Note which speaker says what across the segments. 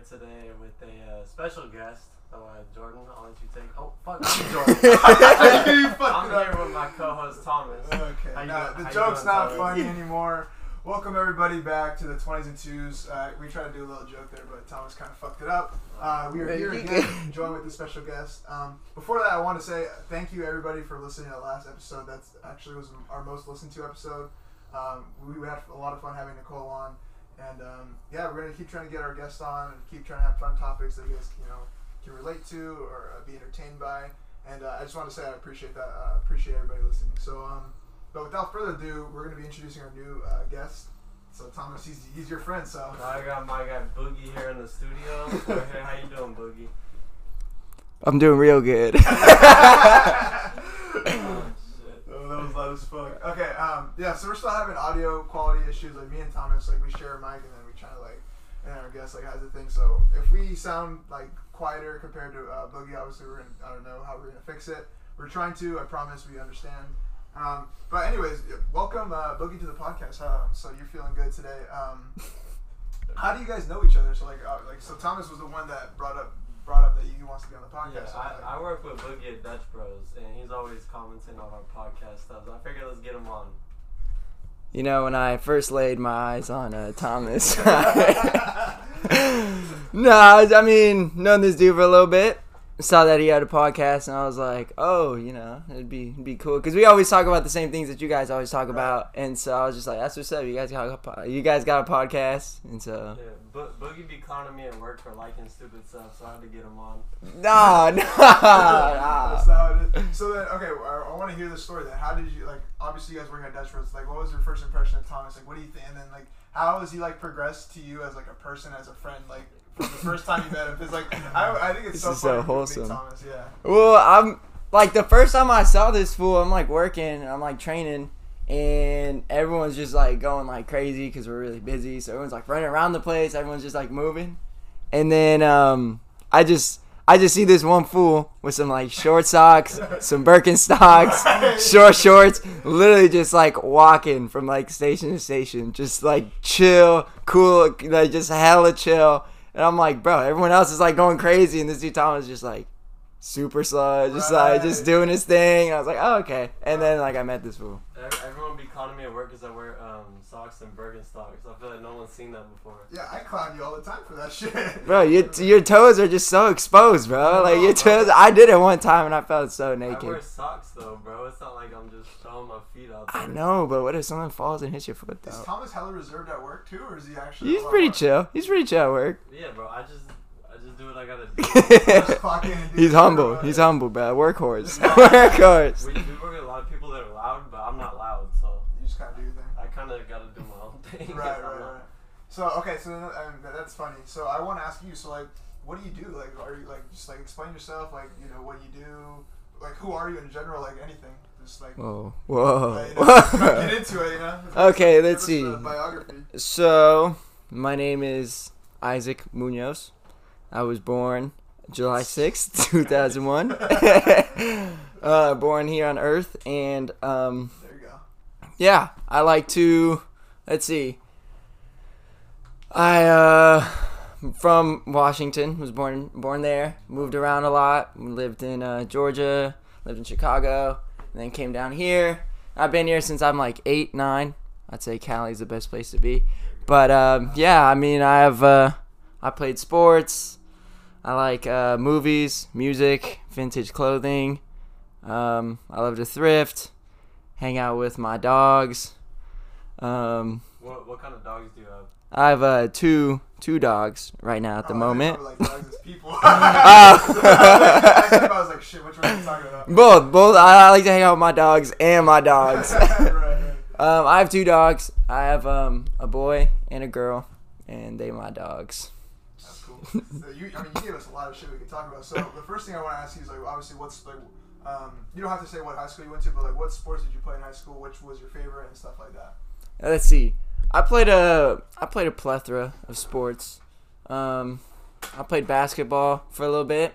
Speaker 1: we're here today with a uh, special guest. So, uh, Jordan, I'll let you take. Oh, fuck, I'm Jordan. I'm here with my co-host Thomas.
Speaker 2: Okay,
Speaker 1: How you
Speaker 2: now,
Speaker 1: doing-
Speaker 2: the joke's
Speaker 1: doing,
Speaker 2: not
Speaker 1: Thomas?
Speaker 2: funny anymore. Welcome everybody back to the 20s and 2s. Uh, we tried to do a little joke there, but Thomas kind of fucked it up. Uh, we are here again, joined with a special guest. Um, before that, I want to say thank you everybody for listening to the last episode. That's actually was our most listened to episode. Um, we had a lot of fun having Nicole on, and um, yeah, we're gonna keep trying to get our guests on and keep trying to have fun topics that you guys you know can relate to or uh, be entertained by. And uh, I just want to say I appreciate that. Uh, appreciate everybody listening. So, um, but without further ado, we're going to be introducing our new uh, guest. So Thomas, he's, he's your friend. So
Speaker 1: I got my guy Boogie here in the studio. We're. How you doing, Boogie?
Speaker 3: I'm doing real good.
Speaker 1: Shit.
Speaker 2: Oh, that was loud as fuck. Okay, um, yeah, so we're still having audio quality issues. Like me and Thomas, like we share a mic and then we try to like, and our guest like has a thing. So if we sound like quieter compared to uh, Boogie, obviously we're gonna, I don't know how we're gonna fix it. We're trying to. I promise we understand. Um, but anyways, welcome uh, Boogie to the podcast. Uh, so you're feeling good today. Um, how do you guys know each other? So like, uh, like so Thomas was the one that brought up brought up that he wants to be on the
Speaker 1: Yeah,
Speaker 2: podcast. so, like,
Speaker 1: I, I work with Boogie at Dutch Bros, and he's always commenting on our podcast stuff. So I figured let's get him on.
Speaker 3: you know, when I first laid my eyes on uh, Thomas, no, I mean, known this dude for a little bit. Saw that he had a podcast, and I was like, oh, you know, it'd be it'd be cool because we always talk about the same things that you guys always talk about, and so I was just like, that's what's up. You guys got a, po- you guys got a podcast, and so
Speaker 1: Yeah, Bo- Boogie be clowning me at work for liking stupid stuff, so I had to get him on.
Speaker 3: Nah, no,
Speaker 2: That's
Speaker 3: no.
Speaker 2: not what it is. So then, okay, I, I want to hear the story. Then, how did you like? Obviously, you guys work at Dutch Bros. Like, what was your first impression of Thomas? Like, what do you think? And then, like, how has he like progressed to you as like a person, as a friend? Like, from the first time you met him, because like, I, I think it's
Speaker 3: This
Speaker 2: so
Speaker 3: is
Speaker 2: funny
Speaker 3: so
Speaker 2: to meet
Speaker 3: wholesome.
Speaker 2: Thomas, yeah.
Speaker 3: Well, I'm like the first time I saw this fool, I'm like working, I'm like training, and everyone's just like going like crazy because we're really busy. So everyone's like running around the place, everyone's just like moving, and then um, I just I just see this one fool with some like short socks, some Birkenstocks, short shorts, literally just like walking from like station to station, just like chill, cool, like just hella chill. And I'm like, bro, everyone else is like going crazy, and this dude Thomas is just like super slow, just like just doing his thing. I was like, oh okay. And then like I met this fool.
Speaker 1: Ev- Everyone be calling me at work because I wear um, socks and Birkenstocks. I feel like no one's seen that before.
Speaker 2: Yeah, I clown you all the time for that shit.
Speaker 3: Bro, your your toes are just so exposed, bro. Like your toes. I did it one time and I felt so naked.
Speaker 1: I wear socks though, bro. It's not like I'm just showing my feet out there.
Speaker 3: I know, but what if someone falls and hits your foot Though? Is?
Speaker 2: Thomas hella reserved at work too, or is he actually?
Speaker 3: He's pretty chill. He's pretty chill at work.
Speaker 1: Yeah, bro. I just do what I gotta do.
Speaker 2: Just clock in and do
Speaker 3: He's humble.
Speaker 2: right?
Speaker 3: He's humble, bro. Workhorse. Workhorse.
Speaker 1: we, we work with a lot of people that are loud, but I'm not loud, so
Speaker 2: You just kind of do your thing.
Speaker 1: I kind of gotta do my own thing.
Speaker 2: right, right, right. So okay, so um, that's funny. So I want to ask you. So like, what do you do? Like, are you like just like explain yourself? Like, you know, what you do? Like, who are you in general? Like anything. Just like.
Speaker 3: Whoa,
Speaker 2: uh, you know,
Speaker 3: whoa.
Speaker 2: get into it, you know.
Speaker 3: Okay,
Speaker 2: Give
Speaker 3: let's see.
Speaker 2: Biography.
Speaker 3: So, my name is Isaac Munoz. I was born July 6th, 2001. uh, born here on Earth. And, um,
Speaker 2: There you go.
Speaker 3: yeah, I like to, let's see. I, uh, from Washington, was born born there, moved around a lot, lived in uh, Georgia, lived in Chicago, and then came down here. I've been here since I'm like eight, nine. I'd say Cali's the best place to be. But um, yeah, I mean, I have uh, I played sports. I like uh, movies, music, vintage clothing. Um, I love to thrift, hang out with my dogs. Um,
Speaker 1: What, what kind of dogs do you have?
Speaker 3: I have uh, two two dogs right now at the
Speaker 2: Oh,
Speaker 3: moment.
Speaker 2: Like, dogs as people.
Speaker 3: Oh.
Speaker 2: I was like, shit. Which one are you talking about?
Speaker 3: Both, both. I, I like to hang out with my dogs and my dogs.
Speaker 2: right, right.
Speaker 3: um, I have two dogs. I have um, a boy and a girl, and they my dogs.
Speaker 2: That's cool. So you, I mean, you gave us a lot of shit we can talk about. So the first thing I want to ask you is like, obviously, what's like, um, you don't have to say what high school you went to, but like, what sports did you play in high school? Which was your favorite and stuff like that?
Speaker 3: Uh, Let's see. I played a I played a plethora of sports. Um, I played basketball for a little bit,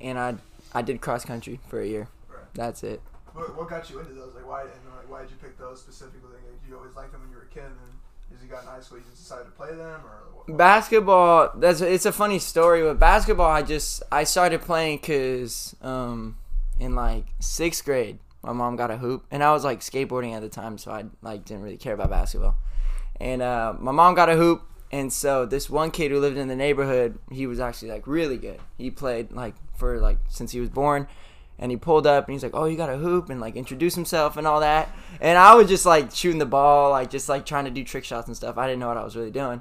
Speaker 3: and I I did cross country for a year.
Speaker 2: Right.
Speaker 3: That's it.
Speaker 2: What, what got you into those? Like, why and like, why did you pick those specifically? Like, you always liked them when you were a kid, and then as you got in high school, you decided to play them, or what?
Speaker 3: basketball that's it's a funny story with basketball i just i started playing because um in like sixth grade my mom got a hoop and i was like skateboarding at the time so i like didn't really care about basketball and uh, my mom got a hoop and so this one kid who lived in the neighborhood he was actually like really good he played like for like since he was born and he pulled up and he's like, "Oh, you got a hoop," and like introduce himself and all that. And I was just like shooting the ball, like just like trying to do trick shots and stuff. I didn't know what I was really doing.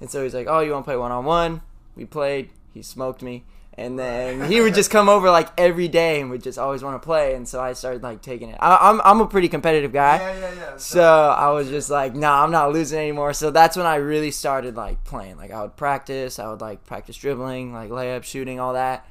Speaker 3: And so he's like, "Oh, you want to play one on one?" We played. He smoked me, and then he would just come over like every day and would just always want to play. And so I started like taking it. I, I'm I'm a pretty competitive guy.
Speaker 2: Yeah, yeah, yeah.
Speaker 3: So I was just like, nah, I'm not losing anymore. So that's when I really started like playing. Like I would practice, I would like practice dribbling, like layup, shooting, all that.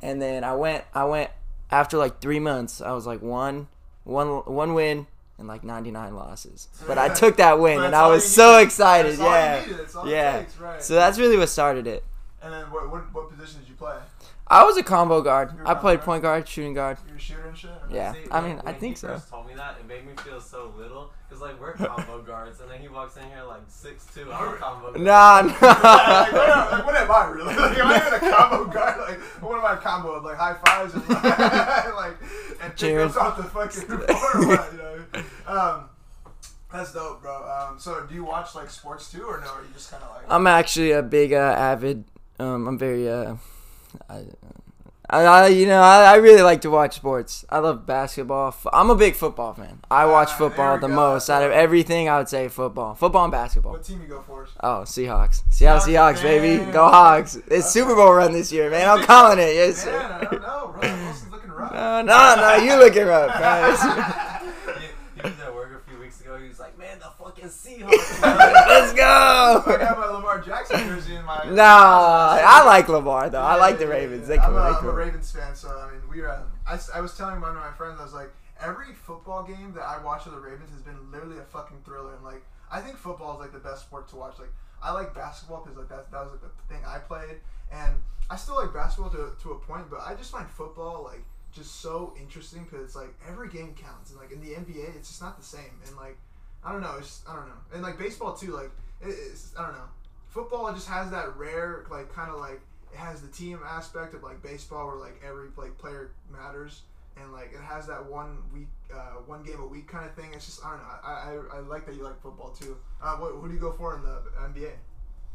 Speaker 3: And then I went, I went after like three months. I was like one, one, one win and like 99 losses. But I took that win and I was so
Speaker 2: needed.
Speaker 3: excited.
Speaker 2: That's all you
Speaker 3: Yeah,
Speaker 2: needed. That's all it
Speaker 3: yeah.
Speaker 2: takes, right.
Speaker 3: So that's really what started it.
Speaker 2: And then what, what what position did you play?
Speaker 3: I was a combo guard.
Speaker 2: You're a
Speaker 3: I played
Speaker 2: guard?
Speaker 3: point guard, shooting guard.
Speaker 2: You were a shooter and shit.
Speaker 3: Yeah.
Speaker 1: See,
Speaker 3: I
Speaker 1: when-
Speaker 3: mean, I think
Speaker 1: he
Speaker 3: so.
Speaker 1: first told me that, it made me feel so little. Cause like we're combo guards, and then he walks in here like six two. I'm a combo. guard.
Speaker 3: Nah,
Speaker 2: like, what,
Speaker 3: nah.
Speaker 2: like, what am I really? Like, am I even a combo guard? Like, what am I a combo of? Like high fives and like and
Speaker 3: Cheers.
Speaker 2: off the fucking floor? You know? Um, that's dope, bro. Um, so do you watch like sports too, or no? Are you just kind of like?
Speaker 3: I'm actually a big uh, avid. Um, I'm very. Uh, I, I, I, you know, I, I really like to watch sports. I love basketball. I'm a big football fan. I watch
Speaker 2: Ah,
Speaker 3: football
Speaker 2: we
Speaker 3: the
Speaker 2: go.
Speaker 3: most out of everything. I would say football, football and basketball.
Speaker 2: what team you go for?
Speaker 3: Oh, Seahawks, Seattle
Speaker 2: Seahawks,
Speaker 3: Seahawks, baby, go Hawks! It's
Speaker 2: Okay.
Speaker 3: Super Bowl run this year, man. I'm calling it. Yes,
Speaker 2: Man, I don't know, bro. Wilson's looking rough.
Speaker 3: No, no, no, you looking rough, guys.
Speaker 1: He, he was at work a few weeks ago. He was like, "Man, the fucking Seahawks."
Speaker 3: Let's go.
Speaker 2: I
Speaker 3: go.
Speaker 2: got my Lamar Jackson jersey in my.
Speaker 3: Nah, I like Lamar though. I like the
Speaker 2: Yeah, yeah,
Speaker 3: Ravens.
Speaker 2: yeah.
Speaker 3: They come
Speaker 2: I'm, a, I'm a. Ravens fan, so I mean, we were. At, I, I was telling one of my friends, I was like, every football game that I watch of the Ravens has been literally a fucking thriller, and like, I think football is like the best sport to watch. Like, I like basketball because like that that was like the thing I played, and I still like basketball to to a point, but I just find football like just so interesting because it's like every game counts, and like in the NBA, it's just not the same, and like. I don't know. It's just, I don't know. And like baseball too. Like it's I don't know. Football just has that rare like kind of like it has the team aspect of like baseball where like every like player matters and like it has that one week uh, one game a week kind of thing. It's just I don't know. I, I, I like that you like football too. Uh, what, who do you go for in the NBA?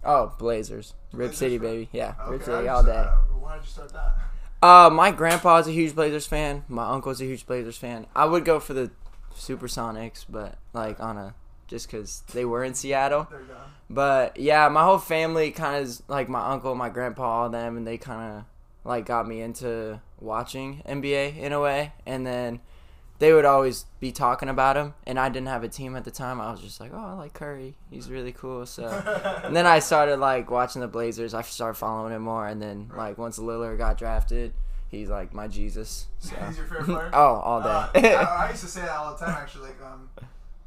Speaker 3: Oh, Blazers, Rip
Speaker 2: Blazers,
Speaker 3: City,
Speaker 2: right?
Speaker 3: baby. Yeah, Rip City all day.
Speaker 2: uh, why did you start that?
Speaker 3: Uh, my grandpa's a huge Blazers fan. My uncle's a huge Blazers fan. I would go for the Supersonics, but like on a just because they were in Seattle.
Speaker 2: There you go.
Speaker 3: But yeah, my whole family kind of like my uncle, my grandpa, all them, and they kind of like got me into watching NBA in a way. And then they would always be talking about him, and I didn't have a team at the time. I was just like, oh, I like Curry. He's really cool. So and then I started like watching the Blazers. I started following him more, and then like once Lillard got drafted, he's like my Jesus. So.
Speaker 2: He's your favorite player?
Speaker 3: oh, all
Speaker 2: Uh,
Speaker 3: day.
Speaker 2: I, I used to say that all the time actually. Like um,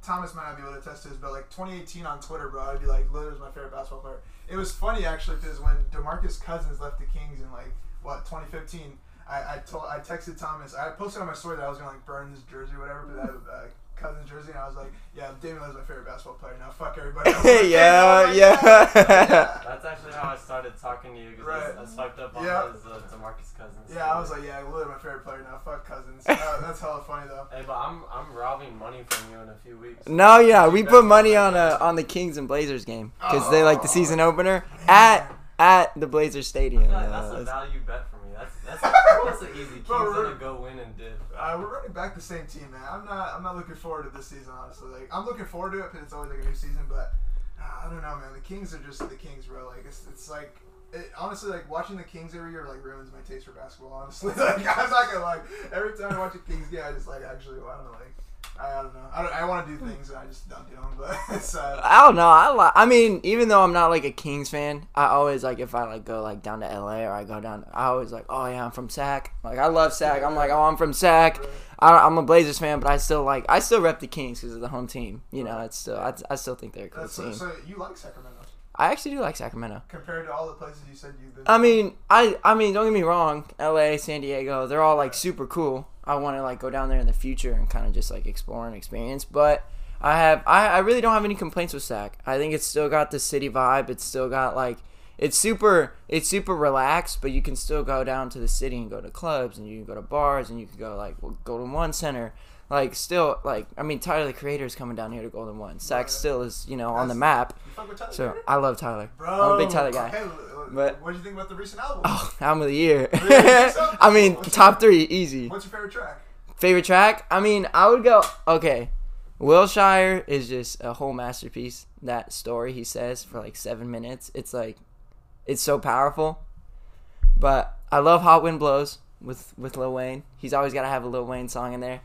Speaker 2: Thomas might not be able to attest to this, but like 2018 on Twitter, bro, I'd be like, Lillard's my favorite basketball player. It was funny actually because when Demarcus Cousins left the Kings in like what 2015, I I told I texted Thomas. I posted on my story that I was gonna like burn this jersey or whatever, but that uh, Cousins jersey, and I was like, yeah, Damian Lillard's my favorite basketball player. Now fuck everybody. else.
Speaker 3: yeah,
Speaker 2: Like,
Speaker 3: yeah.
Speaker 2: yeah.
Speaker 1: That's actually how I started talking to you because
Speaker 2: Right.
Speaker 1: I, I swiped up on
Speaker 2: Yeah.
Speaker 1: his uh, Demarcus Cousins.
Speaker 2: Yeah, I was like, yeah, Lillard my favorite player now. Fuck Cousins. Uh, that's hella funny though.
Speaker 1: Hey, but I'm I'm robbing money from you in a few weeks.
Speaker 3: No, yeah, we
Speaker 1: You
Speaker 3: put
Speaker 1: bet
Speaker 3: money
Speaker 1: me
Speaker 3: on
Speaker 1: that.
Speaker 3: uh, on the Kings and Blazers game because they like the season opener
Speaker 2: Man.
Speaker 3: at at the Blazers Stadium.
Speaker 1: I feel like that's
Speaker 3: Uh,
Speaker 1: a
Speaker 3: it's-
Speaker 1: value bet for me. That's that's that's an easy. Kings
Speaker 2: Bro, we're-
Speaker 1: gonna go win and dip.
Speaker 2: Uh, we're running back the same team, man. I'm not. I'm not looking forward to this season, honestly. Like, I'm looking forward to it because it's always like a new season. But uh, I don't know, man. The Kings are just the Kings, bro. Like, it's, it's like, it, honestly, like watching the Kings every year like ruins my taste for basketball. Honestly, like I'm not gonna like every time I watch a Kings game, I just like actually, I don't know, like. I, don't know. I, don't, I want to do things and I just don't do them. But it's uh,
Speaker 3: I don't know. I li- I mean, even though I'm not like a Kings fan, I always like if I like go like down to LA or I go down. I always like, oh yeah, I'm from Sac. Like I love Sac. I'm like, oh, I'm from Sac. I, I'm a Blazers fan, but I still like I still rep the Kings because of the home team. You know, it's still I, I still think they're a cool
Speaker 2: that's, so,
Speaker 3: team.
Speaker 2: so you like Sacramento
Speaker 3: I actually do like Sacramento.
Speaker 2: compared to all the places you said you've been.
Speaker 3: I mean, I I mean, don't get me wrong. L.A., San Diego, they're all like super cool. I want to like go down there in the future and kind of just like explore and experience. But I have I, I really don't have any complaints with Sac. I think it's still got the city vibe. It's still got like it's super it's super relaxed, but you can still go down to the city and go to clubs and you can go to bars and you can go like Golden One Center. Like still like I mean Tyler the creator is coming down here to Golden One. Sac
Speaker 2: Right.
Speaker 3: still is, you know, on the map.
Speaker 2: You fuck with Tyler,
Speaker 3: So
Speaker 2: Creator?
Speaker 3: I love Tyler.
Speaker 2: Bro,
Speaker 3: I'm a big Tyler guy.
Speaker 2: Okay,
Speaker 3: But-
Speaker 2: what do you think about the recent album?
Speaker 3: Oh, album of the year.
Speaker 2: Really? So?
Speaker 3: I mean,
Speaker 2: What's
Speaker 3: top
Speaker 2: your-
Speaker 3: three, easy.
Speaker 2: What's your favorite track?
Speaker 3: Favorite track? I mean, I would go. Okay, Wilshire is just a whole masterpiece. That story he says for like seven minutes. It's like, it's so powerful. But I love Hot Wind Blows with with Lil Wayne. He's always got to have a Lil Wayne song in there.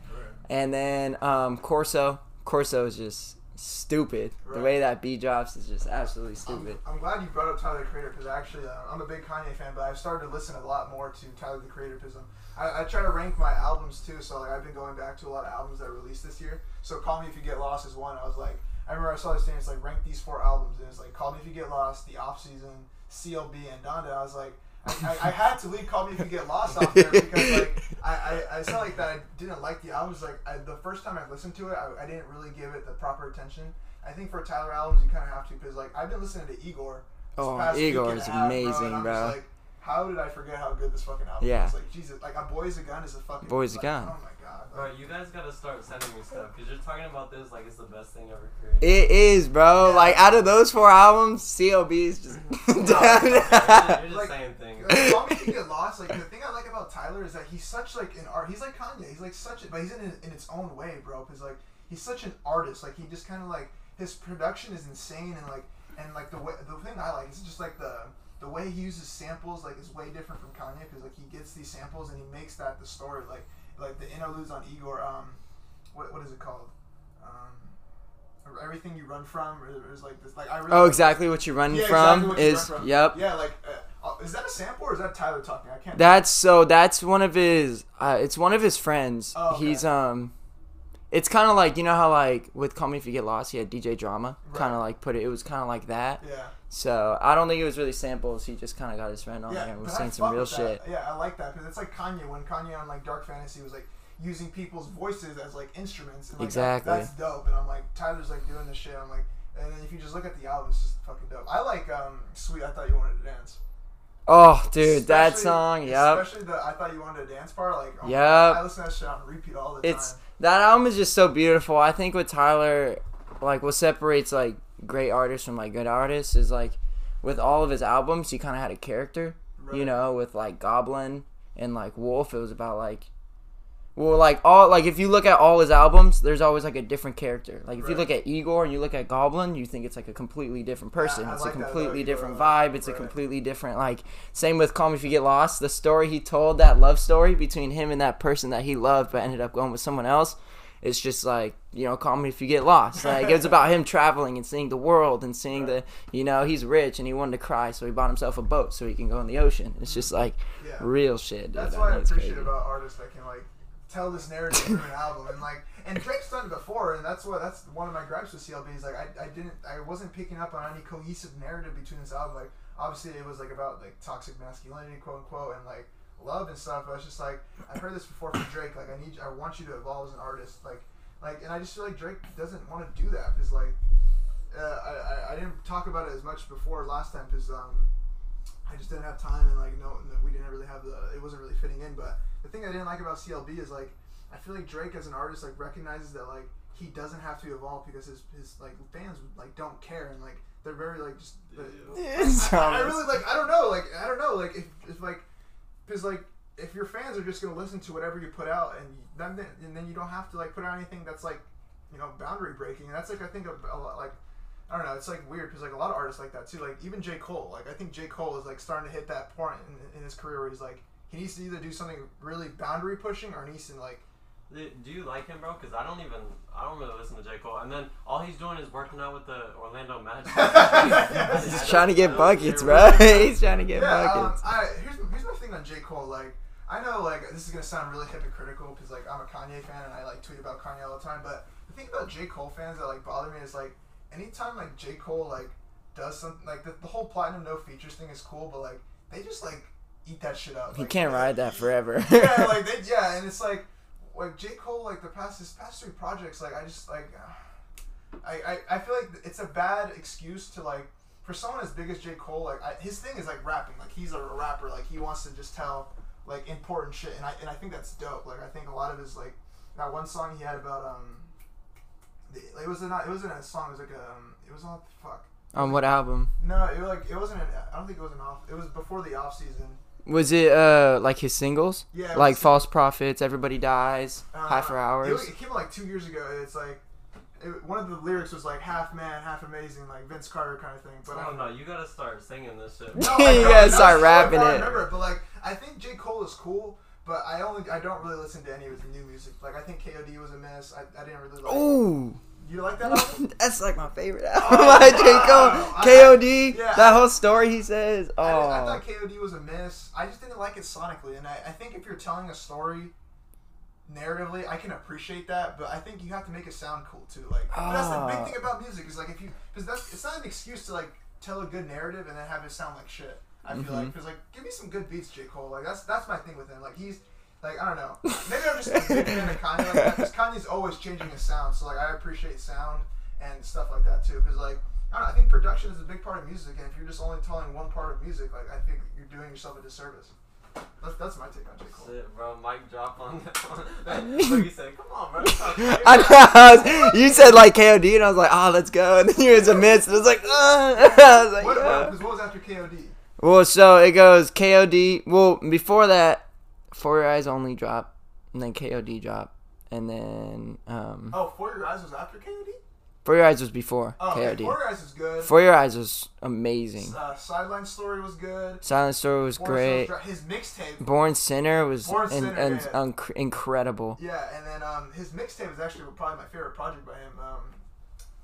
Speaker 3: And then um, Corso. Corso is just stupid. The way that beat drops is just absolutely
Speaker 2: I'm,
Speaker 3: stupid.
Speaker 2: I'm glad you brought up Tyler the Creator because actually uh, I'm a big Kanye fan, but I've started to listen a lot more to Tyler the Creator because I, I try to rank my albums too. So like I've been going back to a lot of albums that released this year. So Call Me If You Get Lost is one. I was like, I remember I saw this thing. It's like rank these four albums, and it's like Call Me If You Get Lost, The Off Season, CLB, and Donda. I was like. I, I, had to leave Call Me If You Get Lost off there because like I, I, I felt like that I didn't like the albums like I, the first time I listened to it I, I didn't really give it the proper attention I think for Tyler albums you kind of have to because like I've been listening to Igor.
Speaker 3: Oh, Igor is amazing,
Speaker 2: I'm
Speaker 3: bro.
Speaker 2: Like, how did I forget how good this fucking album
Speaker 3: Yeah.
Speaker 2: is? Like Jesus, like a Boy's a Gun is a fucking
Speaker 3: Boy's a Gun.
Speaker 2: Oh my god.
Speaker 1: Bro, you guys gotta start sending me stuff because you're talking about this like it's the best thing ever created.
Speaker 3: It is, bro.
Speaker 2: Yeah.
Speaker 3: Like out of those four albums, CLB is just.
Speaker 1: No, you're just, you're just
Speaker 2: Like-
Speaker 1: saying things.
Speaker 2: like, Call Me If You Get Lost. Like the thing I like about Tyler is that he's such like an art. He's like Kanye. He's like such, a, but he's in in its own way, bro. Because like he's such an artist. Like he just kind of like his production is insane and like and like the way the thing I like is just like the the way he uses samples like is way different from Kanye because like he gets these samples and he makes that the story like like the interludes on Igor um what what is it called um everything you run from or is like this like I really
Speaker 3: oh,
Speaker 2: like-
Speaker 3: exactly what you're running
Speaker 2: Yeah,
Speaker 3: from
Speaker 2: exactly you
Speaker 3: is
Speaker 2: run from.
Speaker 3: yep.
Speaker 2: yeah like uh, uh, is that a sample or is that Tyler talking I can't
Speaker 3: That's so. That's one of his. Uh, it's one of his friends.
Speaker 2: Oh, okay.
Speaker 3: He's um. It's kind of like you know how like with Call Me If You Get Lost, he had DJ Drama. Kind of like put it. It was kind of like that.
Speaker 2: yeah
Speaker 3: So I don't think it was really samples. He just kind of got his friend on
Speaker 2: yeah
Speaker 3: there and was saying some real shit.
Speaker 2: yeah I like that because it's like Kanye when Kanye on like Dark Fantasy was like using people's voices as like instruments and like that-
Speaker 3: Exactly.
Speaker 2: that's dope and I'm like Tyler's like doing this shit I'm like and then if you just look at the album it's just fucking dope I like um Sweet I Thought You Wanted to Dance
Speaker 3: Oh, dude, that song. Yep.
Speaker 2: especially the I Thought You Wanted to Dance part like oh
Speaker 3: Yep.
Speaker 2: God, I listen to that shit on repeat all the
Speaker 3: It's
Speaker 2: time
Speaker 3: that album is just so beautiful. I think with Tyler, like what separates like great artists from like good artists is like with all of his albums, he kind of had a character. You know, with like Goblin and like Wolf, it was about like. Well, like all like if you look at all his albums, there's always like a different character. Like if you look at Igor and you look at Goblin, you think it's like a completely different person. It's
Speaker 2: like
Speaker 3: a completely different vibe. It's a completely different like. Same with Call Me If You Get Lost. The story he told, that love story between him and that person that he loved, but ended up going with someone else. It's just like you know, call me if you get lost. Like it's about him traveling and seeing the world and seeing the, you know, he's rich and he wanted to cry, so he bought himself a boat so he can go in the ocean. It's just like
Speaker 2: yeah
Speaker 3: real shit. Dude.
Speaker 2: That's
Speaker 3: I
Speaker 2: what I appreciate
Speaker 3: crazy.
Speaker 2: about artists that can like tell this narrative through an album and like and Drake's done it before and that's what that's one of my gripes with CLB is like I, I didn't I wasn't picking up on any cohesive narrative between this album like obviously it was like about like toxic masculinity quote unquote and like love and stuff but I was just like I've heard this before from Drake like I need I want you to evolve as an artist like like and I just feel like Drake doesn't want to do that because like uh, I, I, I didn't talk about it as much before last time because um, I just didn't have time and like no, no, we didn't really have the it wasn't really fitting in. But the thing I didn't like about CLB is like I feel like Drake as an artist like recognizes that like he doesn't have to evolve because his his like fans like don't care and like they're very like just.
Speaker 3: It's
Speaker 2: I, I
Speaker 3: almost-
Speaker 2: really like I don't know like I don't know like if, if like because like if your fans are just gonna listen to whatever you put out and then then- and then you don't have to like put out anything that's like you know boundary breaking and that's like I think a, a lot like I don't know it's like weird because like a lot of artists like that too like even J Cole like I think J Cole is like starting to hit that point in, in his career where he's like he needs to either do something really boundary pushing or he needs to like
Speaker 1: Do do you like him, bro? Because I don't even, I don't really listen to J. Cole. And then all he's doing is working out with the Orlando Magic.
Speaker 3: He's just trying to get buckets, bro. He's trying to get
Speaker 2: yeah, um,
Speaker 3: buckets.
Speaker 2: I, here's, here's my thing on J. Cole. Like, I know, like, this is gonna sound really hypocritical because, like, I'm a Kanye fan and I like tweet about Kanye all the time. But the thing about J. Cole fans that like bother me is like, anytime like J. Cole like does something like the, the whole platinum no features thing is cool, but like they just like eat that shit up.
Speaker 3: He
Speaker 2: Like,
Speaker 3: can't ride that forever.
Speaker 2: yeah, like they, yeah, and it's like, like J. Cole, like the past his past three projects, like I just like. I, I, I feel like it's a bad excuse to like for someone as big as J Cole. Like I, his thing is like rapping. Like he's a rapper. Like he wants to just tell like important shit, and I and I think that's dope. Like I think a lot of his like that one song he had about um. The, it was not. It wasn't a song. It was like a. Um, it was on fuck.
Speaker 3: On what album?
Speaker 2: No, it was like it wasn't. An, I don't think it was an off. It was before the off season.
Speaker 3: Was it uh like his singles?
Speaker 2: Yeah. it
Speaker 3: Like
Speaker 2: was-
Speaker 3: False Prophets, Everybody Dies,
Speaker 2: uh,
Speaker 3: High for
Speaker 2: It,
Speaker 3: Hours.
Speaker 2: was- it came out like two years ago. It's like. It, one of the lyrics was like half man, half amazing, like Vince Carter kind of thing. But
Speaker 1: I
Speaker 2: I
Speaker 1: don't know. You gotta start singing this shit.
Speaker 2: No,
Speaker 3: You gotta start rapping
Speaker 2: part I remember
Speaker 3: it.
Speaker 2: remember, but like I think J Cole is cool, but I only I don't really listen to any of his new music. Like I think KOD was a miss. I, I didn't really like.
Speaker 3: Ooh,
Speaker 2: You like that album?
Speaker 3: that's like my favorite album.
Speaker 2: Oh,
Speaker 3: by J. Cole.
Speaker 2: I-
Speaker 3: KOD,
Speaker 2: yeah.
Speaker 3: that whole story he says.
Speaker 2: I, I
Speaker 3: Oh,
Speaker 2: thought KOD was a miss. I just didn't like it sonically, and I, I think if you're telling a story narratively, I can appreciate that, but I think you have to make it sound cool too. Like that's the
Speaker 3: Ah.
Speaker 2: big thing about music is like if you because that's it's not an excuse to like tell a good narrative and then have it sound like shit. I feel like
Speaker 3: Mhm.
Speaker 2: because like give me some good beats, J Cole. Like that's that's my thing with him. Like he's like I don't know. Maybe I'm just a big fan of Kanye like because Kanye's always changing his sound. So like I appreciate sound and stuff like that too. Because like I don't know, I think production is a big part of music, and if you're just only telling one part of music, like I think you're doing yourself a disservice. That's, that's my take on J Cole.
Speaker 1: Shit, bro. Mic drop on that. Look, he said, "Come on, bro." That's not fair."
Speaker 3: I know. You said like KOD, and I was like, oh, let's go. And then you was a miss, and I was like, uh. I was like,
Speaker 2: What,
Speaker 3: yeah.
Speaker 2: what, 'cause what was after KOD?
Speaker 3: Well, so it goes KOD. Well, before that, For Your Eyes Only drop, and then KOD drop, and then um,
Speaker 2: Oh, For Your Eyes was after KOD?
Speaker 3: For Your Eyes was before
Speaker 2: Oh, okay.
Speaker 3: KOD.
Speaker 2: For Your Eyes is good.
Speaker 3: For Your Eyes was amazing.
Speaker 2: uh, Sideline Story was good.
Speaker 3: Silent Story was
Speaker 2: Forest
Speaker 3: great.
Speaker 2: Dri- His mixtape.
Speaker 3: Born Sinner was
Speaker 2: Born
Speaker 3: in,
Speaker 2: Sinner,
Speaker 3: in-
Speaker 2: yeah.
Speaker 3: unc- incredible.
Speaker 2: Yeah, and then um, his mixtape was actually probably my favorite project by him. Um,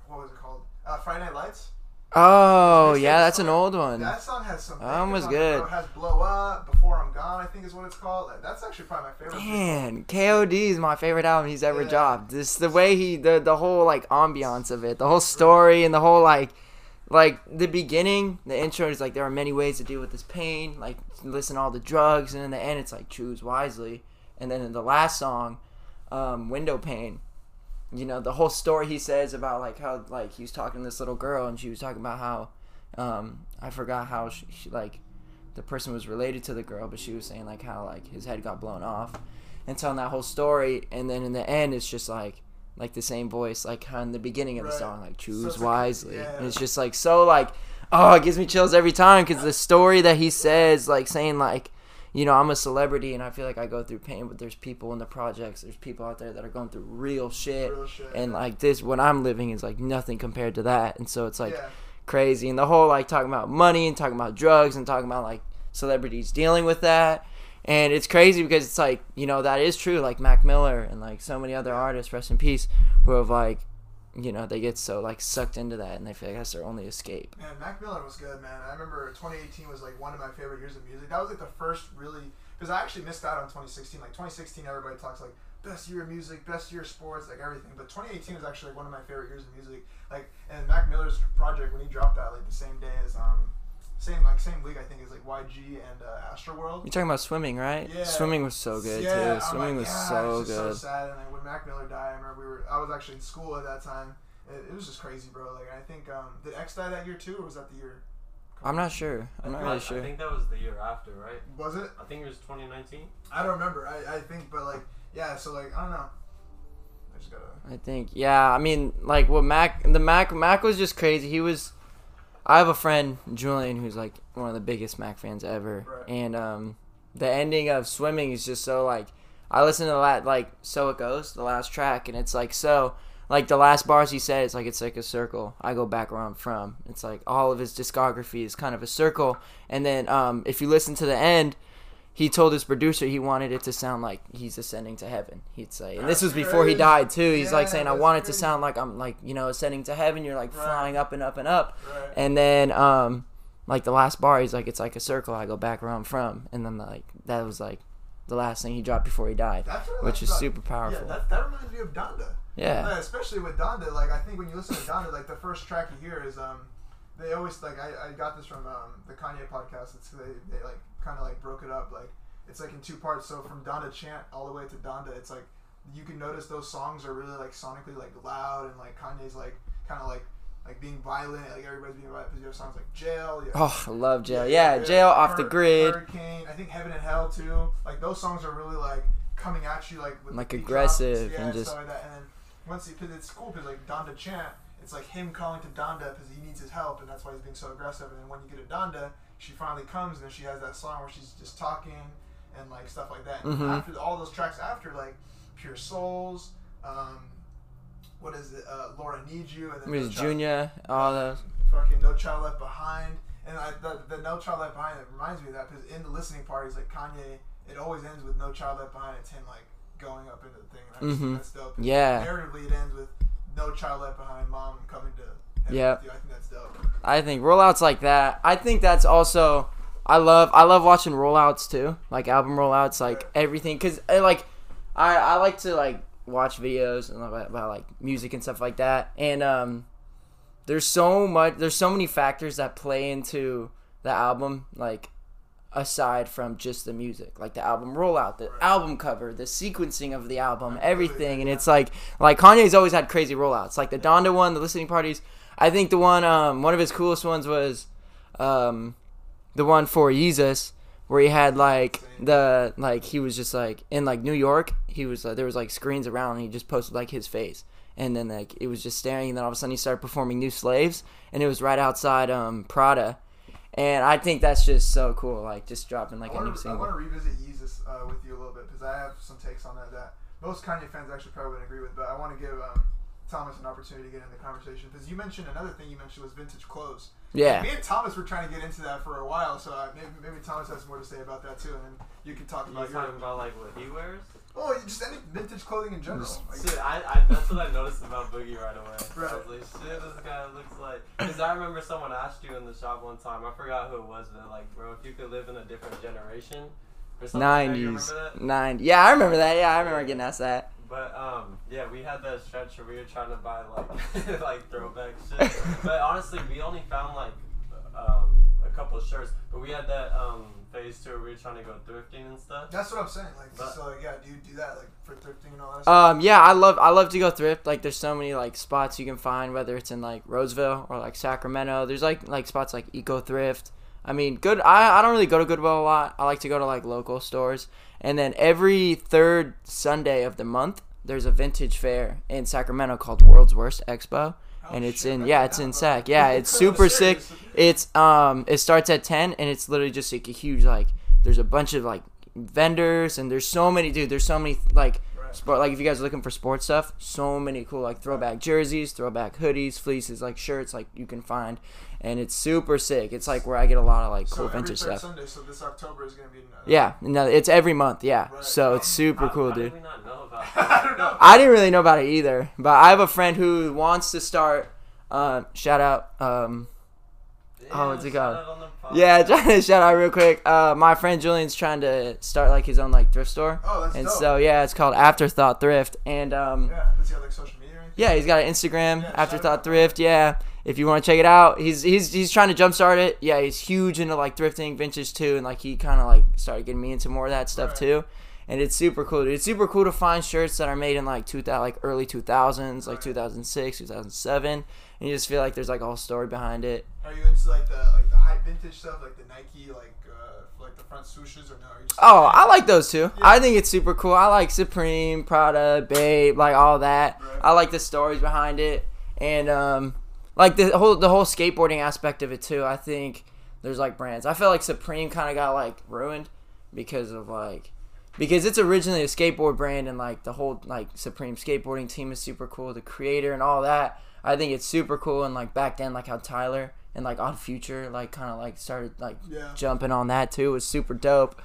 Speaker 2: what was it called? Uh, Friday Night Lights.
Speaker 3: Oh yeah, that's an old one.
Speaker 2: That song has some.
Speaker 3: That one was good.
Speaker 2: It has Blow Up, Before I'm Gone, I think is what it's called. That's actually probably my favorite.
Speaker 3: Man, KOD is my favorite album he's ever
Speaker 2: Yeah.
Speaker 3: dropped. This the way he the the whole like ambiance of it, the whole story and the whole like like the beginning, the intro is like there are many ways to deal with this pain, like listen to all the drugs and in the end it's like choose wisely. And then in the last song, um, Window Pain, you know, the whole story he says about like how like he was talking to this little girl and she was talking about how um I forgot how she, she like the person was related to the girl, but she was saying like how like his head got blown off, and telling that whole story, and then in the end it's just like like the same voice like in the beginning of the song like
Speaker 2: So
Speaker 3: choose
Speaker 2: like-
Speaker 3: wisely,
Speaker 2: yeah.
Speaker 3: and it's just like so like oh it gives me chills every time because the story that he says like saying like you know I'm a celebrity and I feel like I go through pain, but there's people in the projects, there's people out there that are going through real shit.
Speaker 2: Real shit.
Speaker 3: And like this, what I'm living is like nothing compared to that, and so it's like
Speaker 2: yeah.
Speaker 3: crazy and the whole like talking about money and talking about drugs and talking about like celebrities dealing with that and it's crazy because it's like you know that is true like mac miller and like so many other artists rest in peace who have like you know they get so like sucked into that and they feel like that's their only escape
Speaker 2: Man, Mac Miller was good, man. I remember 2018 was like one of my favorite years of music. That was like the first really because I actually missed out on 2016. Like 2016, everybody talks like best year of music, best year of sports, like everything. But 2018 was actually one of my favorite years of music. Like and Mac Miller's project when he dropped that like the same day as um same like same week I think is like YG and uh, Astroworld.
Speaker 3: you're talking about swimming right
Speaker 2: Yeah.
Speaker 3: swimming was so good
Speaker 2: yeah,
Speaker 3: too
Speaker 2: I'm
Speaker 3: swimming
Speaker 2: like,
Speaker 3: was
Speaker 2: yeah,
Speaker 3: so
Speaker 2: it's just
Speaker 3: good
Speaker 2: So sad. And like when Mac Miller died, I remember we were I was actually in school at that time. It, it was just crazy, bro. Like I think um did X die that year too, or was that the year?
Speaker 3: i'm not sure i'm not
Speaker 1: I-
Speaker 3: really
Speaker 1: I think that was the year after, right?
Speaker 2: Was it?
Speaker 1: I think it was 2019.
Speaker 2: I don't remember. I, I think, but like, yeah. So like, I don't know. I just gotta.
Speaker 3: I think yeah. I mean, like what Mac the Mac Mac was just crazy. He was. I have a friend Julian who's like one of the biggest Mac fans ever,
Speaker 2: Right.
Speaker 3: and um, the ending of swimming is just so like. I listened to that like so it goes the last track and it's like so like the last bars he said it's like it's like a circle i go back where i'm from it's like all of his discography is kind of a circle and then um, if you listen to the end he told his producer he wanted it to sound like he's ascending to heaven he'd say and this was before he died too he's like saying i want it to sound like i'm like you know ascending to heaven you're like
Speaker 2: Right.
Speaker 3: flying up and up and up
Speaker 2: Right.
Speaker 3: and then um like the last bar he's like it's like a circle i go back where i'm from and then like that was like the last thing he dropped before he died which is
Speaker 2: about-
Speaker 3: super powerful
Speaker 2: Yeah, that, that reminds me of Donda.
Speaker 3: yeah
Speaker 2: Yeah, especially with Donda. Like, I think when you listen to Donda, like the first track you hear is um, they always like I, I got this from um the Kanye podcast. It's they they like kind of like broke it up. Like it's like in two parts. So from Donda chant all the way to Donda, it's like you can notice those songs are really like sonically like loud and like Kanye's like kind of like like being violent, like everybody's being violent. Because you have songs like Jail.
Speaker 3: Oh, I love jail. Yeah, jail off the grid.
Speaker 2: Hurricane. I think Heaven and Hell too. Like those songs are really like coming at you like with
Speaker 3: Like aggressive
Speaker 2: yeah,
Speaker 3: and just-
Speaker 2: like that. And then once because it's cool because like Donda Chant, it's like him calling to Donda because he needs his help and that's why he's being so aggressive. And then when you get a Donda, she finally comes and she has that song where she's just talking and like stuff like that.
Speaker 3: Mhm.
Speaker 2: After all those tracks after like Pure Souls, um, what is it? Uh, Lord, I Need You, and then
Speaker 3: Miss
Speaker 2: No Child-
Speaker 3: Junior, all those.
Speaker 2: fucking No Child Left Behind. And I, the, the No Child Left Behind it reminds me of that because in the listening parties, like Kanye, it always ends with No Child Left Behind. It's him like going up into the thing. And I just
Speaker 3: Mhm.
Speaker 2: think that's dope. And
Speaker 3: Yeah.
Speaker 2: Narratively, it ends with No Child Left Behind, Mom coming to heaven
Speaker 3: Yep.
Speaker 2: with you. I think that's dope.
Speaker 3: I think rollouts like that. I think that's also. I love. I love watching rollouts too, like album rollouts, like
Speaker 2: Yeah.
Speaker 3: everything. Cause I like, I I like to like watch videos and about, about like music and stuff like that. And um, there's so much. There's so many factors that play into the album. Like aside from just the music, like the album rollout, the
Speaker 2: Right.
Speaker 3: album cover, the sequencing of the album, everything. And it's like like Kanye's always had crazy rollouts. Like the Donda one, the listening parties. I think the one um one of his coolest ones was um the one for Yeezus where he had like the like he was just like in like New York he was uh, there was like screens around and he just posted like his face and then like it was just staring and then all of a sudden he started performing New Slaves and it was right outside um Prada and I think that's just so cool like just dropping like
Speaker 2: I
Speaker 3: a new
Speaker 2: to I
Speaker 3: single
Speaker 2: want to revisit Yeezus uh, with you a little bit because I have some takes on that that most Kanye fans actually probably wouldn't agree with. But I want to give um, Thomas an opportunity to get in the conversation because you mentioned another thing you mentioned was vintage clothes.
Speaker 3: yeah
Speaker 2: Me and Thomas were trying to get into that for a while, so uh, maybe, maybe Thomas has more to say about that too, and then you can talk
Speaker 1: You
Speaker 2: about your.
Speaker 1: talking about like what he wears?
Speaker 2: Oh, just any vintage clothing in general. Like,
Speaker 1: Shit, I, I that's what I noticed about Boogie right away. I
Speaker 2: Right.
Speaker 1: was like, shit, this guy looks like. Because I remember someone asked you in the shop one time. I forgot who it was, but like, bro, if you could live in a different generation or something. like that, you
Speaker 3: nineties
Speaker 1: remember that?
Speaker 3: nine yeah I remember that yeah I remember getting asked that
Speaker 1: But um, yeah, we had that stretch where we were trying to buy like like throwback shit. but honestly, we only found like um a couple of shirts. But we had that um phase two where we were trying to go thrifting and stuff.
Speaker 2: that's what I'm saying. Like,
Speaker 1: But-
Speaker 2: so yeah, do you do that like for thrifting and all that? stuff?
Speaker 3: Um, yeah, I love I love to go thrift. Like, there's so many like spots you can find, whether it's in like Roseville or like Sacramento. There's like like spots like Eco Thrift. I mean, good. I I don't really go to Goodwill a lot. I like to go to like local stores. And then every third Sunday of the month, there's a vintage fair in Sacramento called World's Worst Expo.
Speaker 2: Oh,
Speaker 3: and it's
Speaker 2: shit,
Speaker 3: in yeah, it's in. Sac. Yeah, it's super sick. It's um it starts at 10 and it's literally just like a huge like there's a bunch of like vendors and there's so many dude, there's so many like sport like if you guys are looking for sports stuff, so many cool like throwback jerseys, throwback hoodies, fleeces, like shirts like you can find and it's super sick. It's like where I get a lot of like
Speaker 2: So
Speaker 3: cool
Speaker 2: every
Speaker 3: vintage stuff.
Speaker 2: Sunday, so this October is gonna be. Uh,
Speaker 3: Yeah, no, it's every month, yeah.
Speaker 2: Right.
Speaker 3: So it's super
Speaker 1: How-
Speaker 3: cool,
Speaker 1: how
Speaker 3: dude.
Speaker 1: Did we not know about
Speaker 2: I.
Speaker 3: I didn't really know about it either, but I have a friend who wants to start. Uh, shout out, um, Oh, what's it
Speaker 1: shout
Speaker 3: called?
Speaker 1: out on the pod.
Speaker 3: yeah, trying to shout out real quick. Uh, my friend Julian's trying to start like his own like thrift store,
Speaker 2: Oh, that's
Speaker 3: and
Speaker 2: dope.
Speaker 3: so yeah, it's called Afterthought Thrift, and um,
Speaker 2: yeah, does he have like social media or anything?
Speaker 3: Yeah, he's got an Instagram, Afterthought. Thrift. Yeah, if you want to check it out, he's he's he's trying to jumpstart it. Yeah, he's huge into like thrifting, vintage too, and like he kind of like started getting me into more of that stuff
Speaker 2: Right.
Speaker 3: too. And it's super cool. Dude. It's super cool to find shirts that are made in like two thousand, like early two thousands, like
Speaker 2: Right.
Speaker 3: two thousand six, two thousand seven, and you just feel like there's like a whole story behind it.
Speaker 2: Are you into like the like the hype vintage stuff, like the Nike, like front swooshes, or no?
Speaker 3: Oh, I like those too.
Speaker 2: Yeah.
Speaker 3: I think it's super cool. I like Supreme, Prada, BAPE, like all that.
Speaker 2: Right.
Speaker 3: I like the stories behind it, and um, like the whole the whole skateboarding aspect of it too. I think there's like brands. I feel like Supreme kind of got like ruined because of like because it's originally a skateboard brand and like the whole like Supreme skateboarding team is super cool. The creator and all that. I think it's super cool and like back then like how Tyler and like Odd Future like kind of like started like
Speaker 2: Yeah.
Speaker 3: jumping on that too was super dope.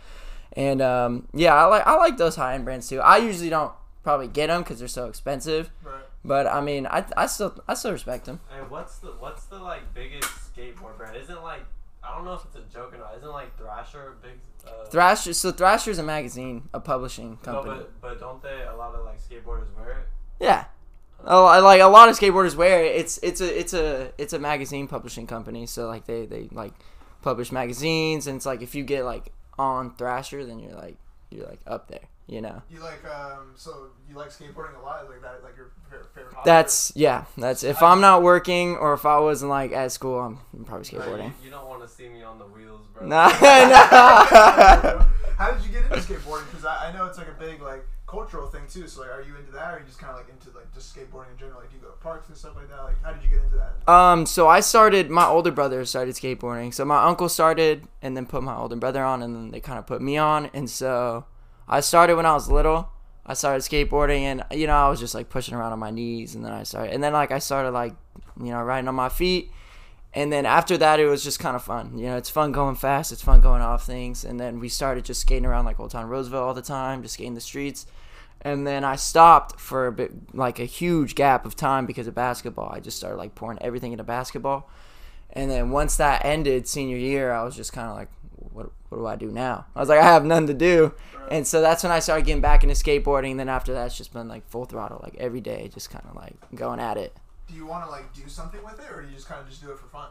Speaker 3: And um, yeah, I like I like those high end brands too. I usually don't probably get them because they're so expensive,
Speaker 2: Right.
Speaker 3: but I mean, I, I still I still respect them.
Speaker 1: And what's the what's the like biggest skateboard brand? Isn't like I don't know if it's a joke or not. Isn't like Thrasher a big? Uh,
Speaker 3: Thrasher, so Thrasher's a magazine, a publishing company.
Speaker 1: no,
Speaker 3: company.
Speaker 1: but but don't they a lot of like skateboarders wear it?
Speaker 3: yeah, I like a lot of skateboarders wear it. It's it's a it's a it's a magazine publishing company. So like they they like publish magazines, and it's like if you get like on Thrasher, then you're like you're like up there. you know.
Speaker 2: You like um so you like skateboarding a lot like that like your favorite, favorite hobby?
Speaker 3: That's yeah. That's if I'm not working or if I wasn't like at school, I'm, I'm probably
Speaker 1: Bro,
Speaker 3: skateboarding.
Speaker 1: you, you don't want to see me on the wheels, bro.
Speaker 3: Nah, nah.
Speaker 2: How did you get into skateboarding? Because I, I know it's like a big like cultural thing too. So like, are you into that, or are you just kind of like into like just skateboarding in general? Like, do you go to parks and stuff like that? Like, how did you get into that?
Speaker 3: Um, so I started. My older brother started skateboarding. So my uncle started, and then put my older brother on, and then they kind of put me on. And so I started when I was little. I started skateboarding, and you know I was just like pushing around on my knees, and then I started, and then like I started like you know riding on my feet, and then after that it was just kind of fun. You know, it's fun going fast, it's fun going off things, and then we started just skating around like Old Town Roseville all the time, just skating the streets. And then I stopped for a bit, like a huge gap of time because of basketball. I just started like pouring everything into basketball. And then once that ended, senior year, I was just kind of like, what, what do I do now? I was like, I have nothing to do. And so that's when I started getting back into skateboarding. And then after that, it's just been like full throttle, like every day, just kind of like going at it.
Speaker 2: Do you want to like do something with it, or do you just kind of just do it for fun?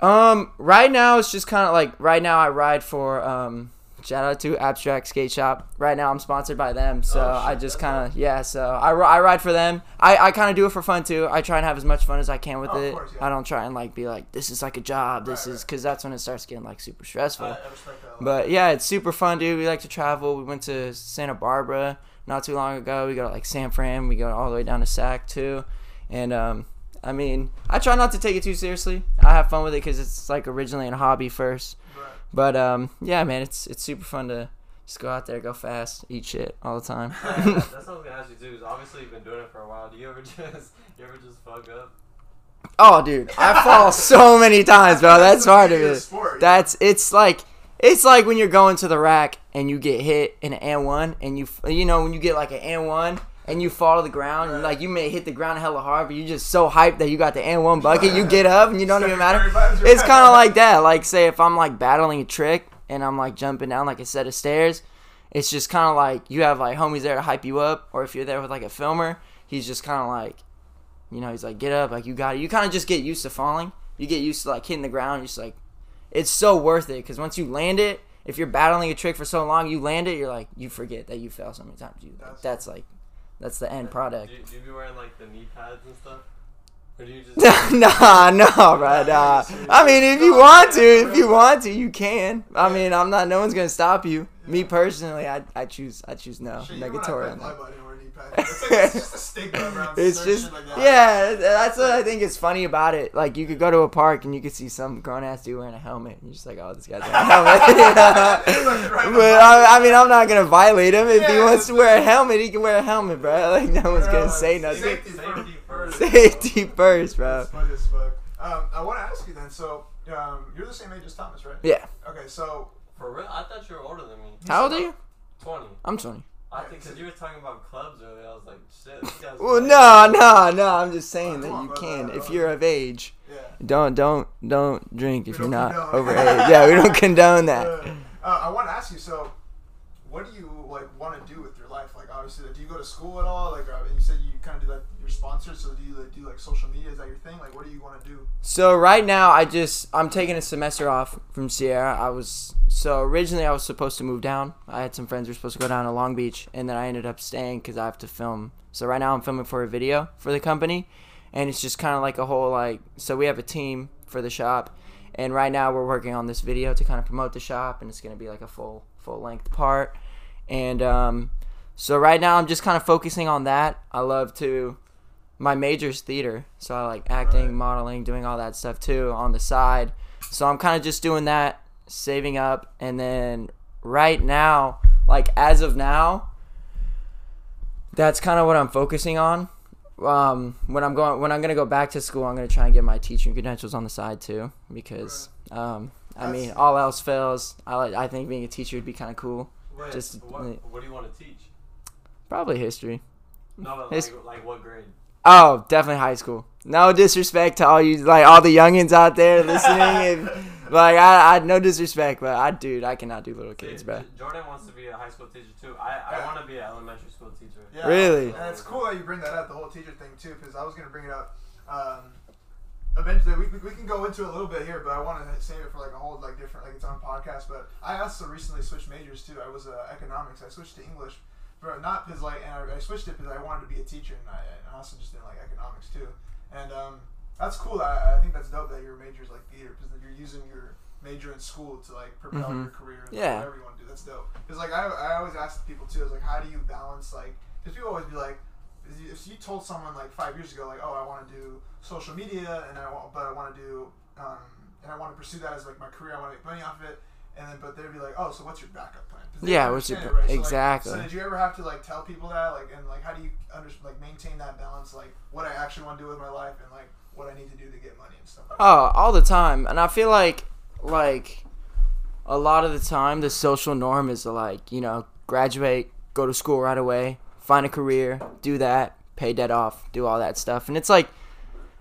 Speaker 3: Um, right now it's just kind of like right now I ride for um. Shout out to Abstract Skate Shop. Right now I'm sponsored by them, so
Speaker 1: Oh,
Speaker 3: I just kind of yeah. So I, I ride for them. I, I kind of do it for fun too. I try and have as much fun as I can with
Speaker 2: Oh,
Speaker 3: it.
Speaker 2: course, yeah.
Speaker 3: I don't try and like be like this is like a job. This
Speaker 2: Right,
Speaker 3: is
Speaker 2: right.
Speaker 3: because that's when it starts getting like super stressful.
Speaker 2: I, I respect that.
Speaker 3: But yeah, it's super fun, dude. We like to travel. We went to Santa Barbara not too long ago. We go to like San Fran. We go all the way down to Sac too. And um, I mean, I try not to take it too seriously. I have fun with it because it's like originally a hobby first.
Speaker 2: Right.
Speaker 3: But um, yeah, man, it's it's super fun to just go out there, go fast, eat shit all the time.
Speaker 1: Yeah, that's what I was gonna ask you too. Is obviously you've been doing it for a while. Do you ever just you ever just fuck up?
Speaker 3: oh, dude, I fall so many times, bro. That's
Speaker 2: the
Speaker 3: part of
Speaker 2: beauty the
Speaker 3: it.
Speaker 2: Sport.
Speaker 3: That's it's like it's like when you're going to the rack and you get hit in an and one and you you know when you get like an and one and you fall to the ground and like you may hit the ground hella hard but you're just so hyped that you got the and one bucket you get up and you don't even matter.
Speaker 2: Curry vibes, right?
Speaker 3: It's kind of like that. Like say if I'm like battling a trick and I'm like jumping down like a set of stairs, it's just kind of like you have like homies there to hype you up or if you're there with like a filmer, he's just kind of like you know, he's like, get up, like you got it. You kind of just get used to falling. You get used to like hitting the ground. You're just like, it's so worth it because once you land it, if you're battling a trick for so long, you land it, you're like, you forget that you fell so many times. You
Speaker 2: That's-
Speaker 3: that's like, that's the end product.
Speaker 1: Do you, do you be wearing like the knee pads and stuff? Or do you just
Speaker 3: nah, no, bro, nah. I mean, if you want to, if you want to, you can. I mean, I'm not. No one's gonna stop you. Me personally, I, I choose, I choose no.
Speaker 2: Shit, even when I
Speaker 3: Negatory
Speaker 2: play
Speaker 3: on that.
Speaker 2: volleyball, I didn't wear knee pads. It's, like, it's just a stigma around
Speaker 3: It's just
Speaker 2: like that.
Speaker 3: yeah, that's what I think is funny about it. Like you could go to a park and you could see some grown ass dude wearing a helmet, and you're just like, oh, this guy's wearing a helmet. You know? but I, I mean, I'm not gonna violate him. If he wants to wear a helmet, he can wear a helmet, bro. Like no one's gonna say nothing.
Speaker 2: Safety
Speaker 1: Safety first.
Speaker 3: Safety first, bro.
Speaker 2: That's funny as fuck. Um, I want to ask you then. So, um, you're the same age as Thomas, right?
Speaker 3: Yeah.
Speaker 2: Okay, so
Speaker 1: For real? I thought you were older than me.
Speaker 3: How old are you?
Speaker 1: Twenty.
Speaker 3: I'm 20.
Speaker 1: I think because you were talking about clubs earlier. I was like, shit. This guy's
Speaker 3: Well,
Speaker 1: way-
Speaker 3: no, no, no. I'm just saying that you
Speaker 2: brother.
Speaker 3: can if you're of age.
Speaker 2: yeah.
Speaker 3: Don't, don't, don't drink if
Speaker 2: We
Speaker 3: you're
Speaker 2: don't
Speaker 3: not
Speaker 2: condone.
Speaker 3: over age. Yeah, we don't condone that.
Speaker 2: Uh, uh, I want to ask you. So, what do you like want to do with your life? Like, obviously, like, do you go to school at all? Like, uh, you said you kind of do like your sponsors. So, do you like, do like social media? Is that your thing? Like, what do you want to do?
Speaker 3: So right now, I just I'm taking a semester off from Sierra. I was so originally I was supposed to move down. I had some friends who were supposed to go down to Long Beach, and then I ended up staying because I have to film. So right now I'm filming for a video for the company, and it's just kind of like a whole like. So we have a team for the shop, and right now we're working on this video to kind of promote the shop, and it's gonna be like a full full length part, and um, so right now I'm just kind of focusing on that. I love to my major's theater, so I like acting,
Speaker 2: Right.
Speaker 3: modeling, doing all that stuff too on the side. So I'm kind of just doing that, saving up, and then right now, like as of now, that's kind of what I'm focusing on. Um, when I'm going, when I'm gonna go back to school, I'm gonna try and get my teaching credentials on the side too, because um, I mean, all else fails. I like, I think being a teacher would be kind of cool.
Speaker 1: Wait,
Speaker 3: just-
Speaker 1: what, what do you want to teach?
Speaker 3: Probably history.
Speaker 1: No, but
Speaker 3: His-
Speaker 1: like, like what grade?
Speaker 3: Oh, definitely high school. No disrespect to all you like all the youngins out there listening, and like I, I no disrespect, but I dude, I cannot do little kids,
Speaker 1: See,
Speaker 3: bro.
Speaker 1: Jordan wants to be a high school teacher too. I, I
Speaker 2: Yeah.
Speaker 1: want to be an elementary school teacher.
Speaker 2: Yeah.
Speaker 3: Really?
Speaker 2: And it's cool that you bring that up, the whole teacher thing too, because I was gonna bring it up. Um, eventually, we, we, we can go into a little bit here, but I want to save it for like a whole like different like its own podcast. But I also recently switched majors too. I was uh, economics. I switched to English bro, not because like, and I, I switched it because I wanted to be a teacher, and I, and I also just didn't like economics too. And um, that's cool. I, I think that's dope that your major is like theater because you're using your major in school to like propel
Speaker 3: Mhm.
Speaker 2: your career. And
Speaker 3: Yeah.
Speaker 2: whatever you want to do. That's dope. Because like I, I always ask people too, is like, how do you balance like? Because people always be like, if you told someone like five years ago, like, oh, I want to do social media, and I want, but I want to do, um, and I want to pursue that as like my career. I want to make money off of it. And then, but they'd be like, "Oh, so what's your backup plan?
Speaker 3: Yeah, what's your
Speaker 2: understand
Speaker 3: ba-
Speaker 2: it, right? So, like,
Speaker 3: exactly.
Speaker 2: so did you ever have to like tell people that, like, and like, how do you under like maintain that balance, like, what I actually want to do with my life and like what I need to do to get money and stuff? Like that?
Speaker 3: Oh, all the time. And I feel like like a lot of the time the social norm is to like, you know, graduate, go to school right away, find a career, do that, pay debt off, do all that stuff. And it's like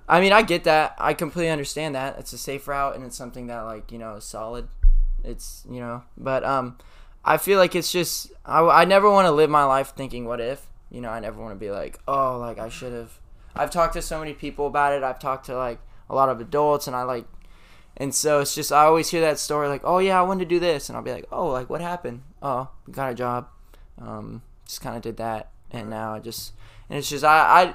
Speaker 3: I mean, I get that. I completely understand that. It's a safe route and it's something that like, you know, is solid. It's, you know, but um I feel like it's just I, I never want to live my life thinking what if. You know, I never want to be like, "Oh, like I should have." I've talked to so many people about it. I've talked to like a lot of adults and I like and so it's just I always hear that story like, "Oh yeah, I wanted to do this." And I'll be like, "Oh, like what happened?" "Oh, got a job." Um just kind of did that and now I just and it's just I I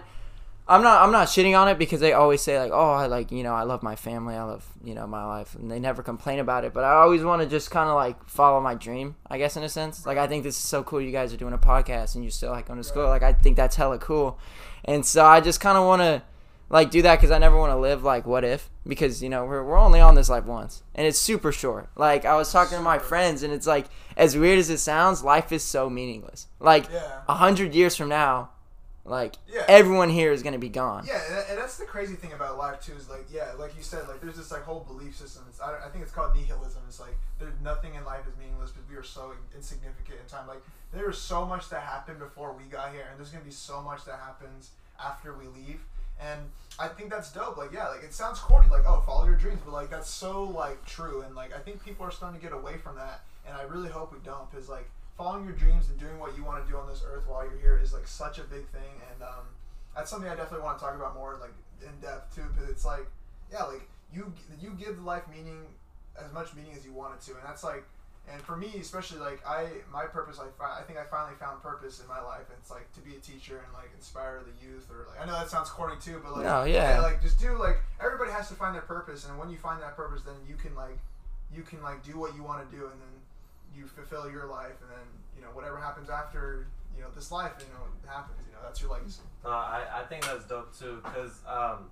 Speaker 3: I'm not I'm not shitting on it because they always say like, "Oh, I like, you know, I love my family. I love, you know, my life." And they never complain about it, but I always want to just kind of like follow my dream, I guess in a sense. Like I think this is so cool you guys are doing a podcast and you're still like going to school. Like I think that's hella cool. And so I just kind of want to like do that because I never want to live like what if because you know we're, we're only on this life once and it's super short. Like I was talking to my friends and it's like as weird as it sounds, life is so meaningless. Like
Speaker 2: Yeah.
Speaker 3: a hundred years from now, like
Speaker 2: Yeah.
Speaker 3: everyone here is gonna be gone.
Speaker 2: Yeah, and that's the crazy thing about life too. Is like, yeah, like you said, like there's this like whole belief system. It's, I, I think it's called nihilism. It's like there's nothing in life is meaningless because we are so insignificant in time. Like there is so much that happened before we got here, and there's gonna be so much that happens after we leave. And I think that's dope. Like, yeah, like it sounds corny, like oh, follow your dreams, but like that's so like true. And like I think people are starting to get away from that, and I really hope we don't, because like following your dreams and doing what you want to do on this earth while you're here is like such a big thing. And um, that's something I definitely want to talk about more like in depth too, because it's like, yeah, like you you give life meaning as much meaning as you want it to, and that's like, and for me especially, like I my purpose, I fi- I think I finally found purpose in my life, and it's like to be a teacher and like inspire the youth, or like I know that sounds corny too, but like
Speaker 3: No, yeah.
Speaker 2: like just do like everybody has to find their purpose, and when you find that purpose, then you can like you can like do what you want to do, and then you fulfill your life, and then you know whatever happens after you know this life, you know happens, you know that's your legacy.
Speaker 1: No, I, I think that's dope too, cause um,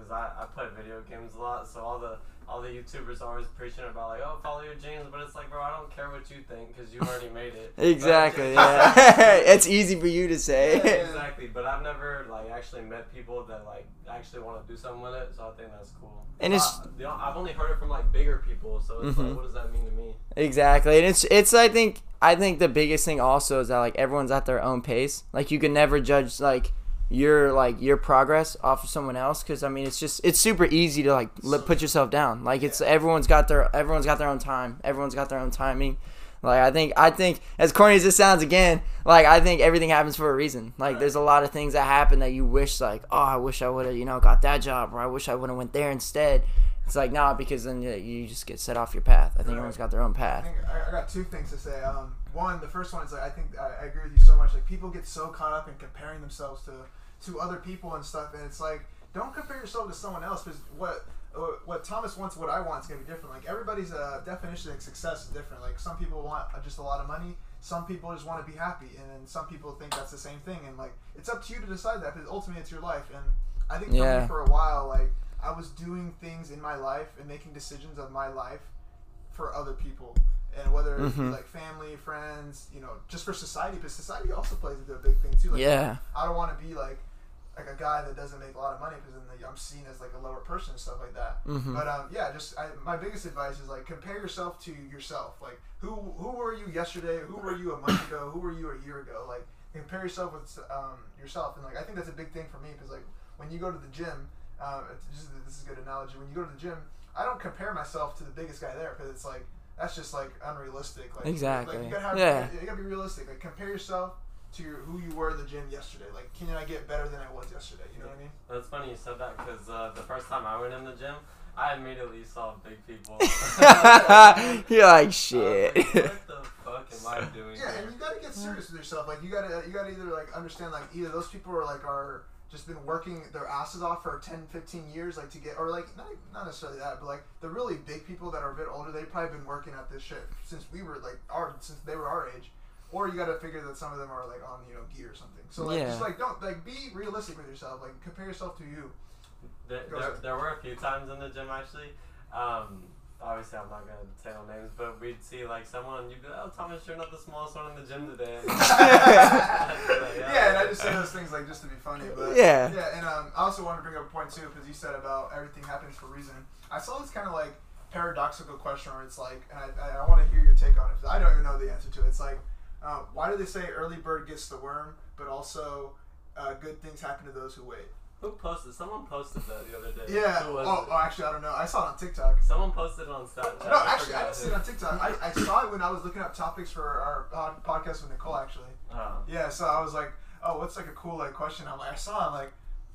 Speaker 1: cause I, I play video games a lot, so all the all the YouTubers are always preaching about like, oh, follow your dreams, but it's like, bro, I don't care what you think, cause you already made it.
Speaker 3: Exactly. Yeah. it's easy for you to say.
Speaker 2: Yeah.
Speaker 1: exactly, but I've never like actually met people that like actually want to do something with it, so I think that's cool.
Speaker 3: And it's-
Speaker 1: Uh, you know, I've only heard it from like bigger people, so it's
Speaker 3: Mhm.
Speaker 1: like, what does that mean to me?
Speaker 3: Exactly, and it's it's I think I think the biggest thing also is that like everyone's at their own pace. Like you can never judge like your like your progress off of someone else because I mean it's just it's super easy to like li- put yourself down. Like it's everyone's got their everyone's got their own time. Everyone's got their own timing. Like I think I think as corny as this sounds again, like I think everything happens for a reason. Like there's a lot of things that happen that you wish like oh I wish I would have you know got that job or I wish I would have went there instead. It's like nah because then you, you just get set off your path. I think
Speaker 2: Right.
Speaker 3: everyone's got their own
Speaker 2: I
Speaker 3: path.
Speaker 2: think I, I got two things to say. Um, one, the first one is like I think I, I agree with you so much. Like people get so caught up in comparing themselves to to other people and stuff, and it's like don't compare yourself to someone else because what uh, what Thomas wants, what I want is gonna be different. Like everybody's uh, definition of success is different. Like some people want uh, just a lot of money. Some people just want to be happy, and then some people think that's the same thing. And like it's up to you to decide that because ultimately it's your life. And I think for
Speaker 3: Yeah.
Speaker 2: for a while, like I was doing things in my life and making decisions of my life for other people and whether it be
Speaker 3: Mhm.
Speaker 2: like family, friends, you know, just for society, but society also plays a big thing too. Like,
Speaker 3: Yeah.
Speaker 2: I don't want to be like like a guy that doesn't make a lot of money because then I'm seen as like a lower person and stuff like that.
Speaker 3: Mhm.
Speaker 2: But um, yeah, just I, my biggest advice is like compare yourself to yourself. Like who who were you yesterday? Who were you a month ago? Who were you a year ago? Like compare yourself with um, yourself, and like I think that's a big thing for me because like when you go to the gym, um, it's just, this is a good analogy. When you go to the gym, I don't compare myself to the biggest guy there because it's like that's just like unrealistic. Like
Speaker 3: Exactly.
Speaker 2: Like, you gotta have,
Speaker 3: Yeah.
Speaker 2: you gotta be realistic. Like compare yourself to your, who you were in the gym yesterday. Like can I get better than I was yesterday? You know what I mean?
Speaker 1: That's funny you said that because uh, the first time I went in the gym, I immediately saw big people.
Speaker 3: You're like
Speaker 1: I was
Speaker 3: shit.
Speaker 1: like, what the fuck am I doing?
Speaker 2: Yeah,
Speaker 1: here?"
Speaker 2: and you gotta get serious with yourself. Like you gotta you gotta either like understand like either those people are like are just been working their asses off for 10, 15 years like to get or like not not necessarily that, but like the really big people that are a bit older, they've probably been working at this shit since we were like our since they were our age. Or you gotta figure that some of them are like on you know gear or something. So like
Speaker 3: Yeah.
Speaker 2: just like don't like be realistic with yourself. Like compare yourself to you.
Speaker 1: There, there, there were a few times in the gym actually. Um, obviously, I'm not gonna say no names, but we'd see like someone. You'd be like, "Oh, Thomas, you're not the smallest one in the gym today."
Speaker 2: yeah, and I just say those things like just to be funny, but
Speaker 3: Yeah.
Speaker 2: yeah. And um, I also want to bring up a point too because you said about everything happens for a reason. I saw this kind of like paradoxical question where it's like, and I, I, I want to hear your take on it. 'cause I don't even know the answer to it. It's like, uh, why do they say early bird gets the worm, but also uh, good things happen to those who wait?
Speaker 1: Who posted? Someone posted that the other day.
Speaker 2: Yeah. Oh, oh, actually, I don't know. I saw it on TikTok.
Speaker 1: Someone posted it on Snapchat.
Speaker 2: No,
Speaker 1: I
Speaker 2: actually, I didn't see it on TikTok. I, I saw it when I was looking up topics for our pod- podcast with Nicole. Actually.
Speaker 1: Oh.
Speaker 2: Yeah, so I was like, oh, what's like a cool like question? I'm like, I saw, it, I'm like,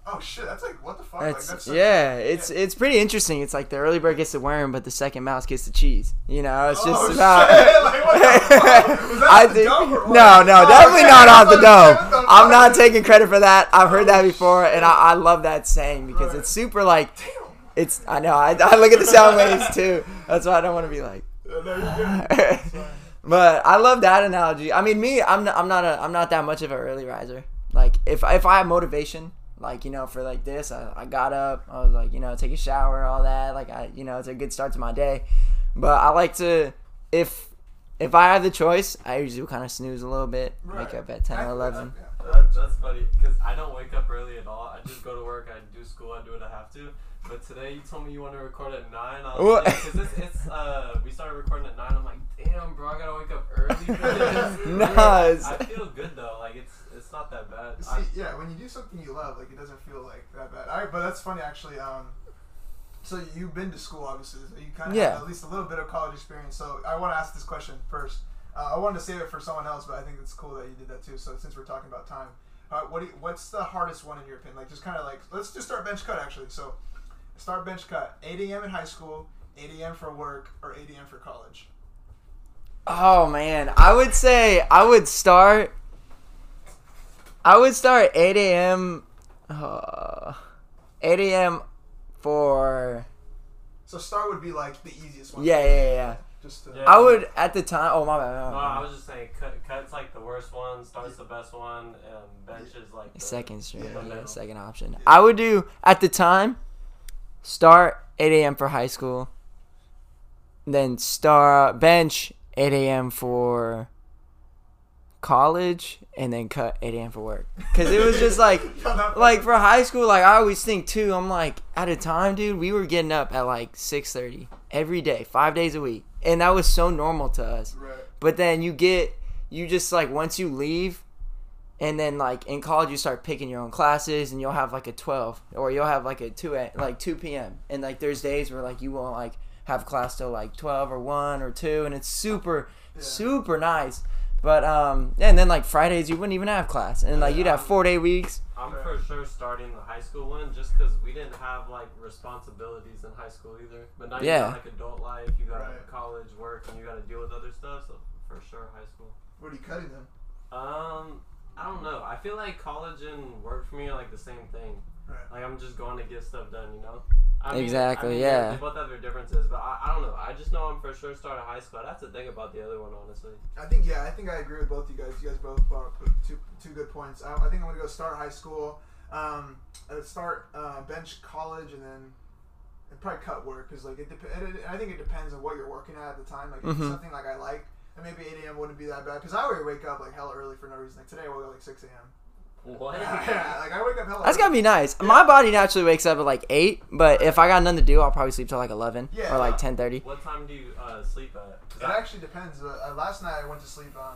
Speaker 2: oh shit, that's like what the fuck? like,
Speaker 3: That's,
Speaker 2: that's such-
Speaker 3: yeah, it's it's pretty interesting. It's like the early bird gets the worm, but the second mouse gets the cheese. You know, it's oh, just
Speaker 2: Oh,
Speaker 3: about.
Speaker 2: shit, like, what the that
Speaker 3: I think
Speaker 2: dome or what?
Speaker 3: no, no,
Speaker 2: Oh,
Speaker 3: definitely
Speaker 2: okay,
Speaker 3: not off the dome. I'm not taking credit for that. I've heard that
Speaker 2: Oh,
Speaker 3: before, and I, I love that saying because
Speaker 2: Right.
Speaker 3: it's super like
Speaker 2: Damn.
Speaker 3: it's. I know. I, I look at the sound waves too. That's why I don't want to be like.
Speaker 2: No, you're good. It's fine.
Speaker 3: But I love that analogy. I mean, me, I'm not, I'm not a, I'm not that much of an early riser. Like, if if I have motivation, like you know, for like this, I, I got up, I was like, you know, take a shower, all that. Like, I, you know, it's a good start to my day. But I like to, if if I have the choice, I usually kind of snooze a little bit,
Speaker 2: Right.
Speaker 3: wake up at ten
Speaker 2: I
Speaker 3: or eleven.
Speaker 2: that, yeah.
Speaker 1: That's funny because I don't wake up early at all. I just go to work. I do school. I do what I have to. But today you told me you want to record at nine. I was
Speaker 3: What?
Speaker 1: like, because it's, it's uh we started recording at nine. I'm like, damn, bro, I gotta wake up early for this.
Speaker 3: Nah,
Speaker 1: I feel good though. Like it's it's not that bad.
Speaker 2: See,
Speaker 1: I,
Speaker 2: yeah, when you do something you love, like it doesn't feel like that bad. All right, but that's funny actually. Um, so you've been to school, obviously. So you kind of
Speaker 3: Yeah.
Speaker 2: have at least a little bit of college experience. So I want to ask this question first. Uh, I wanted to save it for someone else, but I think it's cool that you did that too. So since we're talking about time, uh, what do you, what's the hardest one in your opinion? Like just kind of like let's just start bench cut actually. So start bench cut. 8 a.m. in high school, 8 a.m. for work, or 8 a.m. for college.
Speaker 3: Oh man, I would say I would start. I would start 8 a.m. Uh, 8 a.m. for
Speaker 2: So start would be like the easiest one.
Speaker 3: yeah, yeah, yeah, yeah.
Speaker 2: Just to,
Speaker 1: Yeah.
Speaker 3: I would at the time. Oh my bad. my
Speaker 1: no, I was just saying, cut, cut's like the worst one. Starts the best one, and bench is like the,
Speaker 3: second string,
Speaker 2: Yeah,
Speaker 3: yeah, second option. I would do at the time. Start 8 a.m. for high school. Then start bench 8 a.m. for college, and then cut 8 a.m. for work. Cause it was just like, like for high school, like I always think too. I'm like, at a time, dude, we were getting up at like 6:30 every day, five days a week, and that was so normal to us.
Speaker 2: Right.
Speaker 3: But then you get, you just like once you leave, and then like in college you start picking your own classes, and you'll have like a 12, or you'll have like a 2 a, like 2 p.m. And like there's days where like you won't like have class till like 12 or 1 or 2, and it's super,
Speaker 2: Yeah.
Speaker 3: super nice. But um, and then like Fridays you wouldn't even have class, and like you'd have four day weeks.
Speaker 1: I'm for sure starting the high school one just because we didn't have like responsibilities in high school either. But now
Speaker 3: Yeah.
Speaker 1: you got like adult life, you got
Speaker 2: Right.
Speaker 1: college, work, and you got to deal with other stuff. So for sure, high school.
Speaker 2: What are you cutting then?
Speaker 1: Um, I don't know. I feel like college and work for me are like the same thing.
Speaker 2: Right.
Speaker 1: Like I'm just going to get stuff done, you know. I
Speaker 3: Exactly,
Speaker 1: I mean,
Speaker 3: yeah.
Speaker 1: They both have their differences, but I, I don't know. I just know I'm for sure starting high school. I'd have to think about the other one, honestly.
Speaker 2: I think yeah, I think I agree with both of you guys. You guys both brought up two two good points. I, I think I'm gonna go start high school, um, uh, start uh, bench college, and then and probably cut work because like it, dep- it, it- I think it depends on what you're working at at the time. Like if
Speaker 3: Mhm.
Speaker 2: it's something like I like, and maybe 8 a.m. wouldn't be that bad because I already wake up like hell early for no reason. Like today I woke up like 6 a.m.
Speaker 1: What?
Speaker 2: yeah, like I wake up hella.
Speaker 3: That's
Speaker 2: early.
Speaker 3: gotta be nice. My body naturally wakes up at like eight, but if I got nothing to do, I'll probably sleep till like eleven
Speaker 2: Yeah.
Speaker 3: or like ten thirty.
Speaker 1: What time do you uh, sleep at? 'Cause
Speaker 2: It
Speaker 1: I-
Speaker 2: actually depends. Uh, uh, last night I went to sleep um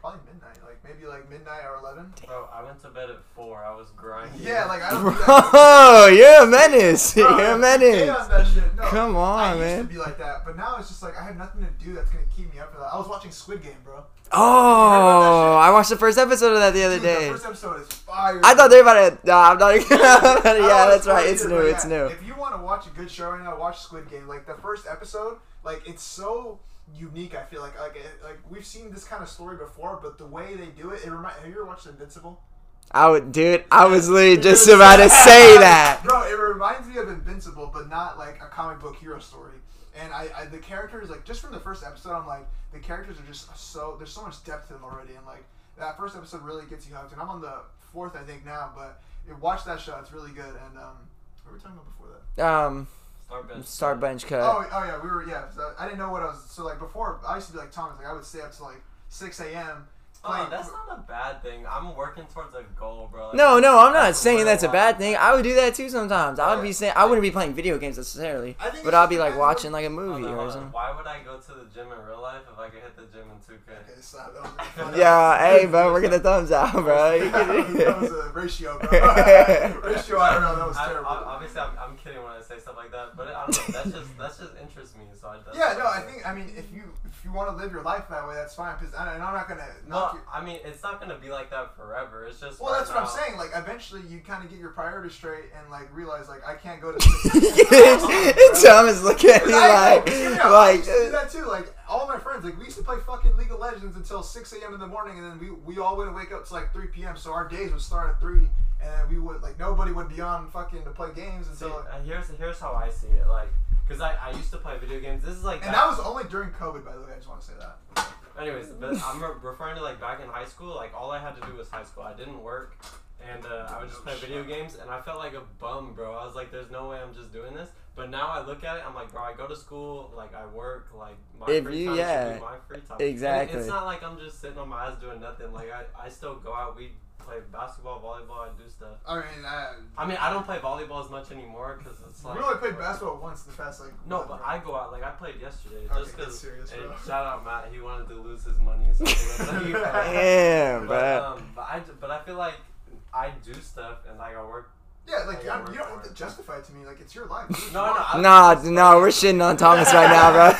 Speaker 2: probably midnight, like maybe like midnight or 11.
Speaker 1: Bro, I went to bed at four. I was grinding.
Speaker 2: Yeah, like I don't.
Speaker 3: Bro,
Speaker 2: do that.
Speaker 3: you're a menace.
Speaker 2: Bro,
Speaker 3: You're a
Speaker 2: I
Speaker 3: menace.
Speaker 2: on that shit. No,
Speaker 3: Come on, man.
Speaker 2: I used
Speaker 3: man.
Speaker 2: to be like that, but now it's just like I have nothing to do that's gonna keep me up for that. I was watching Squid Game, bro.
Speaker 3: Oh, I watched the first episode of that the other
Speaker 2: Dude,
Speaker 3: day.
Speaker 2: The first episode is fire.
Speaker 3: I thought they were about to. Nah, I'm not. Yeah, that's right.
Speaker 2: it
Speaker 3: It's new.
Speaker 2: but
Speaker 3: It's new.
Speaker 2: If you want to watch a good show right now, watch Squid Game. Like the first episode, like it's so unique. I feel like like it- like we've seen this kind of story before, but the way they do it, it remind. Have you ever watched Invincible?
Speaker 3: I would, dude. I was literally just about to say that.
Speaker 2: Bro, it reminds me of Invincible, but not like a comic book hero story. And I, I the characters like just from the first episode, I'm like the characters are just so there's so much depth to them already, and like that first episode really gets you hooked. And I'm on the fourth, I think now, but it, watch that show; it's really good. And um, what were we talking about before that?
Speaker 3: Um,
Speaker 1: Start bench.
Speaker 3: start bench cut.
Speaker 2: Oh, oh yeah, we were yeah. So I didn't know what I was. So like before, I used to be like Thomas. Like I would stay up to like six a.m.
Speaker 1: That's not a bad thing. I'm working towards a goal, bro. Like,
Speaker 3: No, no, I'm not saying that's a bad thing. I would do that too sometimes. I would be saying I wouldn't be playing video games necessarily, but I'll be like watching like a
Speaker 1: Hold
Speaker 3: movie
Speaker 1: on,
Speaker 3: or something.
Speaker 1: Why would I go to the gym in real life if I could hit the gym in 2K?
Speaker 2: Okay, so that was really funny.
Speaker 3: Yeah, hey, bro, we're gonna thumbs out, bro.
Speaker 2: That was a ratio, bro. ratio, I don't know. That was terrible.
Speaker 1: I, obviously, I'm, I'm kidding when I say stuff like that, but I don't know. That's just that's just interests me. So I. That's
Speaker 2: Yeah, no, I think I mean if you want to live your life that way, that's fine. Because and I'm not gonna knock
Speaker 1: Well,
Speaker 2: you.
Speaker 1: I mean, it's not gonna be like that forever. It's just.
Speaker 2: Well,
Speaker 1: right
Speaker 2: that's what I'm saying. Like eventually, you kind of get your priorities straight and like realize like I can't go to.
Speaker 3: Thomas looking at me
Speaker 2: I,
Speaker 3: like,
Speaker 2: you know, I
Speaker 3: like,
Speaker 2: used to do uh, that too. Like all my friends, like we used to play fucking League of Legends until 6 a.m. in the morning, and then we we all wouldn't wake up to like 3 p.m. So our days would start at three, and we would like nobody would be on fucking to play games
Speaker 1: See,
Speaker 2: until.
Speaker 1: uh, here's here's how I see it. Like, cause I, I used to play video games. This is like.
Speaker 2: and
Speaker 1: back-
Speaker 2: that was only during COVID, by the way. I just want to say that.
Speaker 1: Anyways, but I'm referring to like back in high school. Like all I had to do was high school. I didn't work, and uh, I would just play video games, and I felt like a bum, bro. I was like, "There's no way I'm just doing this." But now I look at it, I'm like, bro, I go to school, like I work, like my
Speaker 3: If
Speaker 1: free
Speaker 3: you-
Speaker 1: time
Speaker 3: yeah,
Speaker 1: should be my free time. And
Speaker 3: exactly.
Speaker 1: it's not like I'm just sitting on my ass doing nothing. Like I, I still go out. We play basketball, volleyball. I do stuff.
Speaker 2: I mean, I,
Speaker 1: I mean, I don't play volleyball as much anymore because it's like
Speaker 2: we only played basketball once in the past like.
Speaker 1: no, but
Speaker 2: right?
Speaker 1: I go out like I played yesterday
Speaker 2: Okay,
Speaker 1: just because.
Speaker 2: serious,
Speaker 1: Hey,
Speaker 2: bro.
Speaker 1: shout out Matt. He wanted to lose his money. So he went-
Speaker 3: damn,
Speaker 1: but, um, but I but I feel like I do stuff and like I work.
Speaker 2: Yeah, like
Speaker 1: I
Speaker 2: you don't have to justify it to me. Like it's your life. Do what you
Speaker 1: No, no,
Speaker 2: want.
Speaker 1: I-
Speaker 3: Nah, no, we're shitting on Thomas right now,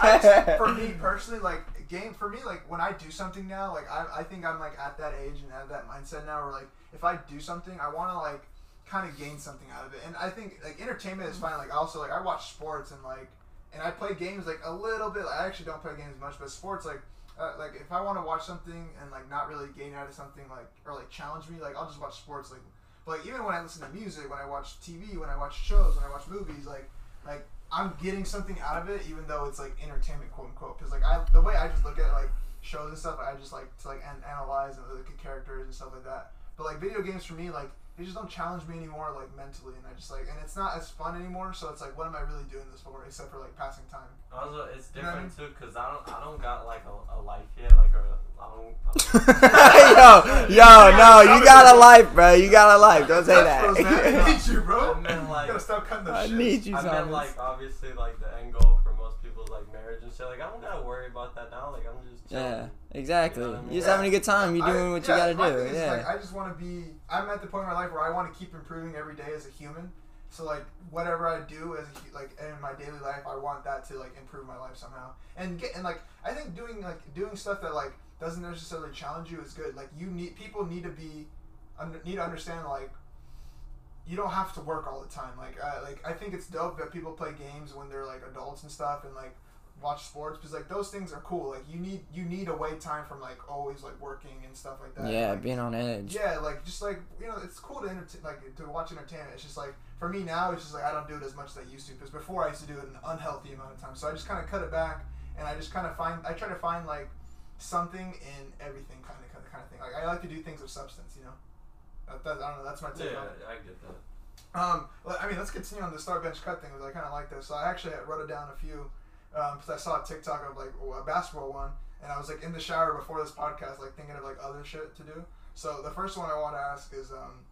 Speaker 2: I just, for me personally, like game for me, like when I do something now, like I, I think I'm like at that age and have that mindset now where like if I do something, I want to like kind of gain something out of it. And I think like entertainment is fine. Like also like I watch sports and like and I play games like a little bit. I actually don't play games much, but sports like. Uh, like if I want to watch something and like not really gain out of something like or like challenge me, like I'll just watch sports. Like, but like even when I listen to music, when I watch TV, when I watch shows, when I watch movies, like like I'm getting something out of it, even though it's like entertainment, quote unquote. Because like I, the way I just look at like shows and stuff, I just like to like an- analyze and look at characters and stuff like that. But like video games for me, like they just don't challenge me anymore, like mentally, and I just like, and it's not as fun anymore. So it's like, what am I really doing this for, except for like passing time?
Speaker 1: Also, it's
Speaker 2: You know I
Speaker 1: different too because I don't I don't got like a, a life yet. Like a I don't. I don't
Speaker 3: yo, yo, no, you got a life, bro. You got a life. Don't say
Speaker 2: that. gross, man. I need you, bro.
Speaker 1: I meant
Speaker 2: you
Speaker 1: like
Speaker 2: gotta stop cutting the
Speaker 3: I
Speaker 2: shit.
Speaker 3: need you,
Speaker 1: I meant
Speaker 3: Thomas.
Speaker 1: like obviously like the end goal for most people is like marriage and shit. Like I don't gotta worry about that now. Like I'm just chilling.
Speaker 3: Yeah, exactly.
Speaker 1: You know I mean?
Speaker 3: You're just having a good time. You're
Speaker 2: I-
Speaker 3: doing what
Speaker 2: yeah,
Speaker 3: you gotta do. Yeah.
Speaker 2: Like, I just want to be. I'm at the point in my life where I want to keep improving every day as a human. So like whatever I do as a, like in my daily life, I want that to like improve my life somehow. And get and like I think doing like doing stuff that like doesn't necessarily challenge you is good. Like you need people need to be under, need to understand like you don't have to work all the time. Like I like I think it's dope that people play games when they're like adults and stuff and like watch sports because like those things are cool. Like you need you need away time from like always like working and stuff like that.
Speaker 3: Yeah,
Speaker 2: Like,
Speaker 3: being on edge.
Speaker 2: yeah, like just like you know, it's cool to entertain, like to watch entertainment. It's just like for me now, it's just like I don't do it as much as I used to because before I used to do it an unhealthy amount of time. So I just kind of cut it back, and I just kind of find I try to find like something in everything, kind of kind of kind of thing. Like I like to do things of substance, you know. That, that, I don't know. That's my take
Speaker 1: Yeah,
Speaker 2: on it.
Speaker 1: I get that.
Speaker 2: Um, I mean, let's continue on the start bench cut thing because I kind of like this. So I actually wrote it down a few because I saw a TikTok of like a basketball one, and I was like in the shower before this podcast, like thinking of like other shit to do. So the first one I want to ask is um,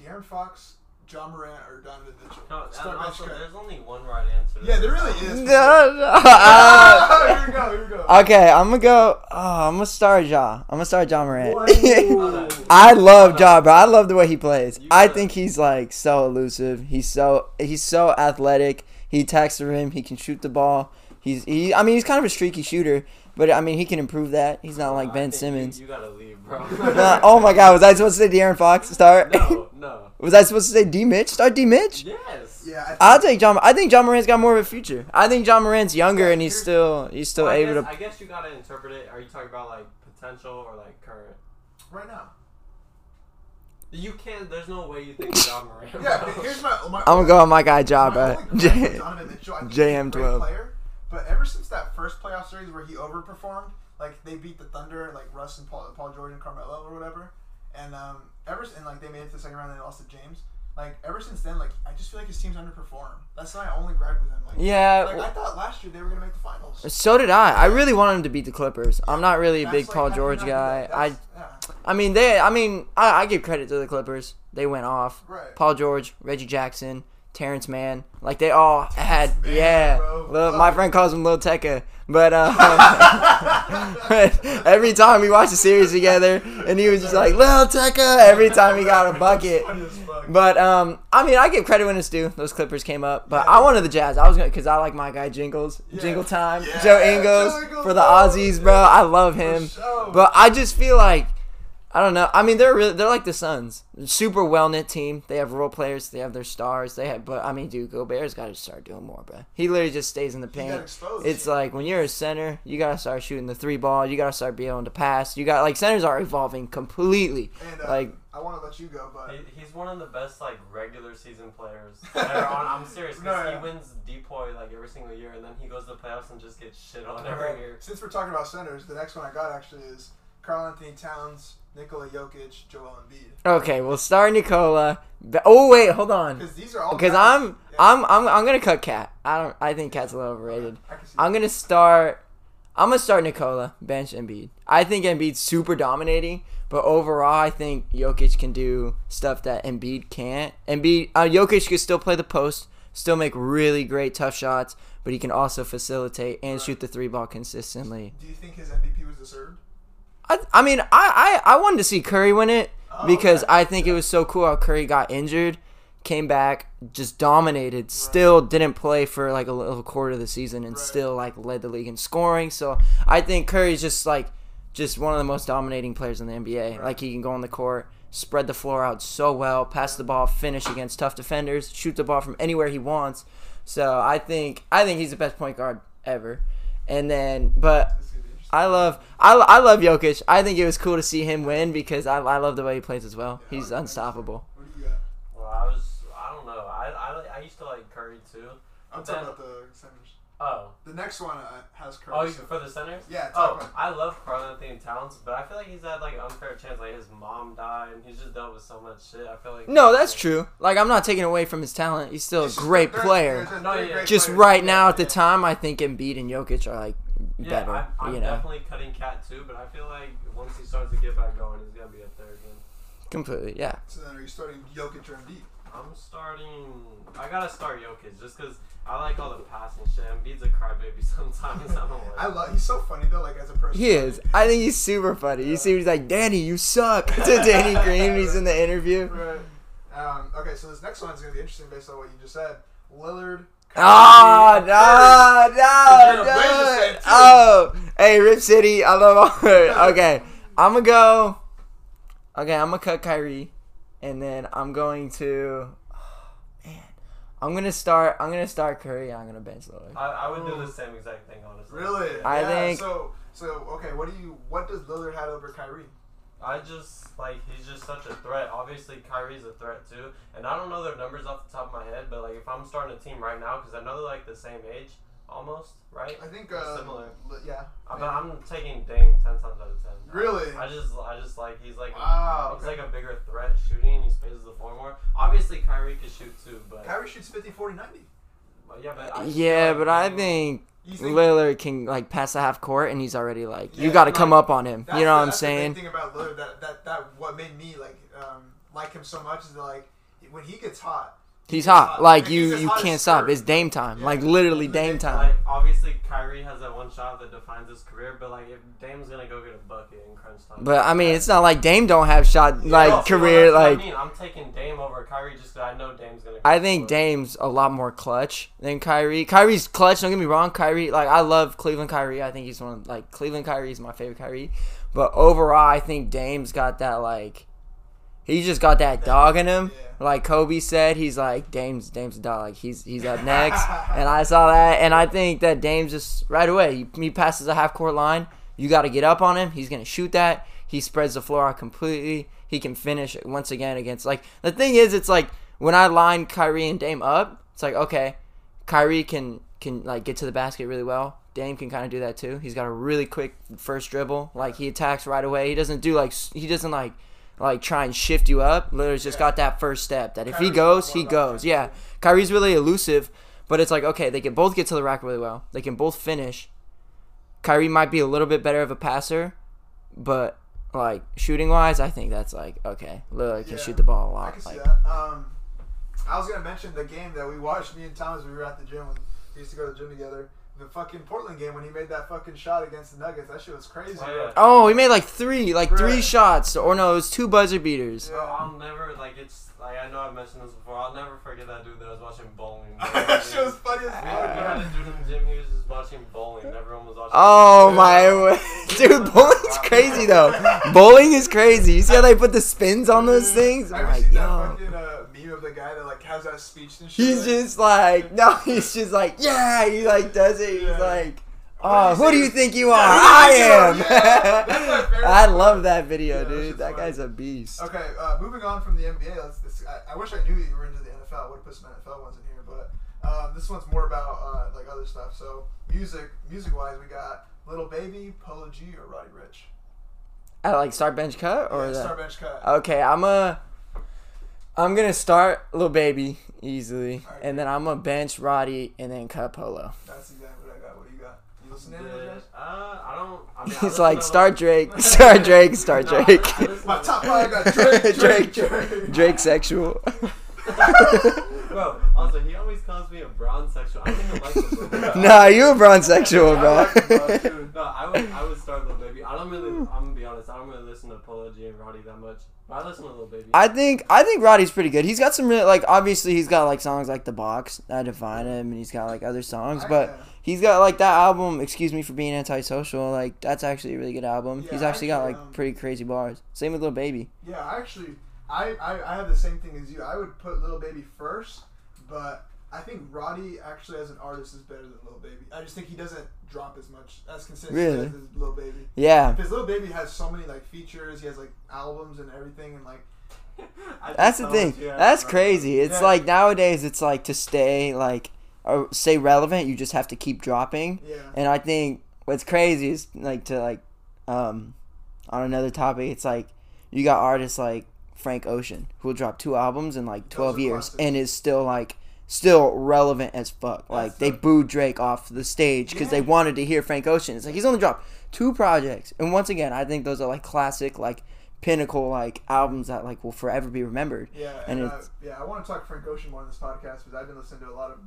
Speaker 2: De'Aaron Fox, Ja Morant, or Donovan Mitchell.
Speaker 1: No,
Speaker 2: Start
Speaker 1: also, there's only one right answer.
Speaker 2: Yeah, there really is.
Speaker 3: No, no. uh,
Speaker 2: here we go. Here we go.
Speaker 3: okay, I'm gonna go. Oh, I'm gonna start Ja. I'm gonna start Ja Morant. I love Ja, bro. I love the way he plays.
Speaker 1: You
Speaker 3: I
Speaker 1: gotta-
Speaker 3: think he's like so elusive. He's so he's so athletic. He attacks the rim. He can shoot the ball. He's he. I mean, he's kind of a streaky shooter, but I mean, he can improve that. He's not like Ben Simmons.
Speaker 1: You, you gotta leave, bro.
Speaker 3: Uh, oh my God, was I supposed to say De'Aaron Fox? Start.
Speaker 1: No, no.
Speaker 3: was I supposed to say D Mitch? Start D Mitch.
Speaker 1: Yes.
Speaker 2: Yeah, Yeah, I think,
Speaker 3: I'll take Ja. I think Ja Morant's got more of a future. I think Ja Morant's younger
Speaker 2: Yeah,
Speaker 3: and he's still he's still
Speaker 1: Well,
Speaker 3: able
Speaker 1: guess,
Speaker 3: to.
Speaker 1: I guess you gotta interpret it. Are you talking about like potential or like current?
Speaker 2: right now.
Speaker 1: You can't. There's no way you think Ja Morant.
Speaker 2: Yeah,
Speaker 1: bro.
Speaker 2: but here's my. my
Speaker 3: I'm gonna go on my guy
Speaker 2: my
Speaker 3: Jabba.
Speaker 2: only gripe with Donovan Mitchell, I think he's
Speaker 3: JM12.
Speaker 2: But ever since that first playoff series where he overperformed, like they beat the Thunder, like Russ and Paul, Paul George and Carmelo or whatever, and um, ever and like they made it to the second round and they lost to James. Like ever since then, like I just feel like his team's underperformed. That's my only gripe with him. Like,
Speaker 3: Yeah,
Speaker 2: like I thought last year they were gonna make the finals.
Speaker 3: So did I. I really wanted him to beat the Clippers. I'm not really a big
Speaker 2: like,
Speaker 3: Paul
Speaker 2: how do you
Speaker 3: George guy. I
Speaker 2: yeah.
Speaker 3: I mean they I mean I, I give credit to the Clippers. They went off.
Speaker 2: Right.
Speaker 3: Paul George, Reggie Jackson, Terance Mann. Like they all had yeah. Lil, my friend calls him Lil Tecca. But uh, every time we watched the series together and he was just like Lil Tecca every time he got a bucket.
Speaker 2: Funny as fuck.
Speaker 3: But um, I mean, I give credit when it's due. Those Clippers came up, but
Speaker 2: Yeah.
Speaker 3: I wanted the Jazz. I was gonna because I like my guy Jingles,
Speaker 2: Yeah.
Speaker 3: Jingle Time,
Speaker 2: Yeah,
Speaker 3: Joe Ingles
Speaker 2: Joe
Speaker 3: for the. Aussies, bro. I love him. But I just feel like I don't know. I mean, they're really they're like the Suns, super well knit team. They have role players. They have their stars. They have, but I mean, dude, Gobert's got to start doing more, bro. He literally just stays in the
Speaker 2: He
Speaker 3: paint. It's like when you're a center, you gotta start shooting the three ball. You gotta start being able to pass. You got like centers are evolving completely.
Speaker 2: and, uh,
Speaker 3: like-
Speaker 2: I want to let you go, but
Speaker 1: He, he's one of the best like regular season players. on, I'm serious because
Speaker 2: No, yeah.
Speaker 1: he wins DPOY like every single year, and then he goes to the playoffs and just gets shit on every year.
Speaker 2: Since we're talking about centers, the next one I got actually is Karl-Anthony Towns, Nikola Jokic, Joel Embiid.
Speaker 3: Okay, we'll start Nikola. Ba- Oh wait, hold on.
Speaker 2: Because these are all
Speaker 3: Because I'm
Speaker 2: yeah,
Speaker 3: I'm I'm I'm gonna cut KAT. I don't. I think KAT's a little overrated.
Speaker 2: Right,
Speaker 3: I'm gonna start. I'm gonna start Nikola, bench Embiid. I think Embiid's super dominating, but overall, I think Jokic can do stuff that Embiid can't. Embiid, uh, Jokic can still play the post, still make really great tough shots, but he can also facilitate and
Speaker 2: Right.
Speaker 3: shoot the three ball consistently.
Speaker 2: Do you think his MVP was deserved?
Speaker 3: I, I mean, I, I, I wanted to see Curry win it
Speaker 2: Oh,
Speaker 3: because
Speaker 2: okay.
Speaker 3: I think it was so cool how Curry got injured, came back, just dominated, still didn't play for like a little quarter of the season, and
Speaker 2: Right.
Speaker 3: still like led the league in scoring. So I think Curry's just like just one of the most dominating players in the NBA.
Speaker 2: Right.
Speaker 3: Like he can go on the court, spread the floor out so well, pass the ball, finish against tough defenders, shoot the ball from anywhere he wants. So I think I think he's the best point guard ever. And then, but
Speaker 2: This is gonna be interesting.
Speaker 3: I love I, I love Jokic. I think it was cool to see him win because I, I love the way he plays as well.
Speaker 2: Yeah,
Speaker 3: He's
Speaker 2: okay.
Speaker 3: unstoppable.
Speaker 2: What do you got?
Speaker 1: Well, I was I don't know. I I, I used to like Curry too.
Speaker 2: I'm
Speaker 1: But
Speaker 2: talking
Speaker 1: then-
Speaker 2: about the centers.
Speaker 1: Oh,
Speaker 2: The next one uh, has Curry.
Speaker 1: oh,
Speaker 2: so-
Speaker 1: for the centers.
Speaker 2: yeah,
Speaker 1: Oh,
Speaker 2: about
Speaker 1: I love Karl-Anthony Towns, but I feel like he's had like an unfair chance. Like his mom died, and he's just dealt with so much shit. I feel like
Speaker 3: No, that's true. Like I'm not taking away from his talent. He's still a
Speaker 2: It's just
Speaker 3: great
Speaker 2: they're-
Speaker 3: player.
Speaker 2: they're-
Speaker 1: No, yeah.
Speaker 2: great
Speaker 3: Just
Speaker 2: players.
Speaker 3: right now at the time, I think Embiid and Jokic are like
Speaker 1: Yeah,
Speaker 3: better.
Speaker 1: I'm, I'm
Speaker 3: you know,
Speaker 1: definitely cutting KAT too, but I feel like once he starts to get back going, he's gonna be up there again.
Speaker 3: completely. Yeah.
Speaker 2: So then, are you starting Jokic or Embiid?
Speaker 1: I'm starting. I gotta start Jokic just because I like all the passing shit. Embiid's a crybaby sometimes. I don't like.
Speaker 2: I love. He's so funny though. Like as a person.
Speaker 3: He is. I think he's super funny. You see, he's like, "Danny, you suck." to Danny Green, he's in the interview.
Speaker 2: Right. Um, okay, so this next one's gonna be interesting based on what you just said. Lillard.
Speaker 3: Oh no, no,
Speaker 2: You're a Blazers
Speaker 3: no! Oh, hey, Rip City, I love all. Okay, I'm gonna go. Okay, I'm gonna cut Kyrie, and then I'm going to. man, I'm gonna start. I'm gonna start Curry. I'm gonna bench Lillard.
Speaker 1: I, I would do the same exact thing, honestly.
Speaker 2: Really?
Speaker 3: I
Speaker 2: yeah,
Speaker 3: think-
Speaker 2: So, so okay. What do you? What does Lillard have over Kyrie?
Speaker 1: I just like he's just such a threat. Obviously, Kyrie's a threat too, and I don't know their numbers off the top of my head, but like if I'm starting a team right now, because I know they're like the same age, almost, right?
Speaker 2: I think
Speaker 1: Or
Speaker 2: uh,
Speaker 1: similar.
Speaker 2: Yeah.
Speaker 1: I but I'm taking Dame ten times out of ten.
Speaker 2: Really?
Speaker 1: I just, I just like he's like,
Speaker 2: Wow.
Speaker 1: he's
Speaker 2: Okay.
Speaker 1: like a bigger threat shooting. He spaces the floor more. Obviously, Kyrie can shoot too, but,
Speaker 2: Kyrie shoots 50, 40, 90.
Speaker 1: but yeah, but I
Speaker 3: Yeah,
Speaker 1: feel
Speaker 3: but I think
Speaker 2: You think
Speaker 3: Lillard can like pass the half court, and he's already like, you got to
Speaker 2: like,
Speaker 3: come up on him. You know
Speaker 2: the,
Speaker 3: what I'm
Speaker 2: that's the
Speaker 3: saying?
Speaker 2: thing about Lillard that, that that what made me like um, like him so much is that like when he gets hot,
Speaker 3: He's
Speaker 2: gets
Speaker 3: hot. Like you, you can't stop.
Speaker 2: Steph.
Speaker 3: It's Dame time.
Speaker 2: Yeah.
Speaker 3: Like literally Dame
Speaker 2: Dame
Speaker 3: time.
Speaker 1: Like obviously, Kyrie has that one shot that defines his career, but like if Dame's gonna go get a bucket in crunch time.
Speaker 3: But I mean, it's not like Dame don't have shot like
Speaker 2: no,
Speaker 1: No,
Speaker 3: career
Speaker 1: that's
Speaker 3: like.
Speaker 1: I mean, I'm taking Dame over Kyrie just because I know Dame's gonna.
Speaker 3: I think Dame's a lot more clutch than Kyrie. Kyrie's clutch. Don't get me wrong. Kyrie, like I love Cleveland Kyrie. I think he's one of, like Cleveland Kyrie is my favorite Kyrie. But overall, I think Dame's got that like. He just got that dog in him.
Speaker 2: Yeah.
Speaker 3: Like Kobe said, he's like Dame's Dame's dog. Like he's he's up next, and I saw that, and I think that Dame's just right away. He, he passes a half court line. You got to get up on him. He's gonna shoot that. He spreads the floor out completely. He can finish once again against like the thing is, it's like when I line Kyrie and Dame up, it's like okay, Kyrie can can like get to the basket really well. Dame can kind of do that too. He's got a really quick first dribble. Like he attacks right away. He doesn't do like he doesn't like like try and shift you up. Literally just
Speaker 2: Yeah.
Speaker 3: got that first step. That if he goes, he goes. Yeah. Kyrie's really elusive, but it's like okay, they can both get to the rack really well. They can both finish. Kyrie might be a little bit better of a passer, but like shooting wise, I think that's like okay. Lillard can
Speaker 2: Yeah.
Speaker 3: shoot the ball a lot.
Speaker 2: can see
Speaker 3: Like,
Speaker 2: that. Um, I was gonna mention the game that we watched. Me and Thomas, we were at the gym when we used to go to the gym together. The fucking Portland game when he made that fucking shot against the Nuggets. That shit was crazy.
Speaker 1: Oh, yeah.
Speaker 3: oh, he made like three, like three shots, or no, it was two buzzer beaters.
Speaker 1: Bro, I'll never like it's like I know I've mentioned this before. I'll never forget that dude that was watching bowling.
Speaker 2: that shit was funny as
Speaker 1: We
Speaker 2: fuck.
Speaker 1: had a dude in the gym. He was just watching bowling. Everyone was watching.
Speaker 3: Oh my, dude, bowling's crazy though. Bowling is crazy. You see how they put the spins on those mm. things? I'm
Speaker 2: Have you
Speaker 3: like,
Speaker 2: seen that
Speaker 3: yo.
Speaker 2: fucking meme of the guy that like has that speech and shit?
Speaker 3: He's just like, no, he's just like, yeah, he like does it. He's
Speaker 2: Yeah.
Speaker 3: like, oh, who do you think you are? I
Speaker 2: who do you
Speaker 3: am.
Speaker 2: think you are? Yeah, that's my favorite
Speaker 3: I love that video, dude. That guy's a beast.
Speaker 2: Okay, uh, moving on from the NBA. Let's. This, I, I wish I knew you were into the NFL. I would have put some NFL ones in here, but um, this one's more about uh, like other stuff. So music, music wise, we got Lil Baby, Polo G, or Roddy Ricch.
Speaker 3: I like start bench cut or
Speaker 2: yeah, Star Bench Cut.
Speaker 3: Okay, I'm a. I'm gonna start Lil Baby easily,
Speaker 2: Alright.
Speaker 3: and then I'm gonna bench Roddy and then cut Polo.
Speaker 2: That's exactly what I got. What do you got? You listen to any of
Speaker 1: Yeah,
Speaker 2: those guys?
Speaker 1: uh, I don't. I mean, I
Speaker 3: He's
Speaker 1: listen
Speaker 3: like start Drake, start Drake, start
Speaker 1: No,
Speaker 3: Drake.
Speaker 2: My top five got Drake, Drake, Drake.
Speaker 3: Drake sexual.
Speaker 1: Bro, also he always calls me a brown sexual. I don't even like the
Speaker 3: nah, you a brown sexual, bro.
Speaker 2: like him, bro, too.
Speaker 1: No, I would, I would start Lil Baby. I don't really, I'm gonna be honest, I don't really listen to Polo G and Roddy that much. But I listen to Lil Baby.
Speaker 3: I think I think Roddy's pretty good. He's got some really like obviously he's got like songs like The Box that define him, and he's got like other songs,
Speaker 2: I-
Speaker 3: but he's got like that album. Excuse me for being antisocial. Like that's actually a really good album.
Speaker 2: Yeah,
Speaker 3: he's actually got like
Speaker 2: um,
Speaker 3: pretty crazy bars. Same with Lil Baby.
Speaker 2: Yeah, actually, I, I, I have the same thing as you. I would put Lil Baby first, but I think Roddy actually as an artist is better than Lil Baby. I just think he doesn't drop as much as consistent
Speaker 3: Really?
Speaker 2: as Lil Baby.
Speaker 3: Yeah,
Speaker 2: Because Lil Baby has so many like features. He has like albums and everything, and like
Speaker 3: that's the thing.
Speaker 1: what you have
Speaker 3: That's
Speaker 1: to
Speaker 3: crazy. It's
Speaker 2: Yeah.
Speaker 3: like nowadays it's like to stay like or stay relevant, you just have to keep dropping.
Speaker 2: yeah,
Speaker 3: And I think what's crazy is like to like um on another topic, it's like you got artists like Frank Ocean who will drop two albums in like twelve years
Speaker 2: classics.
Speaker 3: and is still like still relevant as fuck. Like
Speaker 2: That's
Speaker 3: they booed Drake off the stage because they wanted to hear Frank Ocean. It's like he's only dropped two projects, and once again, I think those are like classic, like pinnacle, like albums that like will forever be remembered.
Speaker 2: yeah,
Speaker 3: and
Speaker 2: and, uh, yeah. I want to talk Frank Ocean more in this podcast because I've been listening to a lot of.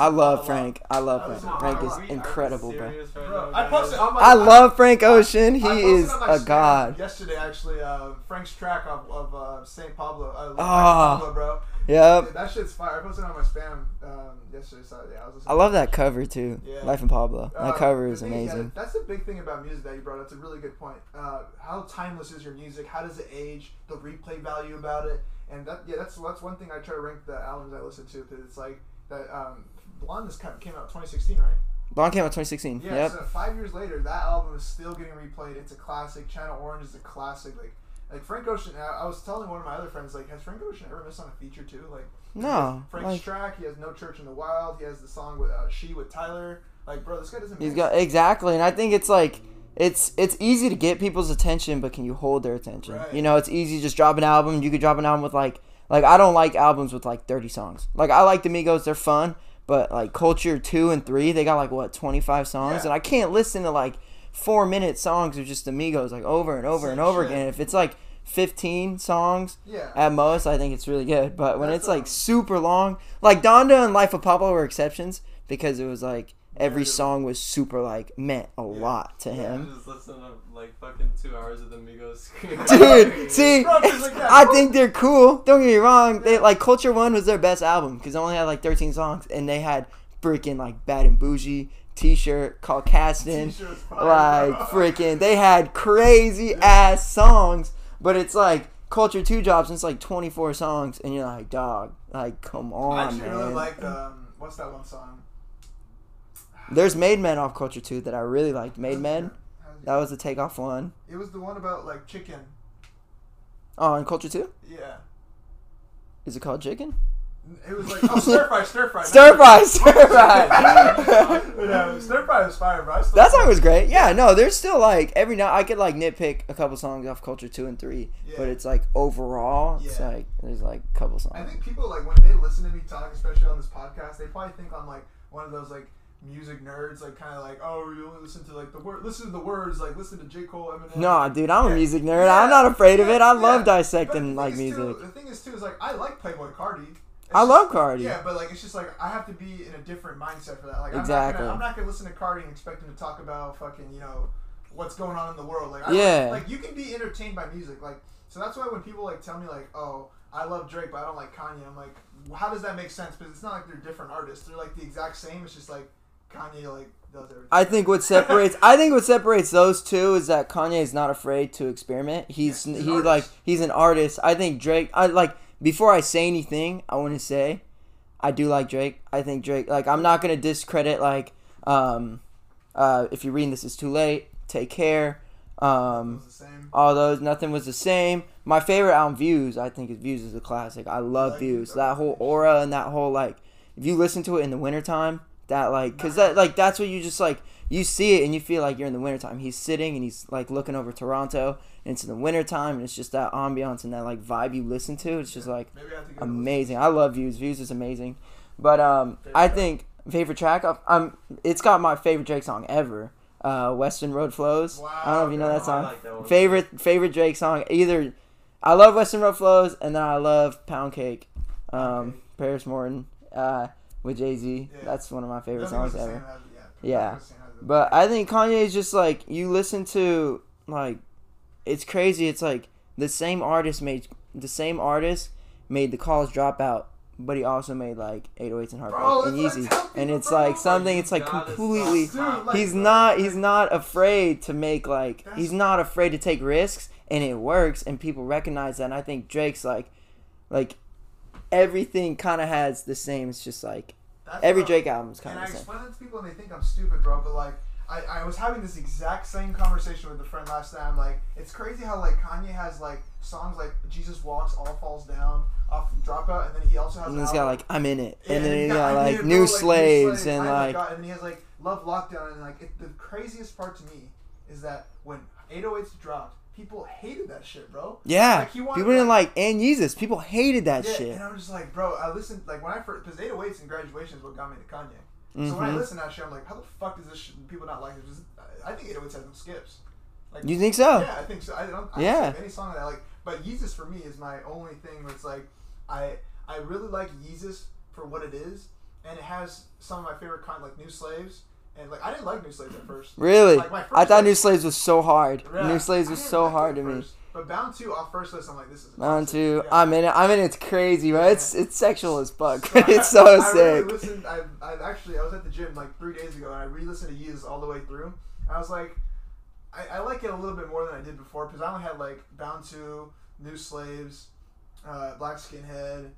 Speaker 2: I,
Speaker 3: I love
Speaker 2: lot.
Speaker 3: Frank. I love
Speaker 2: I
Speaker 3: Frank. Frank is
Speaker 1: we-
Speaker 3: incredible, bro.
Speaker 2: Bro, I posted on my.
Speaker 3: I love Frank Ocean. He
Speaker 2: I
Speaker 3: is
Speaker 2: on my
Speaker 3: a god.
Speaker 2: Yesterday, actually, uh, Frank's track of, of uh, Saint Pablo. Uh,
Speaker 3: Ah.
Speaker 2: Pablo, bro.
Speaker 3: Yep.
Speaker 2: That shit's fire. I posted it on my spam um, yesterday. So yeah, I was.
Speaker 3: I love that cover too.
Speaker 2: Yeah.
Speaker 3: Life in Pablo.
Speaker 2: Uh,
Speaker 3: That cover is
Speaker 2: thing- yeah,
Speaker 3: amazing.
Speaker 2: that's the big thing about music that you brought up. It's a really good point. Uh, how timeless is your music? How does it age? The replay value about it, and that yeah, that's that's one thing I try to rank the albums I listen to because it's like that. Um, Blonde this kind of came out 2016, right?
Speaker 3: Blonde came out 2016.
Speaker 2: Yeah.
Speaker 3: yep.
Speaker 2: So five years later, that album is still getting replayed. It's a classic. Channel Orange is a classic. Like. Like Frank Ocean, I I was telling one of my other friends, like, has Frank Ocean ever missed on a feature too? Like,
Speaker 3: No,
Speaker 2: Frank's
Speaker 3: like-
Speaker 2: track. He has No Church in the Wild. He has the song with uh, She with Tyler. Like, bro, this guy doesn't.
Speaker 3: He's got exactly, and I think it's like it's it's easy to get people's attention, but can you hold their attention?
Speaker 2: Right.
Speaker 3: You know, it's easy to just drop an album. You could drop an album with like like I don't like albums with like 30 songs. Like I like the Migos, they're fun, but like Culture 2 and 3, they got like what 25 songs
Speaker 2: Yeah.
Speaker 3: and I can't listen to like 4 minute songs of just amigos like over and over and over
Speaker 2: shit.
Speaker 3: again. If it's like 15 songs
Speaker 2: Yeah.
Speaker 3: at most, I think it's really good. But when
Speaker 2: That's,
Speaker 3: it's like super long, like Donda and Life of Pablo were exceptions because it was like every
Speaker 2: Yeah.
Speaker 3: song was super like meant a lot to
Speaker 1: I
Speaker 3: him.
Speaker 1: just listen to like fucking two hours of the Migos.
Speaker 3: Dude, see,
Speaker 2: Bro, it's like that.
Speaker 3: I think they're cool. Don't get me wrong. They like Culture One was their best album because they only had like 13 songs, and they had freaking like Bad and Bougie, T-shirt,
Speaker 2: Call Casting,
Speaker 3: like freaking. They had crazy ass songs, but it's like Culture Two drops and it's like 24 songs, and you're like, dog, like come on,
Speaker 2: I actually
Speaker 3: man.
Speaker 2: really liked um, what's that one song?
Speaker 3: There's Made Men off Culture Two that I really liked. Made Men, that was the takeoff one.
Speaker 2: It was the one about like chicken.
Speaker 3: Oh, and Culture Two,
Speaker 2: Yeah.
Speaker 3: is it called Chicken?
Speaker 2: It was like oh stir fry, stir fry.
Speaker 3: Stir fry, stir fry.
Speaker 2: yeah, stir fry was fire, bro.
Speaker 3: That song was great. Yeah, no, there's still like every now I could like nitpick a couple songs off Culture Two and Three,
Speaker 2: Yeah.
Speaker 3: but it's like overall, it's
Speaker 2: Yeah.
Speaker 3: like there's like a couple songs.
Speaker 2: I think people like when they listen to me talk, especially on this podcast, they probably think I'm like one of those like music nerds, like kind of like oh you only listen to like the word, listen to the words, like listen to J Cole, Eminem.
Speaker 3: No, dude, I'm a music nerd.
Speaker 2: Yeah.
Speaker 3: I'm not afraid of it. I
Speaker 2: Yeah.
Speaker 3: love dissecting like music.
Speaker 2: Too, the thing is too is like I like Playboi Carti.
Speaker 3: I love Carti.
Speaker 2: Yeah, but like it's just like I have to be in a different mindset for that. Like
Speaker 3: Exactly.
Speaker 2: I'm not, gonna, I'm not gonna listen to Carti and expect him to talk about fucking you know what's going on in the world. Like I,
Speaker 3: Yeah.
Speaker 2: like you can be entertained by music. Like so that's why when people like tell me like oh I love Drake but I don't like Kanye, I'm like how does that make sense? Because it's not like they're different artists. They're like the exact same. It's just like Kanye like does everything.
Speaker 3: I think what separates I think what separates those two is that Kanye is not afraid to experiment. He's
Speaker 2: Yeah,
Speaker 3: he
Speaker 2: artist.
Speaker 3: like he's an artist. I think Drake I like before I say anything, I want to say I do like Drake. I think Drake like I'm not going to discredit like um uh if you're reading this it's too late. Take care. Um
Speaker 2: was the same.
Speaker 3: all those nothing was the same. My favorite album Views, I think is Views is a classic. I love
Speaker 2: like
Speaker 3: Views. That whole aura and that whole like if you listen to it in the wintertime, that like cuz that like that's what you just like you see it and you feel like you're in the wintertime. He's sitting and he's like looking over Toronto it's in the wintertime and it's just that ambiance and that like vibe you listen to. It's just like
Speaker 2: I have to give it a
Speaker 3: amazing. I love Views. Views is amazing. But um
Speaker 1: Favorite
Speaker 3: I think favorite track of um it's got my favorite Drake song ever. Uh Weston Road Flows. I don't know if you know that song.
Speaker 1: like that.
Speaker 3: Favorite favorite Drake song either I love Weston Road Flows and then I love Pound Cake. Um
Speaker 2: Cake.
Speaker 3: Paris Morton uh with Jay-Z.
Speaker 2: Yeah.
Speaker 3: That's one of my favorite songs ever. Yeah.
Speaker 2: nothing was the same as the-
Speaker 3: But I think Kanye is just like you listen to like it's crazy. It's like the same artist made the same artist made the college dropout, but he also made like 808s and Heartbreak and
Speaker 2: I
Speaker 3: Yeezy. And it's
Speaker 2: bro.
Speaker 3: like something. It's like completely.
Speaker 2: Dude, like-
Speaker 3: He's not. He's not afraid to make like.
Speaker 2: That's-
Speaker 3: He's not afraid to take risks, and it works, and people recognize that. And I think Drake's like, like, everything kind of has the same. It's just like
Speaker 2: That's
Speaker 3: every Drake album is kind of the same.
Speaker 2: explain that to people and they think I'm stupid, bro. But like, I, I was having this exact same conversation with a friend last time. Like, it's crazy how like Kanye has like songs like Jesus Walks, All Falls Down, off the Dropout, and then he also has.
Speaker 3: And
Speaker 2: an
Speaker 3: he's got like I'm in it,
Speaker 2: Yeah,
Speaker 3: and then
Speaker 2: he
Speaker 3: got
Speaker 2: I
Speaker 3: like New
Speaker 2: bro,
Speaker 3: Slaves and like
Speaker 2: forgot, and then he has like Love Lockdown, and like it, the craziest part to me is that when 808s dropped, people hated that shit, bro.
Speaker 3: yeah,
Speaker 2: Like, wanted,
Speaker 3: people didn't like and Jesus. People hated that
Speaker 2: yeah,
Speaker 3: shit.
Speaker 2: And I'm just like, bro, I listened like when I first because 808s and graduation is what got me to Kanye. So when I
Speaker 3: Mhm.
Speaker 2: listen to that shit, I'm like, how the fuck does this shit, people not like it? Just, I think 808s has no skips. Like,
Speaker 3: You think so?
Speaker 2: Yeah, I think so. I don't. I
Speaker 3: Yeah.
Speaker 2: yeah. Any song that I like, but Yeezus for me is my only thing where it's like, I I really like Yeezus for what it is, and it has some of my favorite kind like New Slaves, and like I didn't like New Slaves at first.
Speaker 3: Really?
Speaker 2: Like, my
Speaker 3: I thought
Speaker 2: like-
Speaker 3: New Slaves was so hard.
Speaker 2: Yeah,
Speaker 3: New Slaves was so hard to me.
Speaker 2: But Bound Two off first list, I'm like, this is
Speaker 3: Bound to,
Speaker 2: Yeah.
Speaker 3: I'm in it. I'm in it. It's crazy, right?
Speaker 2: Yeah.
Speaker 3: It's it's sexual as fuck.
Speaker 2: So
Speaker 3: it's so
Speaker 2: I,
Speaker 3: sick.
Speaker 2: I really listened. I, I actually I was at the gym like three days ago and I re-listened to Yeezus all the way through. I was like, I, I like it a little bit more than I did before because I only had like Bound to, New Slaves, uh, Black Skinhead.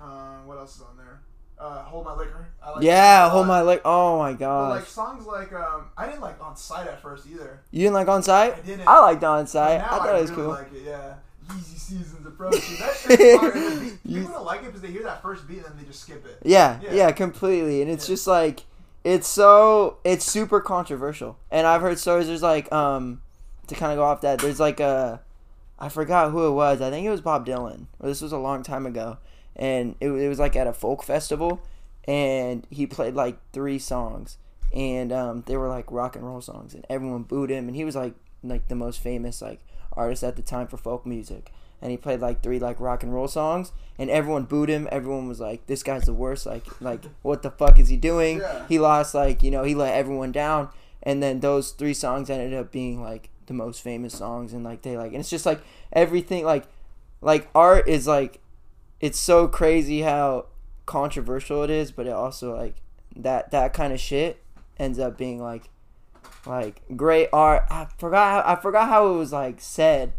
Speaker 2: Um, what else is on there? Uh, Hold My Liquor. I like
Speaker 3: yeah, hold my leg. Oh my god!
Speaker 2: like songs like um, I didn't like On Sight at first either.
Speaker 3: you didn't like on site?
Speaker 2: I didn't.
Speaker 3: I liked on
Speaker 2: now
Speaker 3: I thought it was
Speaker 2: really
Speaker 3: cool.
Speaker 2: Like it, yeah. Yeezy seasons approaching. That shit's fire. The
Speaker 3: You-
Speaker 2: People don't like it because they hear that first beat and then they just skip it.
Speaker 3: Yeah,
Speaker 2: Yeah.
Speaker 3: yeah, completely. And it's
Speaker 2: Yeah.
Speaker 3: just like it's so it's super controversial. And I've heard stories there's like um to kind of go off that there's like a I forgot who it was. I think it was Bob Dylan. Or this was a long time ago. And it, it was like at a folk festival and he played like three songs and um they were like rock and roll songs and everyone booed him and he was like like the most famous like artist at the time for folk music and he played like three like rock and roll songs and everyone booed him everyone was like this guy's the worst like like what the fuck is he doing
Speaker 2: Yeah.
Speaker 3: he lost like you know he let everyone down and then those three songs ended up being like the most famous songs and like they like and it's just like everything like like art is like it's so crazy how controversial it is but it also like that that kind of shit ends up being like like great art i forgot how, i forgot how it was like said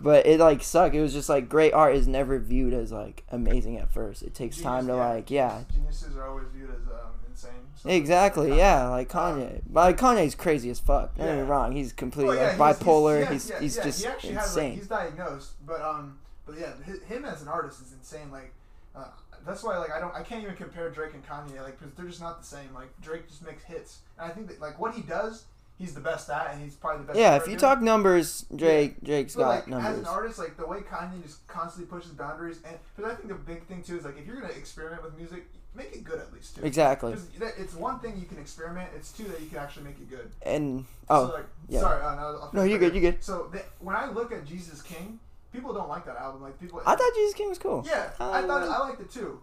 Speaker 3: but it like sucked. It was just like great art is never viewed as like amazing at first. It takes time to
Speaker 2: Genius-
Speaker 3: like yeah.
Speaker 2: Geniuses are always viewed as um, insane.
Speaker 3: Exactly, yeah, like Kanye. But like Kanye's crazy as fuck. Don't get me wrong, he's completely
Speaker 2: Well, yeah,
Speaker 3: like
Speaker 2: he's-
Speaker 3: bipolar.
Speaker 2: yeah,
Speaker 3: He's
Speaker 2: yeah,
Speaker 3: he's
Speaker 2: yeah,
Speaker 3: just
Speaker 2: he actually has, like,
Speaker 3: insane.
Speaker 2: he's diagnosed, but um, but yeah, hi- him as an artist is insane. Like, uh, that's why like I don't I can't even compare Drake and Kanye like because they're just not the same. Like Drake just makes hits, and I think that like what he does, he's the best at, and he's probably the best.
Speaker 3: yeah, if you talk numbers, Drake Drake's
Speaker 2: But
Speaker 3: got
Speaker 2: like as an artist, like the way Kanye just constantly pushes boundaries, and because I think the big thing too is like if you're gonna experiment with music, make it good at least too.
Speaker 3: Exactly.
Speaker 2: It's one thing you can experiment; it's two that you can actually make it good.
Speaker 3: And
Speaker 2: so
Speaker 3: oh
Speaker 2: like,
Speaker 3: yeah.
Speaker 2: sorry, uh, no,
Speaker 3: no, you're good. You're good.
Speaker 2: So the, when I look at Jesus King, people don't like that album. Like people,
Speaker 3: I thought Jesus King was cool.
Speaker 2: yeah, I
Speaker 3: Um,
Speaker 2: thought I liked it too.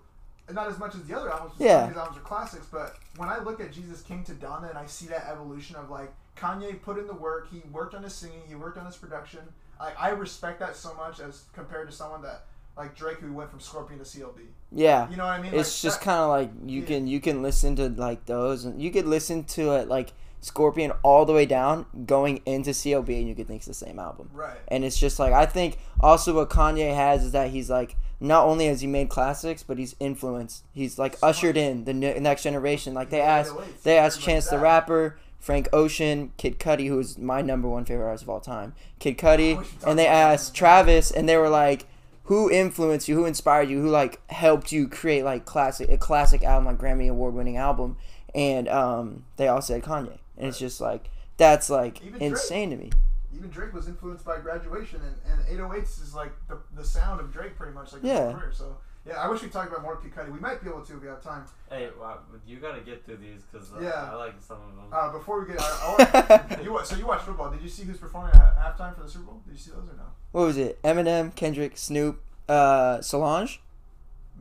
Speaker 2: Not as much as the other albums.
Speaker 3: Yeah.
Speaker 2: These albums are classics, but when I look at Jesus King to Donda and I see that evolution of like Kanye put in the work, he worked on his singing, he worked on his production. I, I respect that so much as compared to someone that like Drake who went from Scorpion to CLB.
Speaker 3: Yeah.
Speaker 2: You know what I mean?
Speaker 3: It's
Speaker 2: Like,
Speaker 3: just kind of like you
Speaker 2: Yeah.
Speaker 3: can you can listen to like those and you could listen to it like Scorpion all the way down going into CLB and you could think it's the same album.
Speaker 2: right.
Speaker 3: And it's just like I think also what Kanye has is that he's like not only has he made classics but he's influenced. He's like
Speaker 2: Smart.
Speaker 3: ushered in the ne- next generation. Like they asked they asked Chance the. Rapper, Frank Ocean, Kid Cudi, who is my number one favorite artist of all time. Kid Cudi,
Speaker 2: wish we talked
Speaker 3: and they asked. Travis, and they were like, "Who influenced you? Who inspired you? Who like helped you create like classic a classic album, like Grammy award winning album?" And um, they all said Kanye, and it's just like that's like
Speaker 2: Even Drake.
Speaker 3: insane to me.
Speaker 2: Even Drake was influenced by graduation, and, and 808s is like the, the sound of Drake pretty much like
Speaker 3: Yeah.
Speaker 2: whole career. So yeah, I wish we talked about more Kid Cudi. We might be able to if we have time.
Speaker 1: Hey, wow, you gotta get through these because uh,
Speaker 2: Yeah.
Speaker 1: I like some of them.
Speaker 2: Uh, before we get, I, I want, you so you watched football? Did you see who's performing at ha- halftime for the Super Bowl? Did you see those or no?
Speaker 3: What was it? Eminem, Kendrick, Snoop, uh, Solange?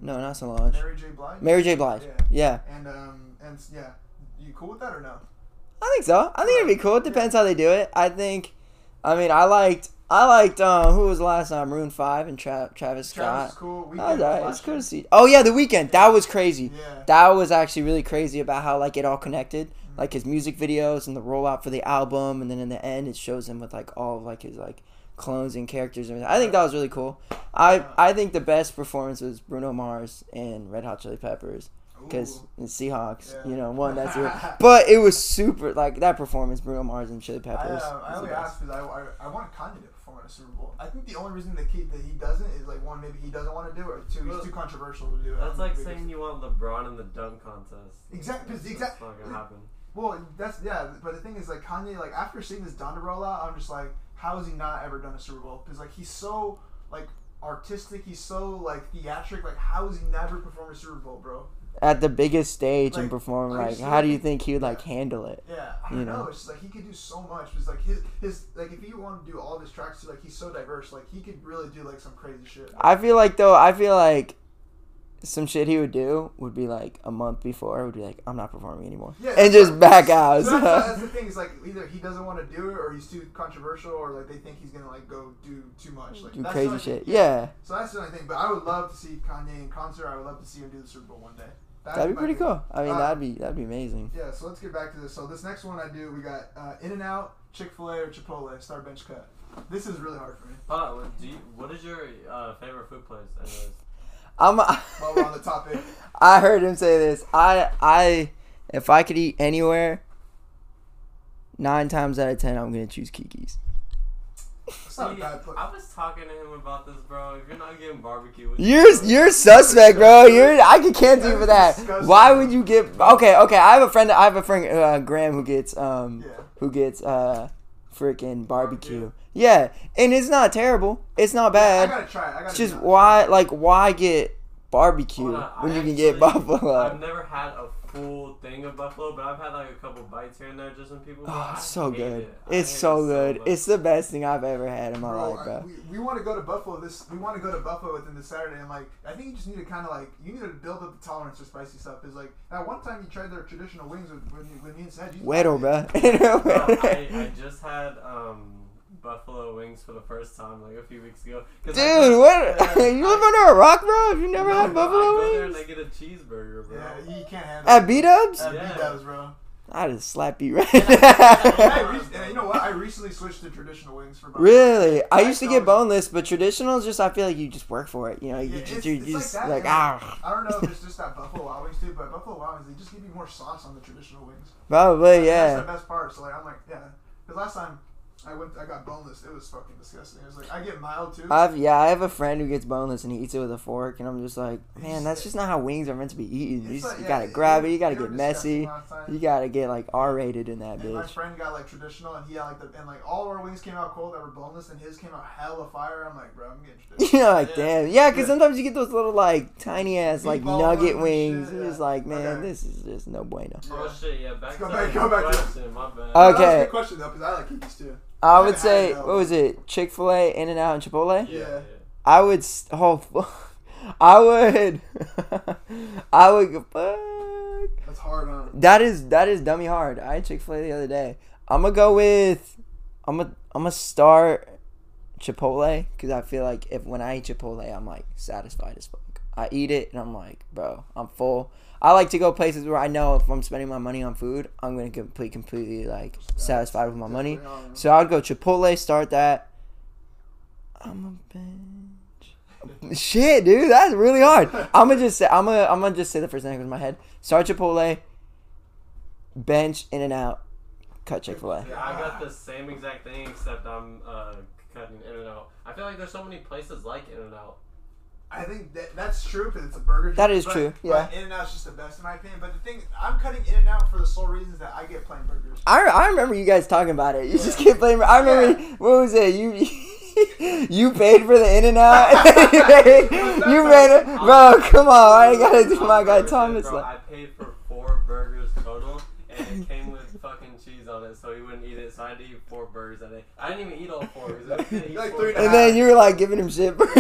Speaker 3: No, not Solange.
Speaker 2: Mary J. Blige.
Speaker 3: Mary J. Blige.
Speaker 2: Yeah.
Speaker 3: Yeah,
Speaker 2: And um and yeah, you cool with that or no?
Speaker 3: I think so. I think it'd be cool. It depends how they do it. I think. I mean, I liked. I liked. Uh, who was the last time? Maroon Five and Tra- Travis Scott.
Speaker 2: Travis is cool. We
Speaker 3: That was alright. It's cool to see. Oh yeah, the Weeknd. That was crazy.
Speaker 2: Yeah.
Speaker 3: That was actually really crazy about how like it all connected, like his music videos and the rollout for the album, and then in the end it shows him with like all of like his like clones and characters and. I think that was really cool. I I think the best performance was Bruno Mars and Red Hot Chili Peppers because
Speaker 2: Ooh.
Speaker 3: Seahawks,
Speaker 2: Yeah.
Speaker 3: you know, one that's real. But it was super like that performance, Bruno Mars and Chili
Speaker 2: I,
Speaker 3: Peppers.
Speaker 2: uh, I
Speaker 3: was the
Speaker 2: only asked because I, I, I want Kanye to perform at a Super Bowl. I think the only reason that he, that he doesn't is like one, maybe he doesn't want to do it, or two, he's
Speaker 1: Well,
Speaker 2: too controversial to do it.
Speaker 1: That's like saying you want LeBron in the dunk contest.
Speaker 2: Exactly, 'cause
Speaker 1: That's
Speaker 2: exact-
Speaker 1: not gonna happen.
Speaker 2: Well, that's yeah, but the thing is, like Kanye, like after seeing this Donda rollout, I'm just like, how has he not ever done a Super Bowl? Because like he's so like artistic, he's so like theatric. Like how has he never performed a Super Bowl, bro?
Speaker 3: At the biggest stage and perform, like, how do you
Speaker 2: think-
Speaker 3: he would like
Speaker 2: yeah.
Speaker 3: handle it?
Speaker 2: Yeah, I
Speaker 3: You
Speaker 2: know.
Speaker 3: know.
Speaker 2: It's just like he could do so much. It's like his his like if he wanted to do all of his tracks, like he's so diverse. Like he could really do like some crazy shit.
Speaker 3: I feel like though, I feel like some shit he would do would be like a month before would be like, I'm not performing anymore,
Speaker 2: Yeah,
Speaker 3: and just back out.
Speaker 2: So that's, that's the thing. Is like either he doesn't want to do it, or he's too controversial, or like they think he's gonna like go do too much. Like
Speaker 3: do crazy shit.
Speaker 2: thing-
Speaker 3: Yeah,
Speaker 2: So that's the only thing. But I would love to see Kanye in concert. I would love to see him do the Super Bowl one day.
Speaker 3: That'd be pretty
Speaker 2: thing.
Speaker 3: cool. I mean,
Speaker 2: Uh,
Speaker 3: that'd be that'd be amazing.
Speaker 2: Yeah. So let's get back to this. So this next one I do, we got uh, In and Out, Chick Fil A, or Chipotle Start Bench Cut. This is really hard for me.
Speaker 1: Hold on, what, do you, what is your uh, favorite food place? Anyways,
Speaker 3: I'm.
Speaker 2: While we're on the topic,
Speaker 3: I heard him say this. I I if I could eat anywhere, nine times out of ten, I'm gonna choose Kiki's.
Speaker 2: It's not a
Speaker 1: See. I was talking to him about this, bro. If you're not getting barbecue,
Speaker 3: You're
Speaker 1: doing?
Speaker 3: you're suspect, bro. You're I can cancel you for that.
Speaker 2: disgusting.
Speaker 3: Why would you get? Okay, okay. I have a friend. I have a friend, uh, Graham, who gets um
Speaker 2: Yeah.
Speaker 3: who gets uh freaking barbecue. Yeah, and it's not terrible. It's not bad
Speaker 2: I
Speaker 3: bad.
Speaker 2: gotta try it. I gotta
Speaker 3: It's
Speaker 2: be
Speaker 3: just
Speaker 2: honest.
Speaker 3: why like why get barbecue
Speaker 1: Hold on,
Speaker 3: when
Speaker 1: I
Speaker 3: you can get
Speaker 1: actually-
Speaker 3: buffalo?
Speaker 1: I've never had a full thing of buffalo, but I've had like a couple bites here and there just when people.
Speaker 3: Oh, it's so good.
Speaker 1: it.
Speaker 3: It's so
Speaker 1: it
Speaker 3: good.
Speaker 1: much.
Speaker 3: It's the best thing I've ever had in my
Speaker 2: Bro,
Speaker 3: life,
Speaker 2: I-
Speaker 3: bro.
Speaker 2: we, we want to go to Buffalo this. We want to go to Buffalo within this Saturday, and like I think you just need to kind of like you need to build up the tolerance for spicy stuff. Is like that one time you tried their traditional wings with when, you, when me and Sad. you
Speaker 3: Weddle,
Speaker 2: liked
Speaker 3: bro.
Speaker 2: it.
Speaker 1: Bro, I, I just had um, buffalo wings for the first time like a few weeks ago. 'Cause I
Speaker 3: Dude,
Speaker 1: go-
Speaker 3: what?
Speaker 1: Yeah,
Speaker 3: you live
Speaker 1: I-
Speaker 3: under a rock, bro? Have you never
Speaker 1: No,
Speaker 3: had
Speaker 1: bro,
Speaker 3: buffalo
Speaker 1: I go there and
Speaker 3: wings?
Speaker 1: I get a cheeseburger, bro.
Speaker 2: Yeah, you can't handle
Speaker 3: At
Speaker 2: it.
Speaker 3: B Dubs?
Speaker 2: At
Speaker 1: Yeah.
Speaker 2: B-dubs, bro.
Speaker 3: I just slap you right
Speaker 2: And I
Speaker 3: now.
Speaker 2: re- and you know what? I recently recently switched to traditional wings for.
Speaker 3: Really, I
Speaker 2: I
Speaker 3: used to get boneless, but traditional is just I feel like you just work for it. You know, you
Speaker 2: Yeah,
Speaker 3: just
Speaker 2: it's-
Speaker 3: you
Speaker 2: it's
Speaker 3: just
Speaker 2: like that,
Speaker 3: like
Speaker 2: and
Speaker 3: ah,
Speaker 2: I don't know if it's just that Buffalo Wild Wings too, but Buffalo Wild Wings they just give you more sauce on the traditional wings.
Speaker 3: probably yeah.
Speaker 2: That's the best part. So like I'm like yeah, because last time I went I got boneless, it was fucking disgusting. It was like I get mild too.
Speaker 3: I've yeah, I have a friend who gets boneless and he eats it with a fork, and I'm just like, man, that's just not how wings are meant to be eaten. You, just,
Speaker 2: like-
Speaker 3: you
Speaker 2: yeah,
Speaker 3: gotta
Speaker 2: it-
Speaker 3: grab it, you gotta get messy, you gotta get like R-rated in that
Speaker 2: And my friend got like traditional, and he had like the and like all our wings came out cold that were boneless, and his came out hella fire. I'm like, bro, I'm getting traditional.
Speaker 3: You're like,
Speaker 1: Yeah.
Speaker 3: damn, yeah, because
Speaker 2: Yeah.
Speaker 3: sometimes you get those little like tiny ass like
Speaker 2: Meatball
Speaker 3: nugget wings.
Speaker 2: shit,
Speaker 3: You're
Speaker 2: yeah.
Speaker 3: just like, man,
Speaker 2: Okay.
Speaker 3: this is just no bueno.
Speaker 1: Oh shit, yeah. Back
Speaker 2: go back- go back to-
Speaker 1: question. My bad.
Speaker 2: That was a
Speaker 3: Okay.
Speaker 2: good question though, because I like cookies too.
Speaker 3: I
Speaker 2: I
Speaker 3: would say,
Speaker 2: had it, though.
Speaker 3: what was it? Chick Fil A, In and Out, and Chipotle.
Speaker 1: Yeah.
Speaker 2: Yeah.
Speaker 1: yeah.
Speaker 3: I would. Oh, I would. I would. Fuck.
Speaker 2: That's hard on.
Speaker 3: That is that is dummy hard. I had Chick Fil A the other day. I'm gonna go with. I'm gonna I'm gonna start Chipotle because I feel like if when I eat Chipotle, I'm like satisfied as fuck. I eat it and I'm like, bro, I'm full. I like to go places where I know if I'm spending my money on food, I'm gonna complete completely like satisfied with my money. So I'd go Chipotle, start that. I'm a bench. Shit, dude, that's really hard. I'm gonna just say I'm gonna I'm gonna just say the first thing that comes in my head. Start Chipotle, bench in and out, cut Chick Fil A.
Speaker 1: Yeah, I got the same exact thing except I'm uh, cutting In and Out. I feel like there's so many places like In and Out.
Speaker 2: I think that that's true because it's a burger.
Speaker 3: That
Speaker 2: joint,
Speaker 3: is
Speaker 2: but-
Speaker 3: true, yeah.
Speaker 2: In and Out's just the best in my opinion. But the thing, I'm cutting In and Out for the sole reasons that I get plain burgers.
Speaker 3: I, I remember you guys talking about it. You just
Speaker 2: Yeah.
Speaker 3: keep playing. I remember
Speaker 2: Yeah.
Speaker 3: what was it? You you paid for the In and Out. you made, you made it, bro. Come on, I gotta do my
Speaker 1: I'll
Speaker 3: guy
Speaker 1: never say,
Speaker 3: Thomas.
Speaker 1: Bro,
Speaker 3: like-
Speaker 1: I paid for four burgers total, and it came with fucking cheese on it, so he wouldn't eat it. So I had to eat four burgers that day. I didn't even eat all four. 'cause I couldn't
Speaker 2: Like
Speaker 1: four
Speaker 2: three and
Speaker 3: And then you were like giving him shit. Come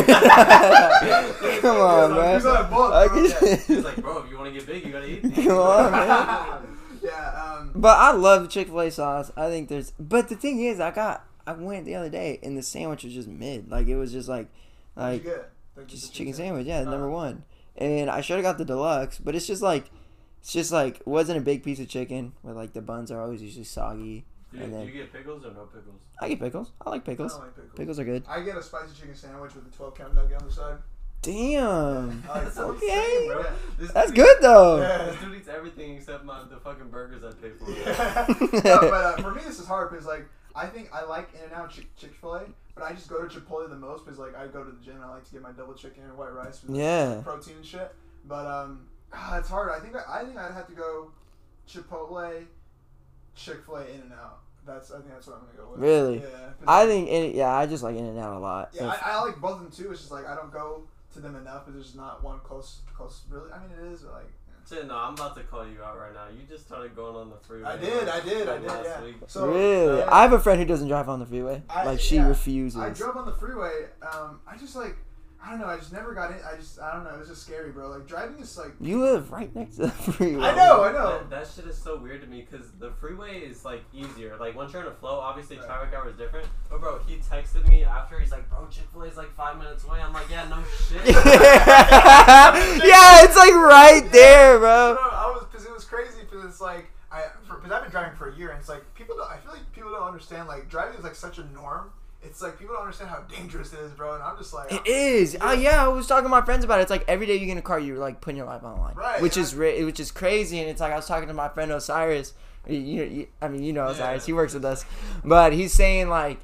Speaker 3: on,
Speaker 2: He's
Speaker 3: man.
Speaker 2: on a book, bro.
Speaker 3: could-
Speaker 1: He's like, bro, if you want to get big, you gotta eat. these."
Speaker 3: Come on, man.
Speaker 2: yeah. Um,
Speaker 3: But I love Chick Fil A sauce. I think there's. But the thing is, I got. I went the other day and the sandwich was just mid. Like it was just like, like?
Speaker 2: Like,
Speaker 3: just
Speaker 2: the
Speaker 3: chicken
Speaker 2: pizza?
Speaker 3: sandwich. Yeah,
Speaker 2: Uh,
Speaker 3: number one. And I should have got the deluxe, but it's just like, it's just like wasn't a big piece of chicken where like the buns are always usually soggy.
Speaker 1: Do you,
Speaker 3: And
Speaker 1: do you get pickles or no pickles?
Speaker 3: I get pickles. I like
Speaker 2: I
Speaker 3: pickles.
Speaker 2: don't like pickles.
Speaker 3: Pickles are good.
Speaker 2: I get a spicy chicken sandwich with a 12 count nugget on the side.
Speaker 3: Damn.
Speaker 2: I like
Speaker 1: That's
Speaker 2: that.
Speaker 3: Okay.
Speaker 1: saying, bro. This
Speaker 3: That's
Speaker 1: dude
Speaker 3: good
Speaker 1: eats-
Speaker 3: though.
Speaker 2: Yeah.
Speaker 1: This dude eats everything except my, the fucking burgers I pay for.
Speaker 2: no, but uh, for me, this is hard because like I think I like In and Out Chick Fil A, but I just go to Chipotle the most because like I go to the gym and I like to get my double chicken and white rice with
Speaker 3: Yeah.
Speaker 2: protein and shit. But um, ah, it's hard. I think I, I think I'd have to go Chipotle, Chick Fil A, In and Out. That's I think that's what I'm gonna go with.
Speaker 3: Really?
Speaker 2: Yeah. 'cause,
Speaker 3: I think it, yeah, I just like In and Out a lot.
Speaker 2: Yeah,
Speaker 3: If-
Speaker 2: I, I like both of them too. It's just like I don't go to them enough, but there's not one close, close. Really, I mean it is, but like.
Speaker 1: Shit, no, I'm about to call you out right now. You just started going on the freeway.
Speaker 2: I did, I did, I
Speaker 1: like
Speaker 2: did,
Speaker 1: last
Speaker 2: yeah.
Speaker 1: week.
Speaker 2: So
Speaker 3: really,
Speaker 2: yeah.
Speaker 3: I have a friend who doesn't drive on the freeway.
Speaker 2: I-
Speaker 3: like she
Speaker 2: yeah.
Speaker 3: refuses.
Speaker 2: I drove on the freeway. Um, I just like, I don't know. I just never got in. I just, I don't know. It was just scary, bro. Like driving is like.
Speaker 3: You live right next to the freeway.
Speaker 2: I know, I know.
Speaker 1: That, that shit is so weird to me because the freeway is like easier. Like once you're in a flow, obviously
Speaker 2: Right.
Speaker 1: traffic hour is different. But bro, he texted me after. He's like, "Bro, Chick Fil A is like five minutes away." I'm like, "Yeah, no shit."
Speaker 3: yeah, it's like right there,
Speaker 2: Bro,
Speaker 3: bro.
Speaker 2: I was because it was crazy because it's like I because I've been driving for a year and it's like people don't. I feel like people don't understand like driving is like such a norm. It's like people don't understand how dangerous it is, bro. And I'm just like,
Speaker 3: It is. Oh yeah, I was talking to my friends about it. It's like every day you get in a car, you're like putting your life on the line,
Speaker 2: Right,
Speaker 3: Which is ra- which is crazy, and it's like I was talking to my friend Osiris. You, you, I mean, you know Osiris. He works with us, but he's saying like,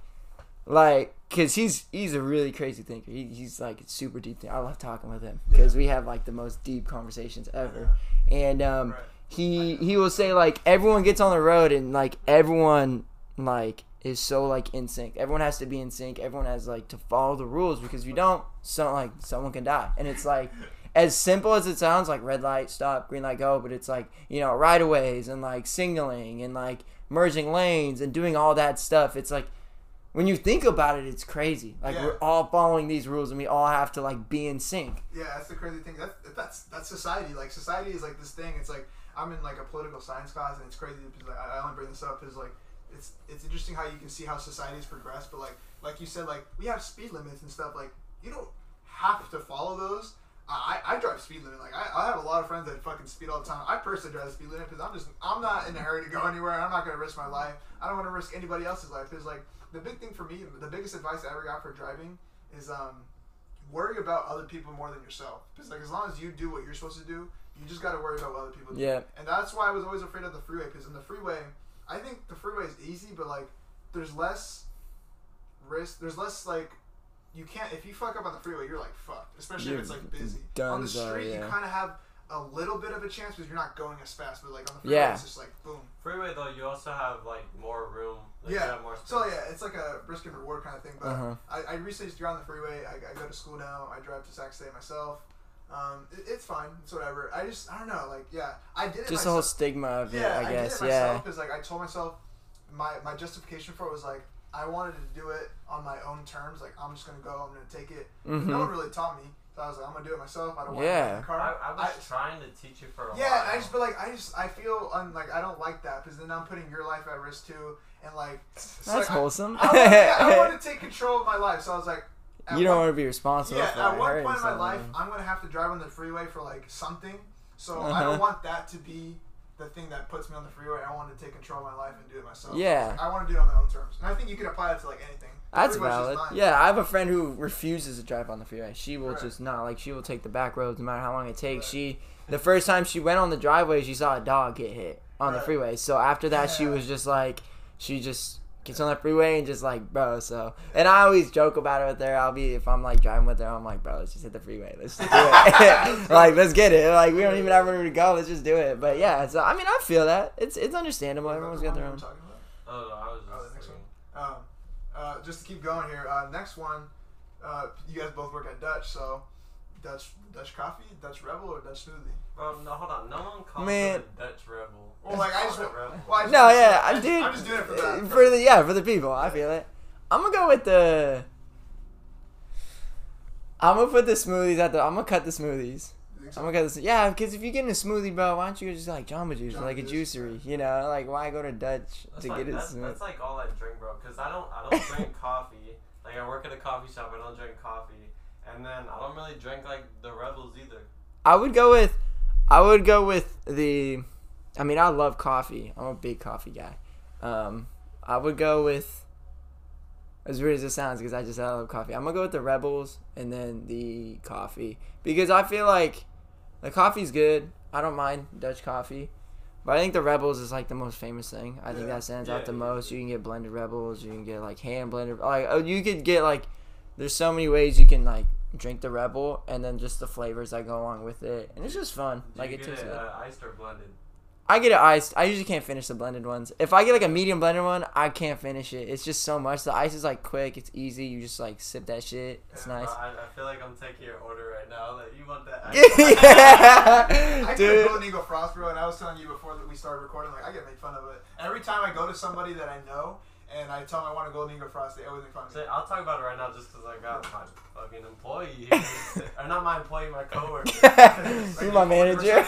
Speaker 3: like, cause he's he's a really crazy thinker. He, he's like super deep. Thinker. I love talking with him because we have like the most deep conversations ever, and um,
Speaker 2: Right.
Speaker 3: he he will say like everyone gets on the road and like everyone like is so like in sync. Everyone has to be in sync. Everyone has like to follow the rules because if you don't, so like someone can die. And it's like as simple as it sounds, like red light, stop, green light, go. But it's like you know right of ways and like signaling and like merging lanes and doing all that stuff. It's like when you think about it, it's crazy. Like
Speaker 2: Yeah.
Speaker 3: we're all following these rules and we all have to like be in sync.
Speaker 2: Yeah, that's the crazy thing. That's that's that's society. Like society is like this thing. It's like I'm in like a political science class, and it's crazy because like, I I only bring this up because like it's it's interesting how you can see how society's progressed. But like like you said, like we have speed limits and stuff. Like you don't have to follow those. I, I drive speed limit. Like I, I have a lot of friends that fucking speed all the time. I personally drive speed limit because I'm just I'm not in a hurry to go anywhere. I'm not gonna risk my life. I don't want to risk anybody else's life. Because like the big thing for me, the biggest advice I ever got for driving is um worry about other people more than yourself. Because like as long as you do what you're supposed to do, you just got to worry about what other people do.
Speaker 3: Yeah.
Speaker 2: And that's why I was always afraid of the freeway. Because in the freeway, I think the freeway is easy, but like there's less risk. There's less like you can't if you fuck up on the freeway, you're like fucked. Especially
Speaker 3: You're
Speaker 2: if it's like busy. on the
Speaker 3: donezo,
Speaker 2: street, you
Speaker 3: yeah.
Speaker 2: kind of have a little bit of a chance because you're not going as fast. But like on the freeway,
Speaker 3: Yeah.
Speaker 2: it's just like boom.
Speaker 1: Freeway though, you also have like more room. Like, you
Speaker 2: Yeah.
Speaker 1: have more space.
Speaker 2: So yeah, it's like a risk and reward kind of thing. But
Speaker 3: Uh-huh.
Speaker 2: I, I recently just on the freeway. I, I go to school now. I drive to Sac State myself. Um, it, it's fine. It's whatever. I just I don't know. Like yeah, I did it.
Speaker 3: Just the whole stigma of it,
Speaker 2: yeah,
Speaker 3: I guess.
Speaker 2: did it
Speaker 3: yeah.
Speaker 2: myself because like I told myself my my justification for it was like I wanted to do it on my own terms. Like I'm just gonna go. I'm gonna take it.
Speaker 3: Mhm.
Speaker 2: No one really taught me. So I was like, I'm gonna do it myself. I don't want to
Speaker 3: Yeah.
Speaker 2: get in the car.
Speaker 1: I, I was trying to teach you for a
Speaker 2: Yeah,
Speaker 1: while.
Speaker 2: I just but like I just I feel un, like I don't like that because then I'm putting your life at risk too, and like it's
Speaker 3: That's
Speaker 2: like,
Speaker 3: wholesome.
Speaker 2: I, want, yeah, I want to take control of my life, so I was like, at
Speaker 3: you don't
Speaker 2: one-
Speaker 3: want to be responsible
Speaker 2: Yeah, at one point in my life, I'm gonna have to drive on the freeway for like something, so I
Speaker 3: Uh-huh.
Speaker 2: don't want that to be the thing that puts me on the freeway. I want to take control of my life and do it myself.
Speaker 3: Yeah.
Speaker 2: I want to do it on my own terms, and I think you can apply that to like anything.
Speaker 3: That's valid. Yeah, I have a friend who refuses to drive on the freeway. She will
Speaker 2: Right.
Speaker 3: just not like she will take the back roads no matter how long it takes.
Speaker 2: Right.
Speaker 3: She the first time she went on the driveway, she saw a dog get hit on the freeway. So after that, she was just like she just gets on the freeway and just like bro. So and I always joke about it with her. I'll be if I'm like driving with her, I'm like bro, let's just hit the freeway. Let's just do it. like let's get it. Like we don't even have anywhere to go. Let's just do it. But yeah, so I mean I feel that it's it's understandable.
Speaker 2: What
Speaker 3: Everyone's
Speaker 2: about
Speaker 3: got their own.
Speaker 2: talking about?
Speaker 1: Oh no, I was just.
Speaker 2: Oh, the next
Speaker 1: thinking-
Speaker 2: Um, uh, just to keep going here, uh, next one, uh, you guys both work at Dutch, so Dutch Dutch coffee, Dutch Rebel, or Dutch smoothie?
Speaker 1: Bro, no, hold on. No one calls
Speaker 3: Man.
Speaker 1: it a Dutch rebel.
Speaker 2: Well, like I just,
Speaker 1: Call it rebel.
Speaker 2: well, I just
Speaker 3: No, yeah,
Speaker 2: I
Speaker 3: I
Speaker 2: just-
Speaker 3: did.
Speaker 2: I'm just doing it for that.
Speaker 3: For the yeah, for the people. I feel it. I'm gonna go with the. I'm gonna put the smoothies at the. I'm gonna cut the smoothies. I'm gonna cut this. Yeah, because if you're getting a smoothie, bro, why don't you just like Jamba Juice or
Speaker 2: Jamba
Speaker 3: like a
Speaker 2: Juice,
Speaker 3: juicery? You know, like why go to Dutch
Speaker 1: That's
Speaker 3: to
Speaker 1: like,
Speaker 3: get it
Speaker 1: that's,
Speaker 3: smooth?
Speaker 1: that's like all I drink, bro. Cause I don't, I don't drink coffee. Like I work at a coffee shop, I don't drink coffee, and then I don't really drink like the rebels either.
Speaker 3: I would go with. I would go with the. I mean, I love coffee. I'm a big coffee guy. Um, I would go with. As weird as it sounds, because I just I love coffee. I'm gonna go with the Rebels and then the coffee because I feel like the coffee's good. I don't mind Dutch coffee, but I think the Rebels is like the most famous thing. I think that stands
Speaker 1: Yeah,
Speaker 3: out the
Speaker 1: yeah,
Speaker 3: most.
Speaker 1: yeah.
Speaker 3: You can get blended Rebels. You can get like hand blended. Like oh, you could get like. There's so many ways you can like drink the Rebel and then just the flavors that go along with it, and it's just fun.
Speaker 1: Do
Speaker 3: Like
Speaker 1: you
Speaker 3: it
Speaker 1: get
Speaker 3: tastes
Speaker 1: it
Speaker 3: good.
Speaker 1: uh, iced or blended?
Speaker 3: I get it iced. I usually can't finish the blended ones. If I get like a medium blended one, I can't finish it. It's just so much. The ice is like quick. It's easy. You just like sip that shit. It's
Speaker 1: Yeah,
Speaker 3: nice.
Speaker 1: I, I feel like I'm taking your order right now. That you want that.
Speaker 3: yeah,
Speaker 2: I get a
Speaker 3: dude.
Speaker 2: Golden Eagle Frost, bro, and I was telling you before that we started recording, like I get made fun of it. Every time I go to somebody that I know and I tell them I want a Golden Eagle Frost, they always make fun of me.
Speaker 1: So I'll talk about it right now, just because I got my fucking employee, here. or not my employee, my coworker.
Speaker 3: You're my manager.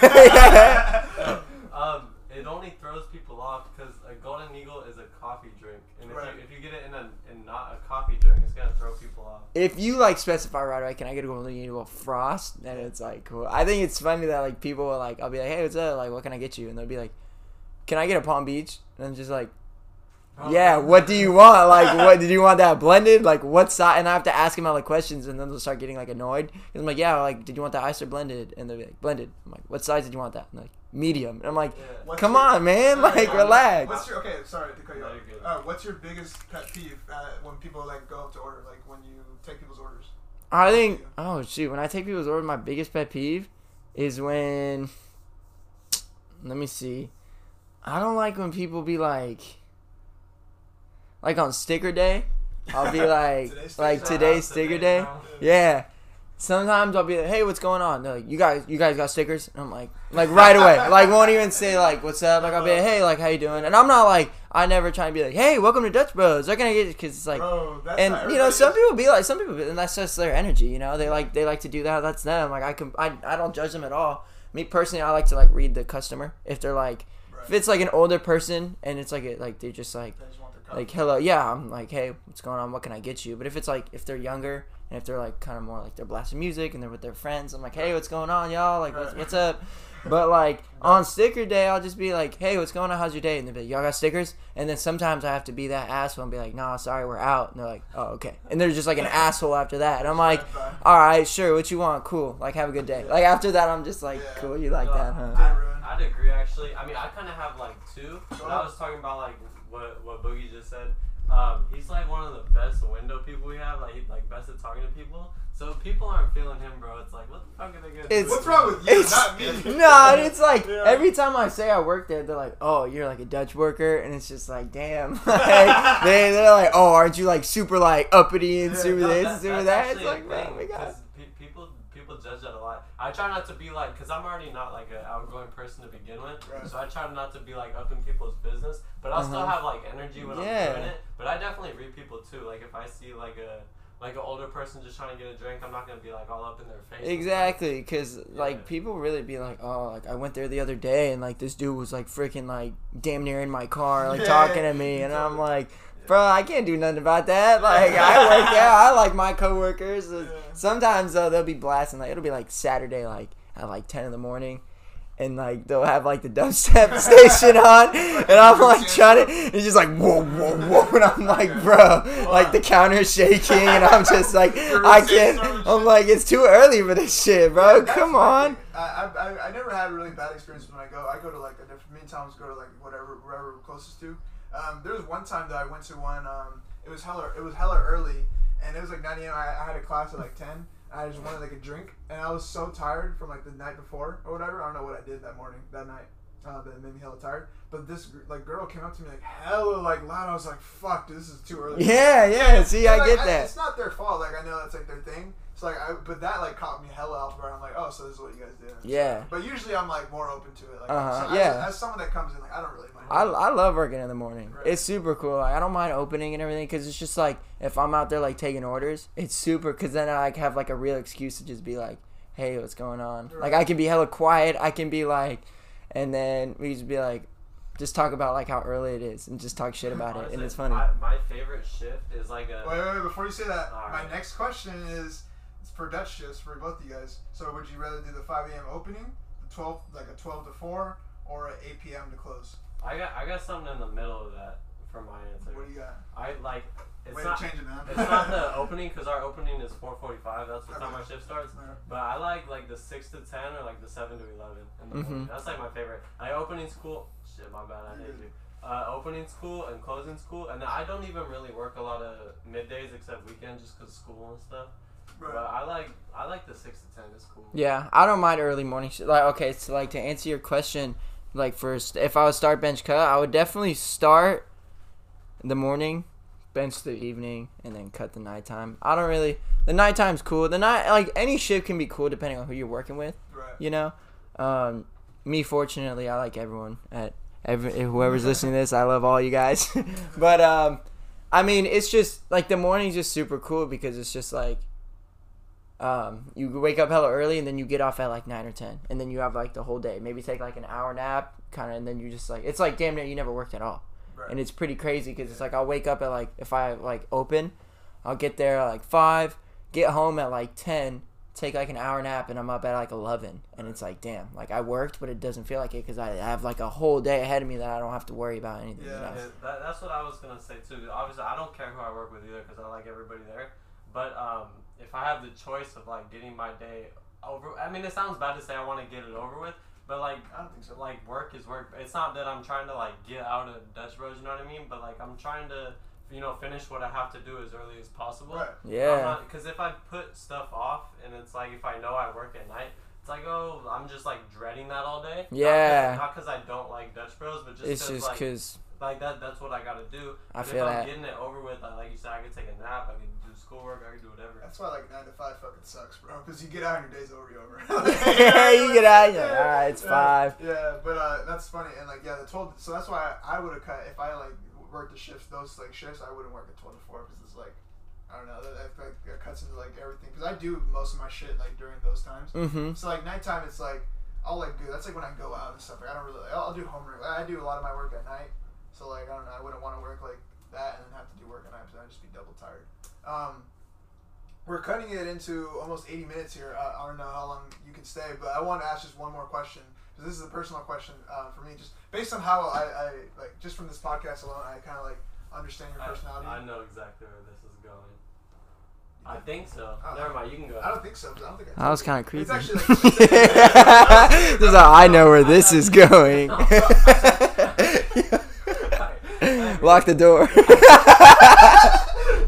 Speaker 1: um, it only throws people off because a golden eagle is a coffee drink, and if,
Speaker 2: Right.
Speaker 1: you, if you get it in a in not a coffee drink, it's gonna throw people off.
Speaker 3: if you like specify right away, can I get a golden eagle frost? Then it's like cool. I think it's funny that like people will like I'll be like, hey, what's up? Like, what can I get you? And they'll be like, can I get a Palm Beach? And I'm just like. Yeah, what do you want? Like, what did you want that blended? Like, what size? And I have to ask him all the questions, and then they'll start getting like annoyed. 'Cause I'm like, yeah, like, did you want that ice or blended? And they're like, blended. I'm like, what size did you want that? And like, medium. And I'm like,
Speaker 1: Yeah.
Speaker 3: Come
Speaker 2: your-
Speaker 3: on, man,
Speaker 2: Sorry,
Speaker 3: like, relax.
Speaker 2: What's your okay? Sorry to cut you off.
Speaker 1: you're.
Speaker 2: Uh, what's your biggest pet peeve uh, when people like go up to order? Like when you take people's orders?
Speaker 3: I think, oh shoot, when I take people's orders, my biggest pet peeve is when, let me see, I don't like when people be like, like on sticker day, I'll be like,
Speaker 2: Today's
Speaker 3: like today's sticker day. Yeah. Sometimes I'll be like, "Hey, what's going on?" They're like, "You guys, you guys got stickers?" And I'm like, like right away, like won't even say like, "What's up?" Like I'll be like, "Hey, like how you doing?" And I'm not like, I never try and be like, "Hey, welcome to Dutch Bros." They're gonna get because it's like,
Speaker 2: Bro,
Speaker 3: and you know, some people be like, some people, be, and that's just their energy. You know, they like they like to do that. That's them. Like I can, I, I don't judge them at all. Me personally, I like to like read the customer if they're like, if it's like an older person and it's like a, like they're just like
Speaker 2: They just
Speaker 3: like hello yeah i'm like hey what's going on? What can i get you? But if it's like if they're younger and if they're like kind of more like they're blasting music and they're with their friends i'm like hey what's going on y'all? Like what's, what's up? But like on sticker day i'll just be like hey what's going on? How's your day? And they'll be like y'all got stickers? And then sometimes i have to be that asshole and be like nah sorry we're out. And they're like oh okay. And they're just like an asshole after that. And i'm like all right sure what you want cool. Like have a good day. Like after that i'm just like
Speaker 2: Yeah.
Speaker 3: cool you like
Speaker 1: No,
Speaker 3: that huh?
Speaker 1: I, I'd agree actually. I mean, I kind of have like two.
Speaker 2: Go
Speaker 1: But I was talking about like what what Boogie just said. Um, he's like one of the best window people we have. Like he's like best at talking to people. So if people aren't feeling him, bro. It's like what the fuck are they gonna? do?
Speaker 3: It's-
Speaker 2: What's wrong with you?
Speaker 3: It's
Speaker 2: Not me.
Speaker 3: no, it's like
Speaker 2: Yeah.
Speaker 3: every time I say I work there, they're like, "Oh, you're like a Dutch worker," and it's just like, "Damn!" like, they they're like, "Oh, aren't you like super like uppity and
Speaker 2: Yeah,
Speaker 3: super
Speaker 1: No,
Speaker 3: this,
Speaker 1: that-
Speaker 3: and super that?" It's
Speaker 1: actually a
Speaker 3: like, man,
Speaker 1: thing,
Speaker 3: we got
Speaker 1: 'cause pe- people people judge that a lot. I try not to be like, cause I'm already not like an outgoing person to begin with,
Speaker 2: Right.
Speaker 1: so I try not to be like up in people's business. But I'll still
Speaker 3: Uh-huh.
Speaker 1: have like energy when
Speaker 3: Yeah.
Speaker 1: I'm doing it. But I definitely read people too. Like if I see like a like an older person just trying to get a drink, I'm not gonna be like all up in their face.
Speaker 3: Exactly, because
Speaker 1: Yeah.
Speaker 3: like people really be like, oh, like I went there the other day and like this dude was like freaking like damn near in my car, like
Speaker 2: Yeah,
Speaker 3: talking to me, and I'm like, bro, I can't do nothing about that. Like I work there, I like my coworkers. Sometimes though they'll be blasting like it'll be like Saturday like at like ten in the morning. And like they'll have like the dubstep station on, and I'm like trying to. It's just like whoa, whoa, whoa, and I'm like, bro, like the counter's shaking, and I'm just like, I can't. I'm like, it's too early for this shit, bro. Come on.
Speaker 2: I, I, I- never had really bad experiences when I go. I go to like a different. Me and Thomas go to like whatever wherever we're closest to. Um, there was one time that I went to one. Um, it was hella it was hella early, and it was like 9 a.m. I, I had a class at like 10. and I just wanted like a drink, and I was so tired from like the night before or whatever. I don't know what I did that morning, that night. Uh, that made me hella tired. But this like girl came up to me like hella like loud. I was like, "Fuck, dude, this is too early."
Speaker 3: Yeah, yeah. See, I
Speaker 2: Like,
Speaker 3: get that.
Speaker 2: It's not their fault. Like I know that's like their thing. It's like I, but that like caught me hella off guard. I'm like, oh, so this is what you guys do.
Speaker 3: Yeah.
Speaker 2: But usually I'm like more open to it. Like,
Speaker 3: Uh-huh,
Speaker 2: so
Speaker 3: yeah.
Speaker 2: As, someone that comes in, like I don't really mind.
Speaker 3: I, I love working in the morning.
Speaker 2: Right.
Speaker 3: It's super cool. Like, I don't mind opening and everything because it's just like if I'm out there like taking orders, it's super because then I like, have like a real excuse to just be like, hey, what's going on? Like I can be hella quiet. I can be like, and then we just be like, just talk about like how early it is and just talk shit about it, and it's funny.
Speaker 1: My, my favorite shift is like a.
Speaker 2: Wait, wait, wait, before you say that,
Speaker 1: All
Speaker 2: my
Speaker 1: right.
Speaker 2: next question is it's for Dutch shifts for both of you guys. So would you rather do the 5 a.m. opening, the 12 like a 12 to 4, or a 8 p.m. to close?
Speaker 1: I got I got something in the middle of that for my answer.
Speaker 2: What do you got?
Speaker 1: I like. It's
Speaker 2: Way
Speaker 1: not.
Speaker 2: to change it, man.
Speaker 1: It's not the opening because our opening is 4:45. That's what time our shift starts.
Speaker 2: Alright.
Speaker 1: But I like like the six to ten or like the seven to eleven in the morning.
Speaker 3: Mhm.
Speaker 1: That's like my favorite. Like opening school. Shit, my bad. I hate you. Uh, opening school and closing school, and I don't even really work a lot of middays except weekends just because school and stuff. But I like I like the six to ten. It's cool.
Speaker 3: Yeah, I don't mind early morning. Sh- like, okay, so like to answer your question, like first, if I would start bench cut, I would definitely start in the morning, bench the evening, and then cut the nighttime. I don't really. The nighttime's cool. The night, like any shift can be cool depending on who you're working with.
Speaker 2: Right.
Speaker 3: You know, um, me fortunately, I like everyone at every whoever's listening to this. I love all you guys, but um, I mean, it's just like the morning's just super cool because it's just like um, you wake up hella early and then you get off at like nine or ten, and then you have like the whole day. Maybe take like an hour nap, kind of, and then you just like it's like damn near you never worked at all,
Speaker 2: Right.
Speaker 3: and it's pretty crazy because it's like I'll wake up at like if I like open, I'll get there at like five, get home at like ten, take like an hour nap, and I'm up at like eleven, and it's like damn, like I worked, but it doesn't feel like it because I have like a whole day ahead of me that I don't have to worry about anything.
Speaker 2: Yeah.
Speaker 1: Yeah, that, that's what I was gonna say too. Obviously, I don't care who I work with either because I like everybody there. But um, if I have the choice of like getting my day over, I mean, it sounds bad to say I want to get it over with, but like,
Speaker 2: I don't think so.
Speaker 1: like work is work. It's not that I'm trying to like get out of Dutch Bros. You know what I mean? But like, I'm trying to, you know, finish what I have to do as early as possible.
Speaker 2: Right.
Speaker 3: Yeah.
Speaker 1: Because if I put stuff off, and it's like if I know I work at night. It's like oh, I'm just like dreading that all day.
Speaker 3: Yeah.
Speaker 1: Not because I don't like Dutch Bros, but just
Speaker 3: It's
Speaker 1: 'cause,
Speaker 3: just because
Speaker 1: like that that's what I gotta do.
Speaker 3: I
Speaker 1: But
Speaker 3: feel
Speaker 1: if I'm
Speaker 3: that.
Speaker 1: getting it over with, like, like you said, I could take a nap, I could do schoolwork, I could do whatever.
Speaker 2: That's why like nine to five fucking sucks, bro. Because you get out and your day's over, you over.
Speaker 3: Yeah, you get out, you're like, "Alright, it's
Speaker 2: Yeah,
Speaker 3: five."
Speaker 2: Yeah, but uh, that's funny, and like yeah, the twelve. So that's why I, I would have cut if I like worked the shifts, those like shifts. I wouldn't work at twelve to four because it's like I don't know, that, that, that cuts into like everything. Because I do most of my shit like during those times.
Speaker 3: Mm-hmm.
Speaker 2: So like nighttime, it's like I'll like go. That's like when I go out and stuff. Like I don't really. I'll, I'll do homework. I do a lot of my work at night. So like I don't know. I wouldn't want to work like that and then have to do work at night, so I'd just be double tired. Um, we're cutting it into almost 80 minutes here. Uh, I don't know how long you can stay, but I want to ask just one more question. Because this is a personal question uh, for me, just based on how I, I like, just from this podcast alone, I kind of like understand your personality.
Speaker 1: I know exactly where this is going. I think so.
Speaker 2: Uh,
Speaker 1: Never mind, you can go.
Speaker 2: I don't think so. I don't think I
Speaker 3: That was kind of creepy.
Speaker 2: It's actually like,
Speaker 3: this is how I know where this is going. Lock the door.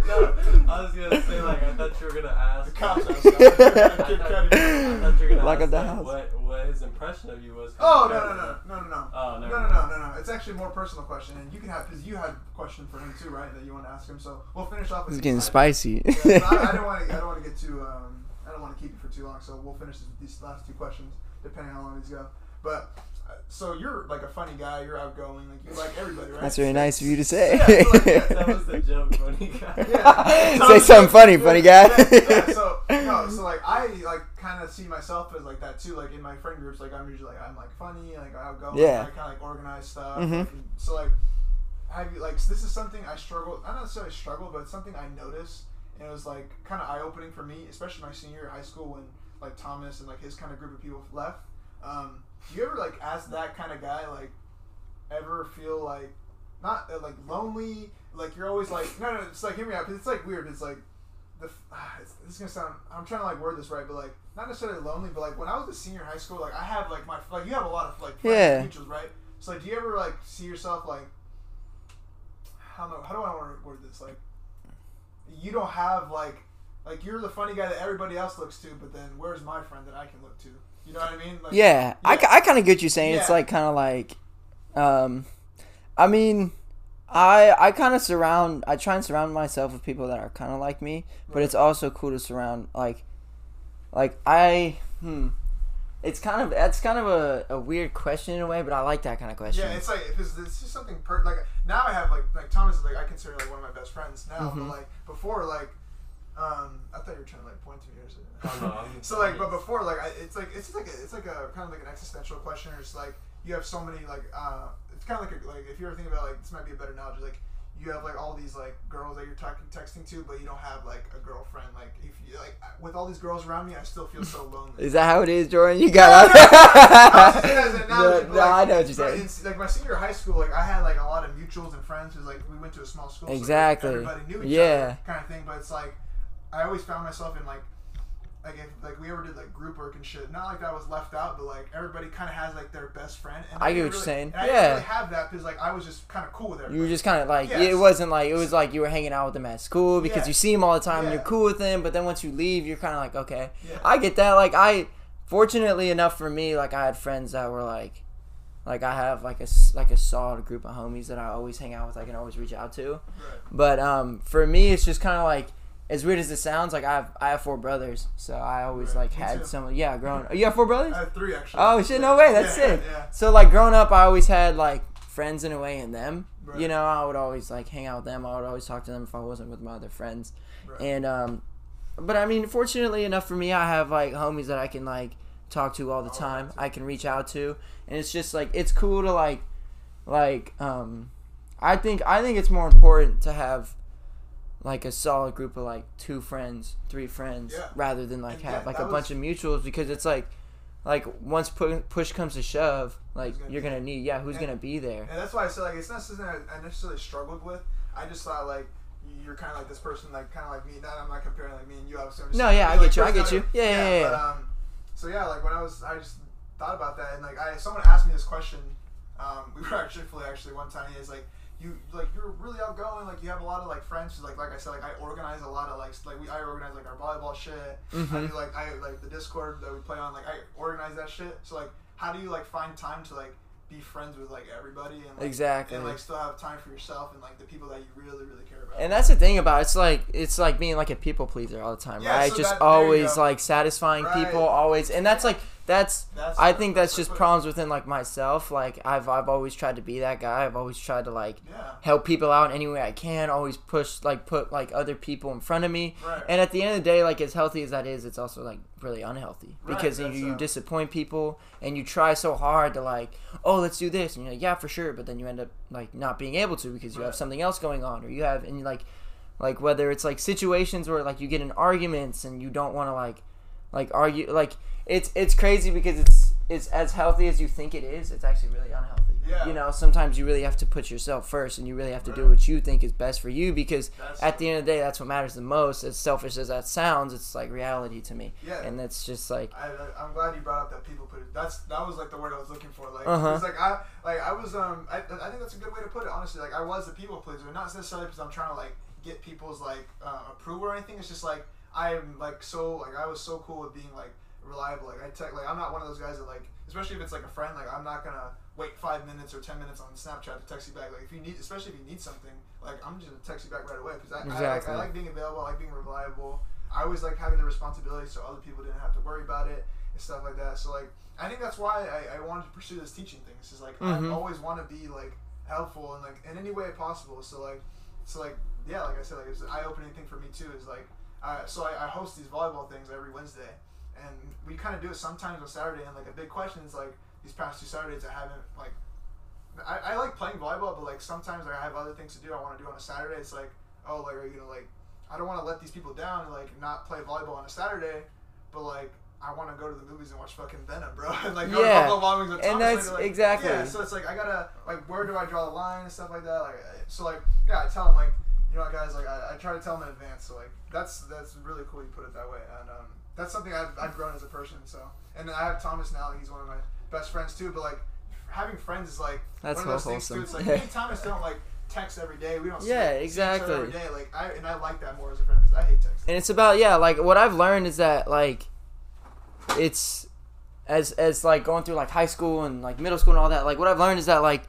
Speaker 1: no, I was gonna say like I thought you were gonna ask.
Speaker 2: The cops
Speaker 1: I
Speaker 2: outside.
Speaker 1: thought, I thought you were gonna
Speaker 3: Lock
Speaker 1: ask
Speaker 3: up the house.
Speaker 1: what what his impression of you was.
Speaker 2: Oh no no no no no no.
Speaker 1: Oh
Speaker 2: No, no, no, no, no. It's actually a more personal question, and you can have because you had a question for him too, right? That you want to ask him. So we'll finish off with.
Speaker 3: It's getting spicy.
Speaker 2: Yeah, I, I don't want to. I don't want to get too. Um, I don't want to keep you for too long. So we'll finish these last two questions, depending on how long these go. But so you're like a funny guy. You're outgoing. Like you like everybody, right?
Speaker 3: That's really nice of you to say.
Speaker 2: Yeah, I like, yeah,
Speaker 1: That was the joke, funny guy.
Speaker 2: Yeah.
Speaker 3: Say something funny, funny guy.
Speaker 2: yeah, yeah, so no, so like I like kind of see myself as like that too. Like in my friend groups, like I'm usually like I'm like funny, like I outgoing.
Speaker 3: Yeah.
Speaker 2: I kind of like organize stuff.
Speaker 3: Mhm.
Speaker 2: like, so like, have you like this is something I struggle. Not necessarily struggle, but it's something I noticed, and it was like kind of eye opening for me, especially my senior year of high school when like Thomas and like his kind of group of people left. Um, do you ever like ask that kind of guy like ever feel like not uh, like lonely? Like you're always like no no. It's like hear me out. 'cause it's like weird. It's like the ah, it's, this is gonna sound. I'm trying to like word this right, but like not necessarily lonely, but like when I was a senior in high school, like I had like my like you have a lot of like friends
Speaker 3: Yeah.
Speaker 2: and mutuals, right? So like, do you ever like see yourself like how do how do I want to word this like you don't have like like you're the funny guy that everybody else looks to, but then where's my friend that I can look to? You know what I mean? Like,
Speaker 3: yeah, I,
Speaker 2: Yeah.
Speaker 3: I kind of get you're saying. It's like kind of like, um, I mean, I I kind of surround. I try and surround myself with people that are kind of like me, but
Speaker 2: Right.
Speaker 3: it's also cool to surround like, like I hmm. It's kind of that's kind of a, a weird question in a way, but I like that kind of question.
Speaker 2: Yeah, it's like because it's just something per like now I have like like Thomas is like I consider like one of my best friends now,
Speaker 3: Mhm.
Speaker 2: but like before like um I thought you were trying to like point to me or something.
Speaker 1: Oh, no,
Speaker 2: so like but before like I, it's like it's just like a, it's like a kind of like an existential question. Or it's like you have so many like uh it's kind of like a, like if you ever think about like this might be a better analogy like you have like all these like girls that you're talking texting to, but you don't have like a girlfriend. Like if you like with all these girls around me, I still feel so lonely.
Speaker 3: Is that how it is, Jordan? You got
Speaker 2: No, no, no, I was just saying that as an
Speaker 3: no, no,
Speaker 2: like,
Speaker 3: I know what you're saying.
Speaker 2: it's- like my senior high school, like I had like a lot of mutuals and friends who's like we went to a small school, so, like,
Speaker 3: Exactly.
Speaker 2: everybody knew each
Speaker 3: Yeah.
Speaker 2: other, kind of thing. But it's like I always found myself in like like if like we ever did like group work and shit. Not like that was left out, but like everybody kind of has like their best friend. And
Speaker 3: I get what you're saying.
Speaker 2: I
Speaker 3: Yeah.
Speaker 2: didn't really have that because like I was just kind of cool with everybody.
Speaker 3: You were just kind of like
Speaker 2: Yes.
Speaker 3: it wasn't like it was like you were hanging out with them at school because
Speaker 2: Yeah.
Speaker 3: you see them all the time and you're cool with them. But then once you leave, you're kind of like okay,
Speaker 2: Yeah.
Speaker 3: I get that. Like I, fortunately enough for me, like I had friends that were like, like I have like a like a solid group of homies that I always hang out with. I can always reach out to.
Speaker 2: Right.
Speaker 3: But um, for me, it's just kind of like as weird as it sounds. Like I have I have four brothers, so I always
Speaker 2: Right.
Speaker 3: like
Speaker 2: Me
Speaker 3: had
Speaker 2: too.
Speaker 3: some. Yeah, growing. You have four brothers?
Speaker 2: I have three actually.
Speaker 3: Oh shit! No way. That's
Speaker 2: yeah,
Speaker 3: sick.
Speaker 2: Yeah.
Speaker 3: So like growing up, I always had like friends in a way in them.
Speaker 2: Right.
Speaker 3: You know, I would always like hang out with them. I would always talk to them if I wasn't with my other friends.
Speaker 2: Right.
Speaker 3: And um, but I mean, fortunately enough for me, I have like homies that I can like talk to all the
Speaker 2: Oh,
Speaker 3: time. I can reach out to, and it's just like it's cool to like, like um, I think I think it's more important to have like a solid group of like two friends, three friends,
Speaker 2: Yeah.
Speaker 3: rather than like
Speaker 2: And
Speaker 3: have
Speaker 2: that-
Speaker 3: like
Speaker 2: that
Speaker 3: a bunch of mutuals because it's like. Like once pu- push comes to shove, like
Speaker 2: gonna
Speaker 3: you're gonna need, yeah, who's
Speaker 2: And-
Speaker 3: gonna be there?
Speaker 2: And that's why I said like it's not something I necessarily struggled with. I just thought like you're kind of like this person, like kind of like me. Not I'm not comparing like me and you. Obviously, I'm just
Speaker 3: No, yeah, I
Speaker 2: like,
Speaker 3: get you, I get you.
Speaker 2: that-
Speaker 3: Yeah, yeah, yeah,
Speaker 2: But, um, so yeah, like when I was, I just thought about that, and like I, someone asked me this question. Um, we were actually fully actually one time. He was like, you like you're really outgoing. Like you have a lot of like friends. 'cause, like like I said, like I organize a lot of like like we I organize like our volleyball shit. I
Speaker 3: Mhm.
Speaker 2: do like I like the Discord that we play on. Like I organize that shit. So like, how do you like find time to like be friends with like everybody and like,
Speaker 3: Exactly.
Speaker 2: and like still have time for yourself and like the people that you really really care about.
Speaker 3: And that's the thing about it. it's like it's like being like a people pleaser all the time,
Speaker 2: Yeah,
Speaker 3: right?
Speaker 2: so
Speaker 3: Just
Speaker 2: that-
Speaker 3: always like satisfying
Speaker 2: Right.
Speaker 3: people, always, and that's like that's
Speaker 2: That's
Speaker 3: I think that's
Speaker 2: that's
Speaker 3: just problems within like myself. Like I've I've always tried to be that guy. I've always tried to like
Speaker 2: Yeah.
Speaker 3: help people out in any way I can. Always push like put like other people in front of me.
Speaker 2: Right.
Speaker 3: And at the end of the day, like as healthy as that is, it's also like really unhealthy
Speaker 2: Right,
Speaker 3: because you, you disappoint people and you try so hard to like, oh, let's do this, and you're like, yeah, for sure, but then you end up like not being able to because you have something else going on, or you have and like, like whether it's like situations where like you get in arguments and you don't want to like, like argue, like it's it's crazy because it's it's as healthy as you think it is. It's actually really unhealthy.
Speaker 2: Yeah.
Speaker 3: You know, sometimes you really have to put yourself first, and you really have to do what you think is best for you because
Speaker 2: That's
Speaker 3: at the end of the day, that's what matters the most. As selfish as that sounds, it's like reality to me.
Speaker 2: Yeah.
Speaker 3: And that's just like,
Speaker 2: I, I'm glad you brought up that people put it. That's that was like the word I was looking for. Like,
Speaker 3: Uh-huh.
Speaker 2: it's like I like I was um I, I think that's a good way to put it. Honestly, like I was a people pleaser, not necessarily because I'm trying to like get people's like uh, approval or anything. It's just like I'm like so like I was so cool with being like reliable. Like I text like I'm not one of those guys that like especially if it's like a friend. Like I'm not gonna wait five minutes or ten minutes on Snapchat to text you back. Like if you need, especially if you need something, like I'm just gonna text you back right away because I, I, like, I like being available. I like being reliable. I always like having the responsibility so other people didn't have to worry about it and stuff like that. So like I think that's why I, I wanted to pursue this teaching thing. It's just like
Speaker 3: Mhm.
Speaker 2: I always want to be like helpful and like in any way possible. So like so like yeah, like I said, like it's an eye opening thing for me too. Is like uh, so I, I host these volleyball things every Wednesday, and we kind of do it sometimes on Saturday. And like a big question is like these past two Saturdays I haven't like I, I like playing volleyball, but like sometimes like I have other things to do. I want to do on a Saturday. It's like oh like are you gonna like I don't want to let these people down and like not play volleyball on a Saturday, but like. I want to go to the movies and watch fucking Venom, bro, and like go
Speaker 3: Yeah.
Speaker 2: to Buffalo Wild Wings with
Speaker 3: And that's-
Speaker 2: like,
Speaker 3: exactly.
Speaker 2: Yeah, so it's like I gotta like where do I draw the line and stuff like that. Like so like yeah, I tell them like you know what, guys like I, I try to tell them in advance. So like that's that's really cool you put it that way, and um, that's something I've, I've grown as a person. So and I have Thomas now. He's one of my best friends too. But like having friends is like
Speaker 3: That's
Speaker 2: one of those things too. It's
Speaker 3: wholesome.
Speaker 2: like me and Thomas don't like text every day. We don't see-
Speaker 3: Yeah,
Speaker 2: see each other
Speaker 3: exactly.
Speaker 2: every day. Like I and I like that more as a friend because I hate texting.
Speaker 3: and it's about yeah, like what I've learned is that like, it's as as like going through like high school and like middle school and all that. Like what I've learned is that like,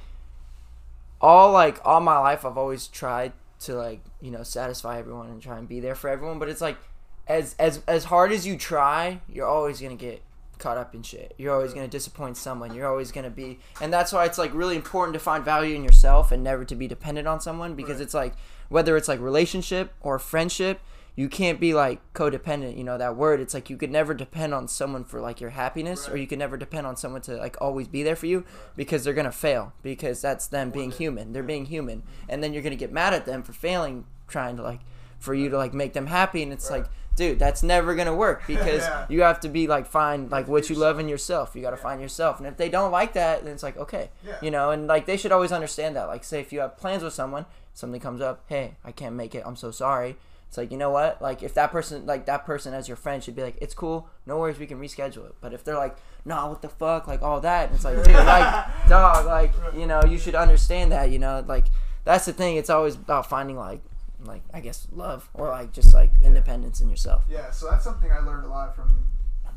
Speaker 3: all like all my life I've always tried to like you know satisfy everyone and try and be there for everyone. But it's like, as as as hard as you try, you're always gonna get caught up in shit. You're always gonna disappoint someone. You're always gonna be, and that's why it's like really important to find value in yourself and never to be dependent on someone because
Speaker 2: Right.
Speaker 3: it's like whether it's like relationship or friendship, you can't be like codependent. You know that word. It's like you could never depend on someone for like your happiness, or you could never depend on someone to like always be there for you because they're gonna fail because that's them being human. They're being human, and then you're gonna get mad at them for failing, trying to like for you to like make them happy, and it's
Speaker 2: Right.
Speaker 3: like dude, that's never gonna work because
Speaker 2: Yeah.
Speaker 3: you have to be like find like what you love in yourself. You got to
Speaker 2: Yeah.
Speaker 3: find yourself, and if they don't like that, then it's like okay,
Speaker 2: Yeah.
Speaker 3: you know, and like they should always understand that. Like, say if you have plans with someone, something comes up, hey, I can't make it. I'm so sorry. It's like you know what? Like if that person, like that person as your friend, should be like, it's cool, no worries, we can reschedule it. But if they're like, nah, what the fuck, like all that, and it's like, dude, like dog, like you know, you should understand that. You know, like that's the thing. It's always about finding like, like I guess love or like just like independence in yourself.
Speaker 2: Yeah, so that's something I learned a lot from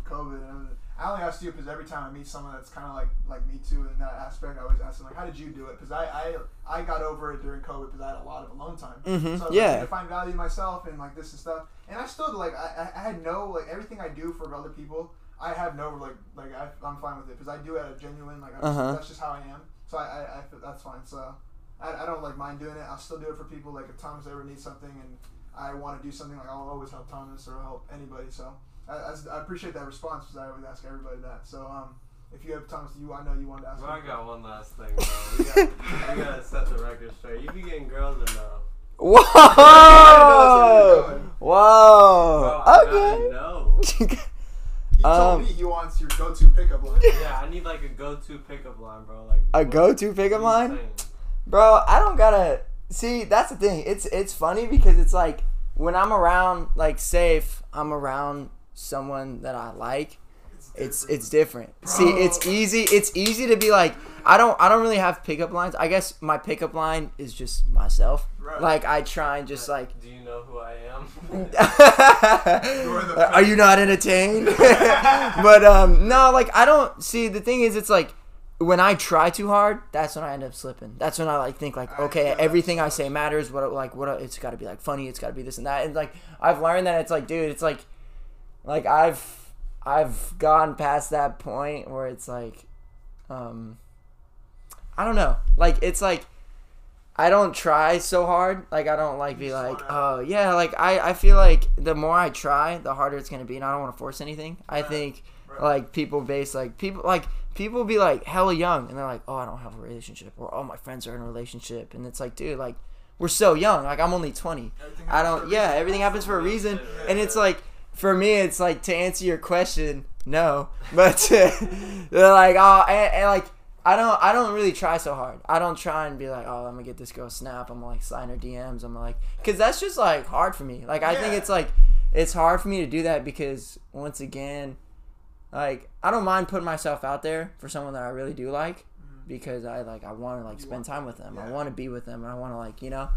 Speaker 2: COVID. And I only ask you because every time I meet someone that's kind of like like me too in that aspect, I always ask them like, "How did you do it?" Because I, I I got over it during COVID because I had a lot of alone time.
Speaker 3: Mhm,
Speaker 2: So I was
Speaker 3: yeah.
Speaker 2: to find value in myself and like this and stuff. And I still like I, I- I had no like everything I do for other people. I have no like like I, I'm fine with it because I do it of genuine like I'm
Speaker 3: Uh-huh.
Speaker 2: that's just how I am. So I, I, I that's fine. So I, I don't like mind doing it. I'll still do it for people. Like if Thomas ever needs something and I want to do something, like I'll always help Thomas or help anybody. So I, I, I appreciate that response because I always ask everybody that. So um, if you have Thomas, you I know you wanted to ask.
Speaker 1: Bro, I got one last thing, bro. We gotta, we gotta set the record straight. You be getting girls or no?
Speaker 3: Whoa!
Speaker 1: Bro,
Speaker 3: Whoa!
Speaker 1: I gotta
Speaker 3: Okay.
Speaker 1: know.
Speaker 2: He told
Speaker 3: Um,
Speaker 2: me he wants your go-to pickup line.
Speaker 1: Yeah, I need like a go-to pickup line, bro. Like
Speaker 3: A go-to pickup
Speaker 1: what are
Speaker 3: line?
Speaker 1: saying?
Speaker 3: Bro, I don't gotta see. That's the thing. It's it's funny because it's like when I'm around like safe, I'm around someone that I like. It's it's different. See, it's easy. It's easy to be like I don't I don't really have pickup lines. I guess my pickup line is just myself.
Speaker 2: Right.
Speaker 3: Like I try and just like.
Speaker 1: Do you know who I am?
Speaker 3: Are you not entertained? but um, no, like I don't see. The thing is, it's like when I try too hard, that's when I end up slipping. That's when I like think like, okay, everything I say matters. What like what it's got to be like funny. It's got to be this and that. And like I've learned that it's like, dude, it's like, like I've I've gone past that point where it's like, um, I don't know. Like it's like I don't try so hard. Like I don't like be like, oh yeah. Like I I feel like the more I try, the harder it's gonna be, and I don't want to force anything. I think like people base like people like people be like hella young, and they're like, oh I don't have a relationship, or oh my friends are in a relationship, and it's like, dude, like we're so young. Like I'm only twenty.
Speaker 2: Everything
Speaker 3: I don't. Yeah, everything happens for a reason, and it's like for me, it's like to answer your question, no. But they're like, oh, and, and like I don't, I don't really try so hard. I don't try and be like, oh, I'm gonna get this girl snap. I'm gonna like sign her DMs. I'm like, cause that's just like hard for me. Like I think it's like it's hard for me to do that because once again, like I don't mind putting myself out there for someone that I really do like mm-hmm. because I like I want to like spend time with them. I want to be with them. I want to like you know,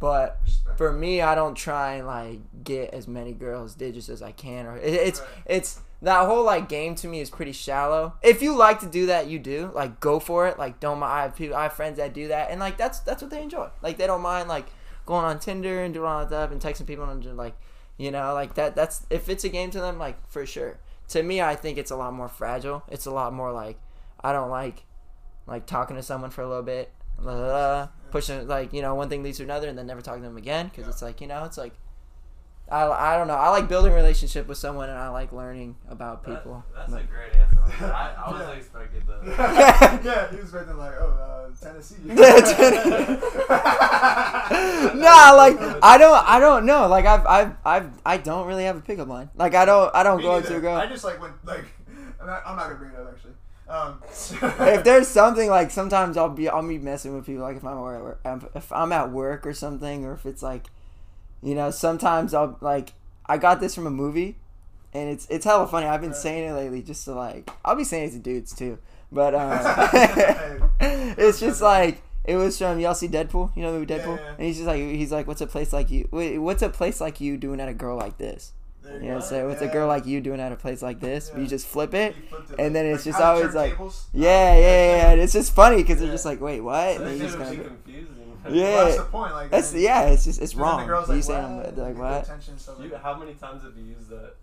Speaker 3: but for me, I don't try and like get as many girls digits as I can, or it, it's it's that whole like game to me is pretty shallow. If you like to do that, you do like go for it. Like don't mind. I have people, I have friends that do that, and like that's that's what they enjoy. Like they don't mind like going on Tinder and doing all that stuff and texting people and just, like you know like that. That's if it's a game to them, like for sure. To me, I think it's a lot more fragile. It's a lot more like I don't like like talking to someone for a little bit, la, la, la, pushing like you know one thing leads to another, and then never talking to them again because
Speaker 2: Yeah.
Speaker 3: it's like you know it's like I, I don't know. I like building relationship with someone, and I like learning about
Speaker 1: That-
Speaker 3: people.
Speaker 1: that's
Speaker 3: But-
Speaker 1: a great answer. I, I wasn't
Speaker 2: Yeah.
Speaker 1: expecting that.
Speaker 2: yeah, he was expecting like, oh, uh, Tennessee.
Speaker 3: nah, like I don't, I don't know. Like I've, I've, I've, I don't really have a pickup line. Like I don't, I don't
Speaker 2: Me
Speaker 3: go up to a girl.
Speaker 2: I just like went like, I'm not, I'm not gonna bring it up actually. Um,
Speaker 3: if there's something like sometimes I'll be I'll be messing with people like if I'm at work, if I'm at work or something or if it's like you know sometimes I'll like I got this from a movie and it's it's hella funny I've been saying it lately just to like I'll be saying it to dudes too but uh, it's just like it was from y'all see Deadpool you know the movie
Speaker 2: Yeah,
Speaker 3: Deadpool
Speaker 2: yeah.
Speaker 3: and he's just like he's like what's a place like you what's a place like you doing at a girl like this
Speaker 2: There
Speaker 3: you know what I'm saying what's a girl like you doing at a place like this
Speaker 2: Yeah.
Speaker 3: you just flip it
Speaker 2: it,
Speaker 3: and then
Speaker 2: like-
Speaker 3: it's just always like-
Speaker 2: tables.
Speaker 3: yeah, yeah, yeah, yeah. And it's just funny because
Speaker 2: Yeah.
Speaker 3: they're just like, wait, what? And
Speaker 1: That
Speaker 3: then you
Speaker 1: shit
Speaker 3: just
Speaker 1: was.
Speaker 2: Well,
Speaker 3: Yeah.
Speaker 2: that's the point. Like,
Speaker 3: that's
Speaker 2: and-
Speaker 3: yeah. It's just it's wrong.
Speaker 2: The girl's
Speaker 3: you
Speaker 2: like,
Speaker 3: saying
Speaker 2: what?
Speaker 3: I'm they're like what?
Speaker 2: Attention, stuff like
Speaker 1: You, how many times have you used that?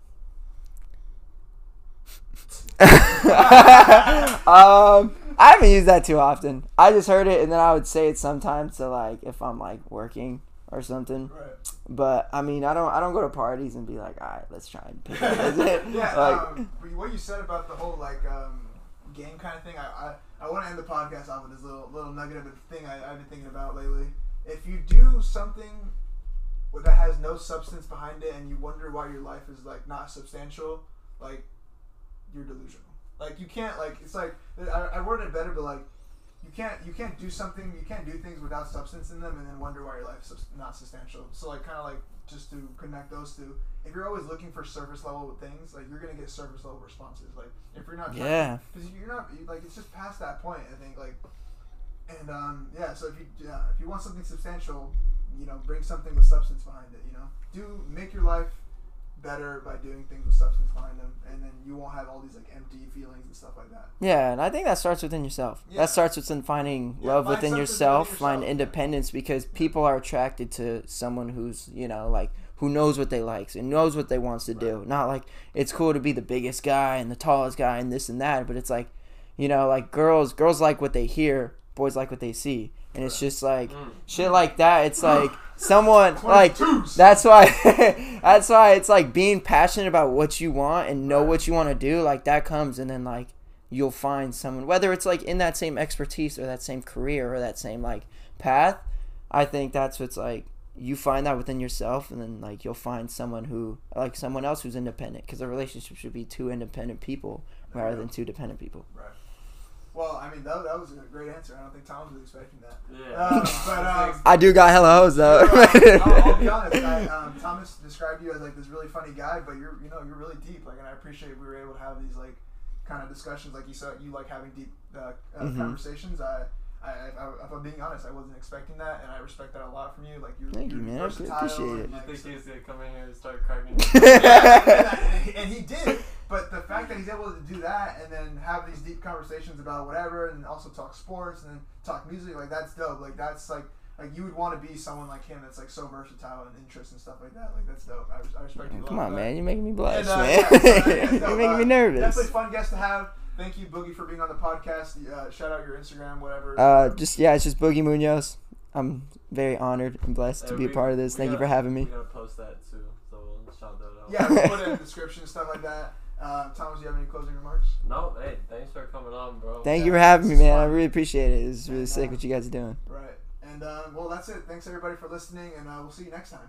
Speaker 3: um, I haven't used that too often. I just heard it and then I would say it sometimes to like if I'm like working or something.
Speaker 2: Right.
Speaker 3: But I mean, I don't I don't go to parties and be like, all right, let's try and pick it?
Speaker 2: yeah,
Speaker 3: like,
Speaker 2: um, what you said about the whole like um, game kind of thing, I, I, I want to end the podcast off with this little little nugget of a thing I, I've been thinking about lately. If you do something that has no substance behind it, and you wonder why your life is like not substantial, like you're delusional. Like you can't like it's like I, I worded it better, but like you can't you can't do something you can't do things without substance in them, and then wonder why your life's not substantial. So like kind of like just to connect those two, if you're always looking for surface level things, like you're gonna get surface level responses. Like if you're not trying-
Speaker 3: yeah.
Speaker 2: because you're not like it's just past that point. I think like, and um yeah. So if you yeah, if you want something substantial, you know, bring something with substance behind it. You know, do make your life better by doing things with substance behind them, and then you won't have all these like empty feelings and stuff like that.
Speaker 3: Yeah, and I think that starts within yourself.
Speaker 2: Yeah.
Speaker 3: That starts within finding
Speaker 2: Yeah,
Speaker 3: love
Speaker 2: find
Speaker 3: within yourself,
Speaker 2: within
Speaker 3: find
Speaker 2: yourself, yeah.
Speaker 3: independence because people are attracted to someone who's, you know, like who knows what they likes and knows what they wants to do. Not like it's cool to be the biggest guy and the tallest guy and this and that, but it's like, you know, like girls girls like what they hear, boys like what they see. And it's just like
Speaker 1: Mm.
Speaker 3: shit like that. It's like someone like that's why that's why it's like being passionate about what you want and know what you want to do like that comes and then like you'll find someone whether it's like in that same expertise or that same career or that same like path i think that's what's like you find that within yourself and then like you'll find someone who like someone else who's independent because a relationship should be two independent people rather than two dependent people
Speaker 2: Right. Well, I mean that, that was a great answer. I don't think Tom was expecting that.
Speaker 1: Yeah.
Speaker 2: Um, but um,
Speaker 3: i do got hella hoes though
Speaker 2: I'll, I'll be honest. I, um, Thomas described you as like this really funny guy, but you're you know you're really deep. Like, and I appreciate we were able to have these like kind of discussions. Like you said, you like having deep uh, uh,
Speaker 3: Mhm.
Speaker 2: conversations. I, I, I, if I'm being honest, I wasn't expecting that, and I respect that a lot from you. Like you're,
Speaker 3: Thank
Speaker 2: you're
Speaker 3: you, man. I appreciate
Speaker 2: and,
Speaker 3: it.
Speaker 1: You think
Speaker 2: so-
Speaker 1: he's gonna come in here and start cracking?
Speaker 2: yeah, and, and he- did. But the fact that he's able to do that and then have these deep conversations about whatever, and also talk sports and then talk music, like that's dope. Like that's like like you would want to be someone like him that's like so versatile and interests and stuff like that. Like that's dope. I, res- I respect you. a lot
Speaker 3: Come on,
Speaker 2: that.
Speaker 3: man. You're making me blush,
Speaker 2: And, uh,
Speaker 3: man.
Speaker 2: yeah, so, yeah,
Speaker 3: You're
Speaker 2: no,
Speaker 3: making
Speaker 2: uh,
Speaker 3: me nervous.
Speaker 2: Definitely fun guest to have. Thank you, Boogie, for being on the podcast. Uh, shout out your Instagram, whatever.
Speaker 3: Uh, just yeah, it's just Boogie Munoz. I'm very honored and blessed to
Speaker 1: Hey,
Speaker 3: be a part of this. Thank you
Speaker 1: gotta-
Speaker 3: for having me.
Speaker 1: We gotta post that too, so we'll shout that out.
Speaker 2: yeah, we'll put it in the description and stuff like that. Uh, Thomas, do you have any closing remarks?
Speaker 1: No, hey, thanks for coming on, bro.
Speaker 3: Thank
Speaker 2: Yeah,
Speaker 3: you for having me,
Speaker 2: this is
Speaker 3: man. I really appreciate it. It's really
Speaker 2: And,
Speaker 3: sick
Speaker 2: uh,
Speaker 3: what you guys are doing.
Speaker 2: Right. And uh, well, that's it. Thanks everybody for listening, and uh, we'll see you next time.